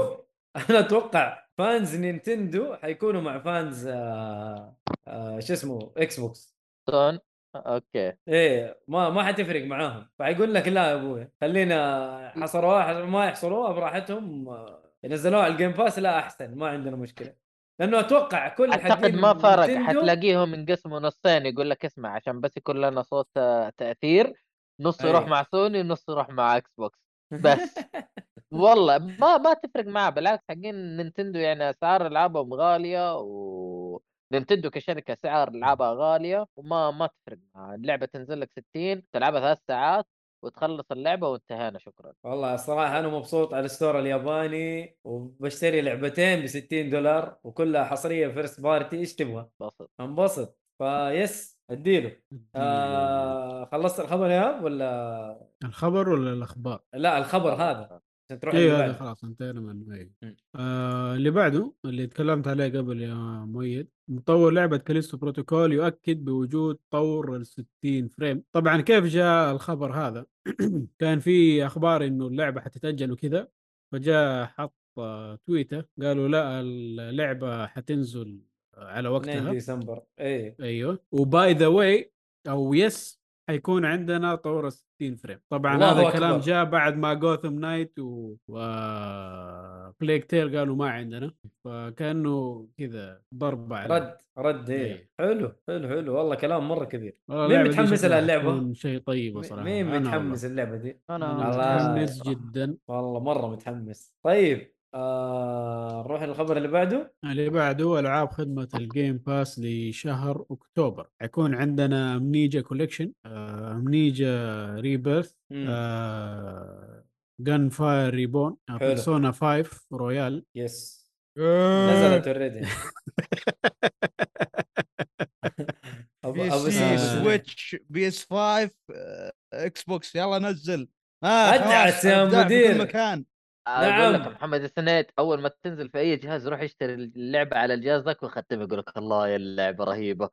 أنا أتوقع fans نينتندو حيكونوا مع fans آه آه شو اسمه Xbox سون okay. إيه ما ما حتفرق معاهم. فحيقول لك لا يا أبوي خلينا حصروها ما يحصروها براحتهم آه، ينزلوها على ال Game Pass لا أحسن ما عندنا مشكلة. لأنه أتوقع كل أعتقد ما فرق حتلاقيهم انقسموا نصين يقول لك اسمع عشان بس يكون لنا صوت تأثير نص يروح أي. مع سوني ونص يروح مع إكس بوكس بس. والله ما ما تفرق معاه بالعكس حقين نينتندو يعني أسعار العابهم غالية و نينتندو كشركة سعر العابها غالية وما ما تفرق معاه. اللعبة تنزل لك 60 تلعبها ثلاث ساعات وتخلص اللعبة وانتهينا شكرا. والله الصراحه أنا مبسوط على ال store الياباني وبشتري لعبتين ب 60 دولار وكلها حصرية first party إيش تبغى؟ بسط انبسط. فيس أديله. آه خلصت الخبر يا ولا؟ الخبر ولا الأخبار؟ لا الخبر هذا. عشان تروح اي اللي هذا. خلاص انتهينا منه اي مم. آه اللي بعده اللي تكلمت عليه قبل يا مؤيد مطور لعبة Callisto Protocol يؤكد بوجود طور ال 60 frame. طبعا كيف جاء الخبر هذا؟ كان في أخبار إنه اللعبة حتتأجل وكذا فجاء حط تويتر قالوا لا اللعبة حتنزل على 2 وقتها ديسمبر. إيه. أيوه. و by the way أو yes حيكون عندنا طور ال 60 frame طبعا هذا الكلام. جاء بعد ما Gotham Knights و, و... Plague Tale قالوا ما عندنا فكأنه كذا ضربة عليه رد رد إيه إيه. حلو حلو حلو والله كلام مرة كبير والله مين متحمس؟ حتكون شيء طيب صراحة مين أنا متحمس. اللعبه دي؟ أنا الله. متحمس جدا والله مرة متحمس طيب آه نروح للخبر اللي بعده. اللي بعده ألعاب خدمة ال Game Pass لشهر أكتوبر. حيكون عندنا Amnesia Collection Amnesia Rebirth. Gunfire Reborn. Persona 5 Royal yes نزلت already PC Switch PS 5 آه، إكس بوكس يلا نزل. آه خلاص، يا أبداع في كل مدير. مكان. أقول لك نعم. محمد السنيت أول ما تنزل في أي جهاز روح اشتري اللعبة على الجهاز ذاك وختمه يقول لك الله يا اللعبة رهيبة.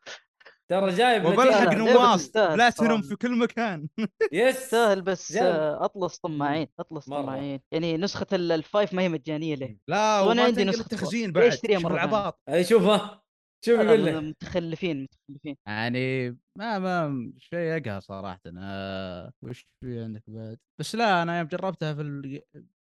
ترى جايب وبلحق تستاهل بلاتينوم. في كل مكان. yes. تستاهل بس Atlus طماعين Atlus. طماعين. يعني نسخة ال- ال five ما هي مجانية ليه؟ لا وأنا وما عندي التخزين ليه بعد شوف مرة ثانية؟ العباط. أي شوفها. شوف لا، يقول لك متخلفين متخلفين. يعني ما ما شيء يقهى صراحة. آه وش في عندك بعد؟ بس لا أنا يوم جربتها في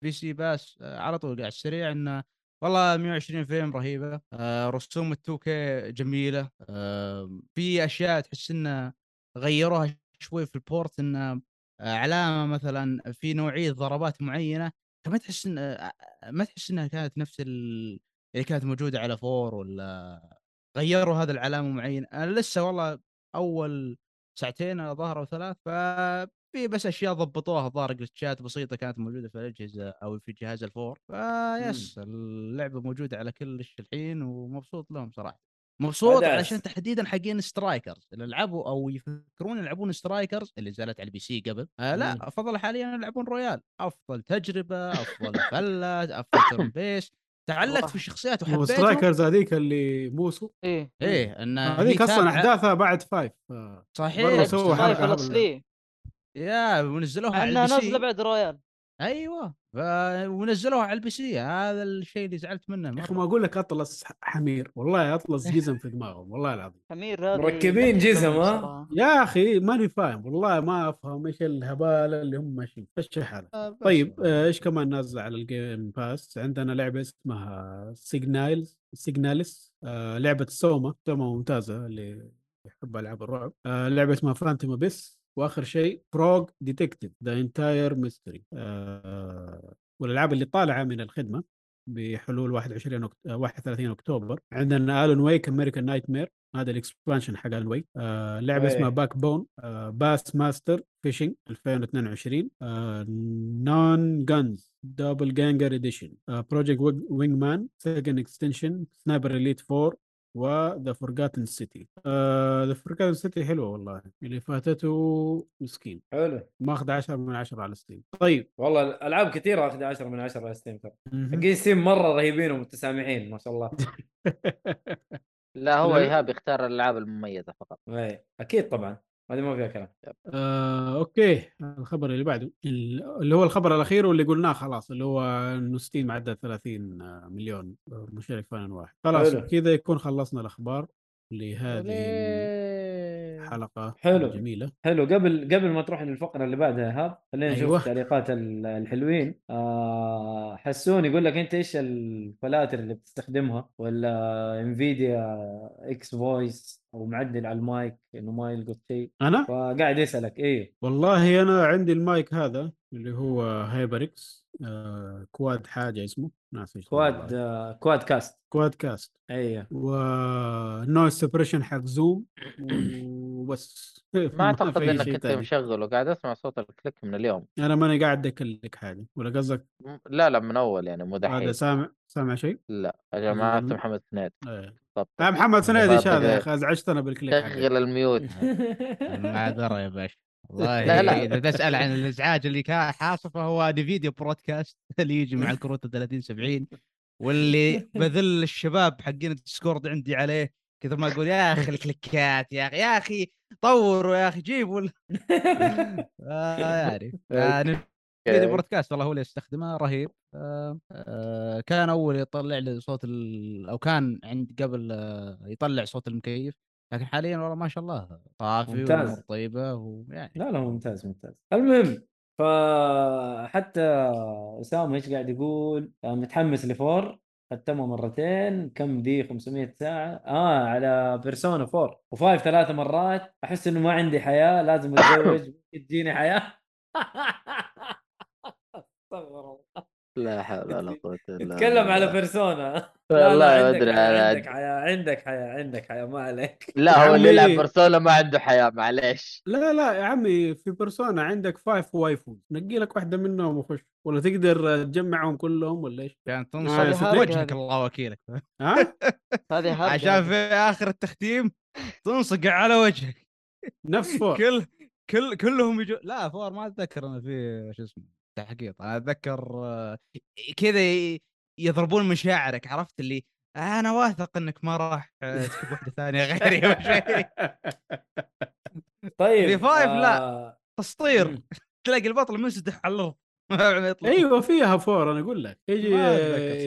ال PC Pass آه على طول على السريع انه والله 120 frame رهيبة. آه رسوم ال 2K جميلة. آه في أشياء تحس إنه غيروها شوي في ال port انه علامة مثلا في نوعية ضربات معينة ما تحس آه، ما تحس إنها كانت نفس ال- اللي كانت موجودة على four ولا غيروا هذا العلامة معينه أنا لسه والله أول ساعتين ظهر أو ثلاث ففي بس أشياء ضبطوها الظاهر جلتشات بسيطة كانت موجودة في الأجهزة أو في جهاز ال four. فيس اللعبة موجودة على كل شيء الحين ومبسوط لهم صراحة. مبسوط أدعس. علشان تحديدا حقين Strikers. اللي لعبوا أو يفكرون يلعبون Strikers اللي نزلت على ال PC قبل آه. لا افضل حاليا يلعبون Royal. أفضل تجربة أفضل فلات أفضل turn base تعلقت في الشخصيات وحبيتهم. Strikers هذيك اللي Musou إيه إيه. إن هذيك أصلا أحداثها بعد five صحيح. سووا. الاصلي يا ونزلوها على ال P نازله C بعد Royal. أيوه ف... ونزلوها على ال PC. هذا الشيء اللي زعلت منه يا أخي. ما أقول لك Atlus حمير. والله Atlus جزم في دماغهم والله العظيم. حمير مركبين جزم، ها؟ يا أخي ماني فاهم والله ما أفهم إيش الهبالة اللي هم ماشيين. إيش حاله آه، طيب. آه، إيش كمان نازل على ال Game Pass عندنا لعبة اسمها Signals Signalis آه لعبة Soma Soma ممتازة اللي يحب ألعاب الرعب. آه لعبة اسمها Phantom Abyss وآخر شيء Frog Detective The Entire Mystery والألعاب اللي طالعة من الخدمة بحلول 21 أكت... آه، 31 أكتوبر. عندنا Alan Wake American Nightmare هذا ال expansion حق Alan Wake آه لعبة أيه. اسمها Backbone آه Bassmaster Fishing 2022 Nongunz Doppelganger Edition Project Wingman Second Extinction Sniper Elite 4 و The Forgotten City The Forgotten City حلوة والله. اللي فاتته مسكين. حلو. ماخذ 10 من 10 على Steam طيب. والله الألعاب كثيرة أخذ 10 من 10 على Steam ترى. حقين Steam مرة رهيبين ومتسامحين ما شاء الله. لا هو. إيهاب يختار الألعاب المميزة فقط. اي أكيد طبعا. هذه ما فيها كلام. آه، أوكي. الخبر اللي بعده اللي هو الخبر الأخير واللي قلناه خلاص اللي هو انه Steam عدى 30 مليون مشترك في آن واحد. خلاص. كذا يكون خلصنا الأخبار لهذه. الحلقة حلو. الجميلة. حلو. قبل قبل ما تروح للفقرة اللي بعدها ايهاب خلينا نشوف أيوة. التعليقات ال- الحلوين. آه حسون يقول لك أنت إيش الفلاتر اللي بتستخدمها؟ ولا Nvidia X Voice أو معدل على المايك إنه ما يلقط شيء. أنا؟ فقاعد يسالك إيه؟ والله أنا عندي المايك هذا اللي هو HyperX آه Quad حاجة اسمه ناسي Quad. آه QuadCast QuadCast أيوه و noise suppression حق Zoom وبس ما أعتقد إنك أنت. مشغله قاعد أسمع صوت ال click من اليوم أنا ماني قاعد أكلك حاجة ولا قصدك لا لا من أول يعني مو هذا دحين سامع سامع شيء؟ لا يا جماعة محمد سنيد إيه بالضبط. آه محمد سنيد إيش هذا يا أخي أزعجتنا بال click. شغل ال mute معذره يا باشا والله لا، لا. إذا تسأل عن الإزعاج اللي كان حاصل فهو Nvidia Broadcast اللي يجي مع الكروت ال 30 70 واللي بذل الشباب حقين ال Discord عندي عليه كثر ما أقول يا أخي الكليكات يا أخي يا أخي طوروا يا أخي جيبوا يعني Nvidia okay. Broadcast والله هو اللي يستخدمه رهيب. آه آه كان أول يطلع لي صوت ال... أو كان عند قبل آه يطلع صوت المكيف لكن حاليا والله ما شاء الله صافي ممتاز. طيبة ويعني لا لا ممتاز ممتاز. المهم فحتى اسامه إيش قاعد يقول؟ آه، متحمس ل four. ختمه مرتين كم دي؟ 500 ساعة. آه على Persona 4 و five ثلاث مرات. أحس إنه ما عندي حياة لازم أتزوج. تجيني حياة؟ أستغفر الله. لا حول ولا قوة إلا تكلم على. Persona والله لا، لا، ما عندك أدري حياة، عندك حياة عندك عندك حياة ما عليك. لا هو اللي يلعب Persona ما عنده حياة معليش. لا لا يا عمي في Persona عندك five waifus نقي لك واحدة منهم وخش. ولا تقدر تجمعهم كلهم ولا إيش؟ هذه تنصب وجهك. الله وكيلك. ها؟ هذه عشان في آخر التختيم تنصقع على وجهك. نفس four. كل كل كلهم يجو لا four ما أتذكر أنا في شو اسمه. تحقيق أنا أتذكر كذا يضربون مشاعرك عرفت اللي أنا واثق إنك ما راح آه، تجيب واحدة ثانية غيري شيء طيب في five لا. آه، تسطير. تلاقي البطل منسدح على الأرض. أيوه فيها four أنا أقول لك يجي.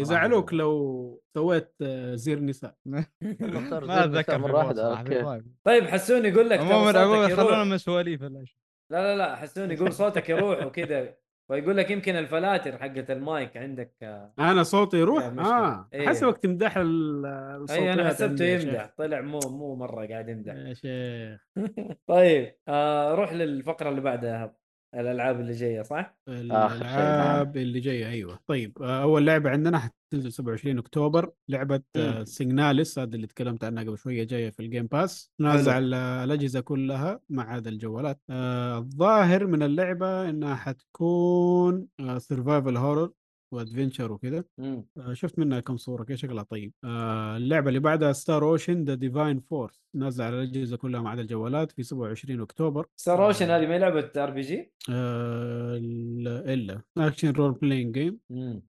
يزعلوك لو سويت آه، زير نساء ما أتذكر okay. five طيب حسون يقول لك عموما عموما خلونا من سواليف لا لا لا لا حسون يقول صوتك يروح وكذا فيقول لك يمكن الفلاتر حقت المايك عندك آه، أنا صوتي يروح. آه إيه. حسبك تمدح ال- الصوتيات اي أنا حسبته. يمدح طلع مو مو مرة قاعد يمدح يا شيخ طيب آه روح للفقرة اللي بعدها. الألعاب اللي جاية صح؟ معنا. الألعاب اللي جاية أيوه طيب آه، أول لعبة عندنا حتنزل 27 أكتوبر لعبة آه، مم. Signalis هذه اللي تكلمت عنها قبل شوية جاية في ال Game Pass نازلة على الأجهزة كلها ما عدا الجوالات آه، الظاهر من اللعبة إنها حتكون survival horror و adventure وكذا مم. آه، شفت منها كم صورة كيف شكلها طيب. آه، اللعبة اللي بعدها Star Ocean The Divine Force نازلة على الأجهزة كلها ما عدا الجوالات في 27 أكتوبر. Star Ocean هذه ما هي لعبة RPG؟ آه، لا- إلا. action role playing game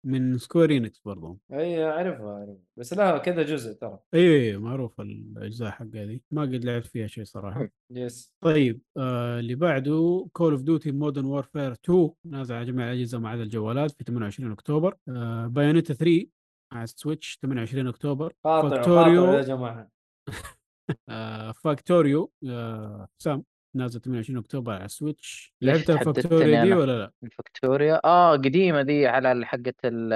من Square Enix برضو. أي أعرفها أعرفها. بس لها كذا جزء ترى. أيوه أيوه معروف الأجزاء حقها دي. ما قد لعبت فيها شيء صراحة. yes طيب آه اللي بعده Call of Duty Modern Warfare 2 نازل على جميع الأجهزة ما عدا الجوالات في 28 أكتوبر. آه Bayonetta 3 على ال Switch 28 أكتوبر Factorio. يا جماعة آه Factorio آه سام نازل 28 أكتوبر على ال Switch لعبت ال Factorio دي؟ ولا لأ؟ Factorio آه قديمة دي على حقه ال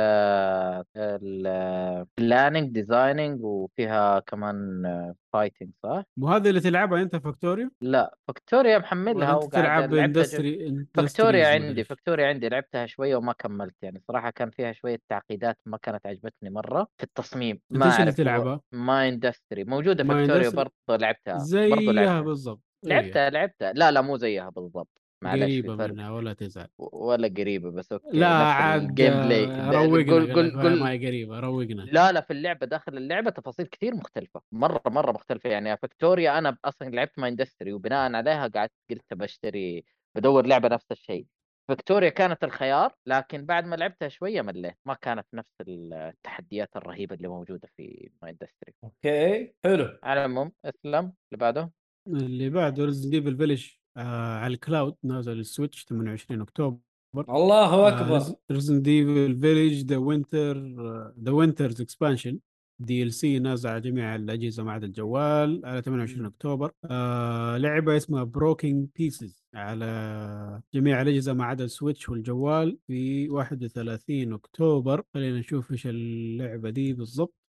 ال planning designing وفيها كمان fighting صح؟ مو هذه اللي تلعبها أنت Factorio؟ لا Factorio ولا محملها وقاعد تلعب Mindustry Factorio عندي Factorio عندي لعبتها شوية وما كملت يعني صراحة كان فيها شوية تعقيدات ما كانت عجبتني مرة في التصميم ما إيش اللي تلعبها؟ Mindustry موجودة Factorio Mindustry؟ برضه لعبتها زيها بالضبط. لعبتها لعبتها لا لا مو زيها بالضبط معلش قريبة منها ولا تزعل. ولا قريبة بس okay لا عاد ال gameplay آه، روقنا قول قول قول ما هي قريبة روقنا. لا لا في اللعبة داخل اللعبة تفاصيل كثير مختلفة مرة مرة مختلفة. يعني Factorio أنا أصلا لعبت Mindustry وبناء عليها قعدت قلت بشتري بدور لعبة نفس الشيء. Factorio كانت الخيار لكن بعد ما لعبتها شوية مليت. ما كانت نفس التحديات الرهيبة اللي موجودة في Mindustry okay حلو. على العموم أسلم. اللي بعده. اللي بعده Resident Evil Village آه على ال cloud نازل ال Switch 28 أكتوبر. الله أكبر. Resident Evil Village The Winter The Winters' Expansion DLC نازل على جميع الأجهزة ما عدا الجوال على 28 أكتوبر. آه لعبة اسمها Broken Pieces على جميع الأجهزة ما عدا ال Switch والجوال في 31 أكتوبر. خلينا نشوف إيش اللعبة دي بالضبط. آه،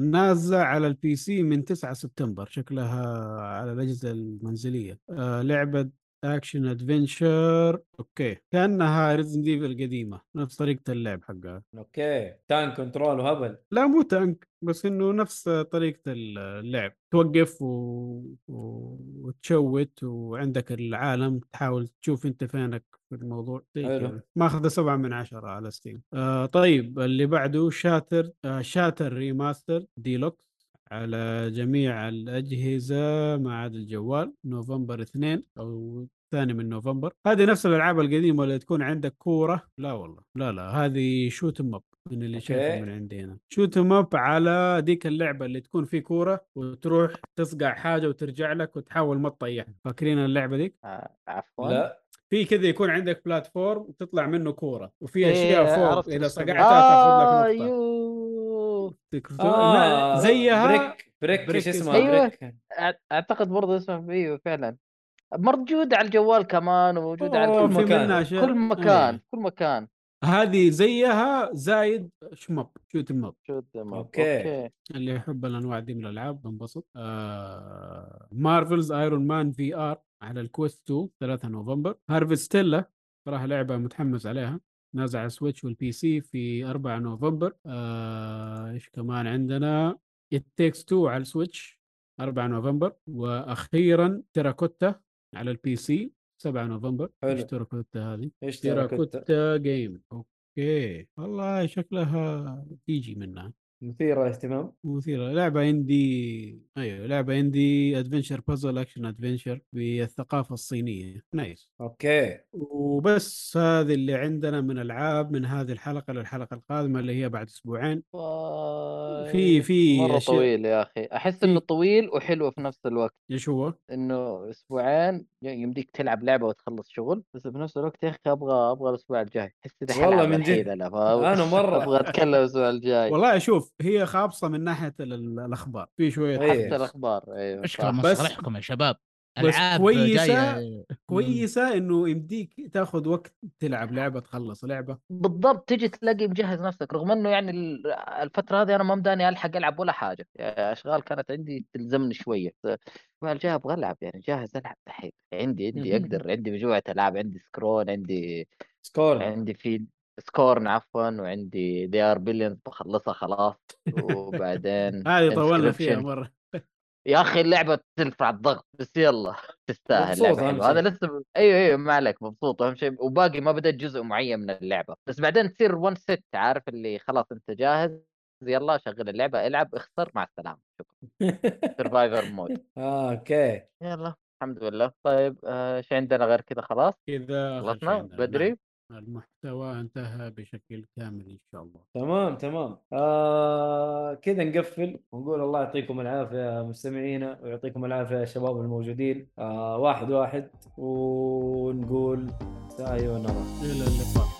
نازلة على ال PC من 9 سبتمبر شكلها على الأجهزة المنزلية. آه، لعبة action adventure okay. كأنها Resident Evil القديمه نفس طريقة اللعب حقها. okay. tank control وهبل. لا مو tank بس إنه نفس طريقة اللعب. توقف و... و... وت shoot وعندك العالم تحاول تشوف أنت فينك في الموضوع. حلو. كذا. ماخذة سبعة من عشرة على Steam آه طيب اللي بعده Shatter آه Shatter Remastered Deluxe على جميع الأجهزة ما عدا الجوال نوفمبر 2 أو الثاني من نوفمبر. هذه نفس الألعاب القديمة اللي تكون عندك كورة. لا والله لا لا هذه shoot up من اللي شايفه. من عندي هنا shoot up على ديك اللعبة اللي تكون في كورة وتروح تصقع حاجة وترجع لك وتحاول ما تطيحها فاكرين اللعبة ديك آه عفوا. لا. في كذا يكون عندك platform تطلع منه كورة وفي إيه، أشياء فوق عرفت إذا. صقعتها تأخذ آه لك نقطة. تكرتو- آه لا، زيها brick brick brick إيش اسمها اسمها. أيوة. brick أعتقد برضه اسمه أيوه فعلا موجود على الجوال كمان وموجود على كل مكان. كل مكان إيه. كل مكان هذه زيها side jump shoot up شو تمام okay. okay اللي يحب الأنواع دي من الألعاب بنبسط آه Marvel's Iron Man VR على ال Quest 2 3 نوفمبر Harvestella صراحة لعبة متحمس عليها نازل على ال Switch وال PC في 4 نوفمبر. آه، إيش كمان عندنا؟ It Takes Two على ال Switch 4 نوفمبر. وأخيرا Terracotta على ال PC 7 نوفمبر. إيش Terracotta هذه؟ إيش Terracotta؟ Terracotta game. okay. والله شكلها تيجي منها. مثيرة للاهتمام. مثيرة. لعبة indie أيوه لعبة indie adventure puzzle action adventure بالثقافة الصينية. nice okay. وبس هذه اللي عندنا من ألعاب من هذه الحلقة للحلقة القادمة اللي هي بعد أسبوعين. في- في مرة أشياء- طويل يا أخي. أحس في- انه طويل وحلو في نفس الوقت. إيش هو؟ إنه أسبوعين يمديك تلعب لعبة وتخلص شغل بس بنفس الوقت يا أخي أبغى أبغى الأسبوع الجاي. أحس والله من جد. أنا مرة. أبغى أتكلم الأسبوع الجاي. والله شوف هي خابصة من ناحية ال- الأخبار في شوية إيه. حتى. الأخبار أيوه. بس- مصالحكم يا شباب بس العاب كويسة. جاية كويسة إنه يمديك تاخذ وقت تلعب لعبة تخلص لعبة بالضبط تجي تلاقي مجهز نفسك رغم إنه يعني ال- الفترة هذه أنا ما مداني ألحق ألعب ولا حاجة يعني أشغال كانت عندي تلزمني شوية الجاي أبغى ألعب يعني جاهز ألعب دحين عندي عندي أقدر عندي مجموعة ألعاب عندي Scorn عندي Skull عندي في Scorn عفوا وعندي They Are Billions بخلصها خلاص. وبعدين هذه طولنا. فيها مرة. يا أخي اللعبة ترفع الضغط بس يلا تستاهل هذا. لسه ب... أيوه أيوه ما عليك مبسوط أهم شيء. وباقي ما بدأت جزء معين من اللعبة. بس بعدين تصير one set عارف اللي خلاص أنت جاهز؟ يلا شغل اللعبة العب اخسر مع السلامة. شكرا. survivor mode آه، okay. يلا الحمد لله. طيب آه، إيش عندنا غير كذا خلاص؟ كذا خلصنا. بدري. المحتوى انتهى بشكل كامل إن شاء الله. تمام تمام. آه كذا نقفل ونقول الله يعطيكم العافية مستمعينا ويعطيكم العافية يا شباب الموجودين. آه واحد واحد ونقول さようなら إلى اللقاء.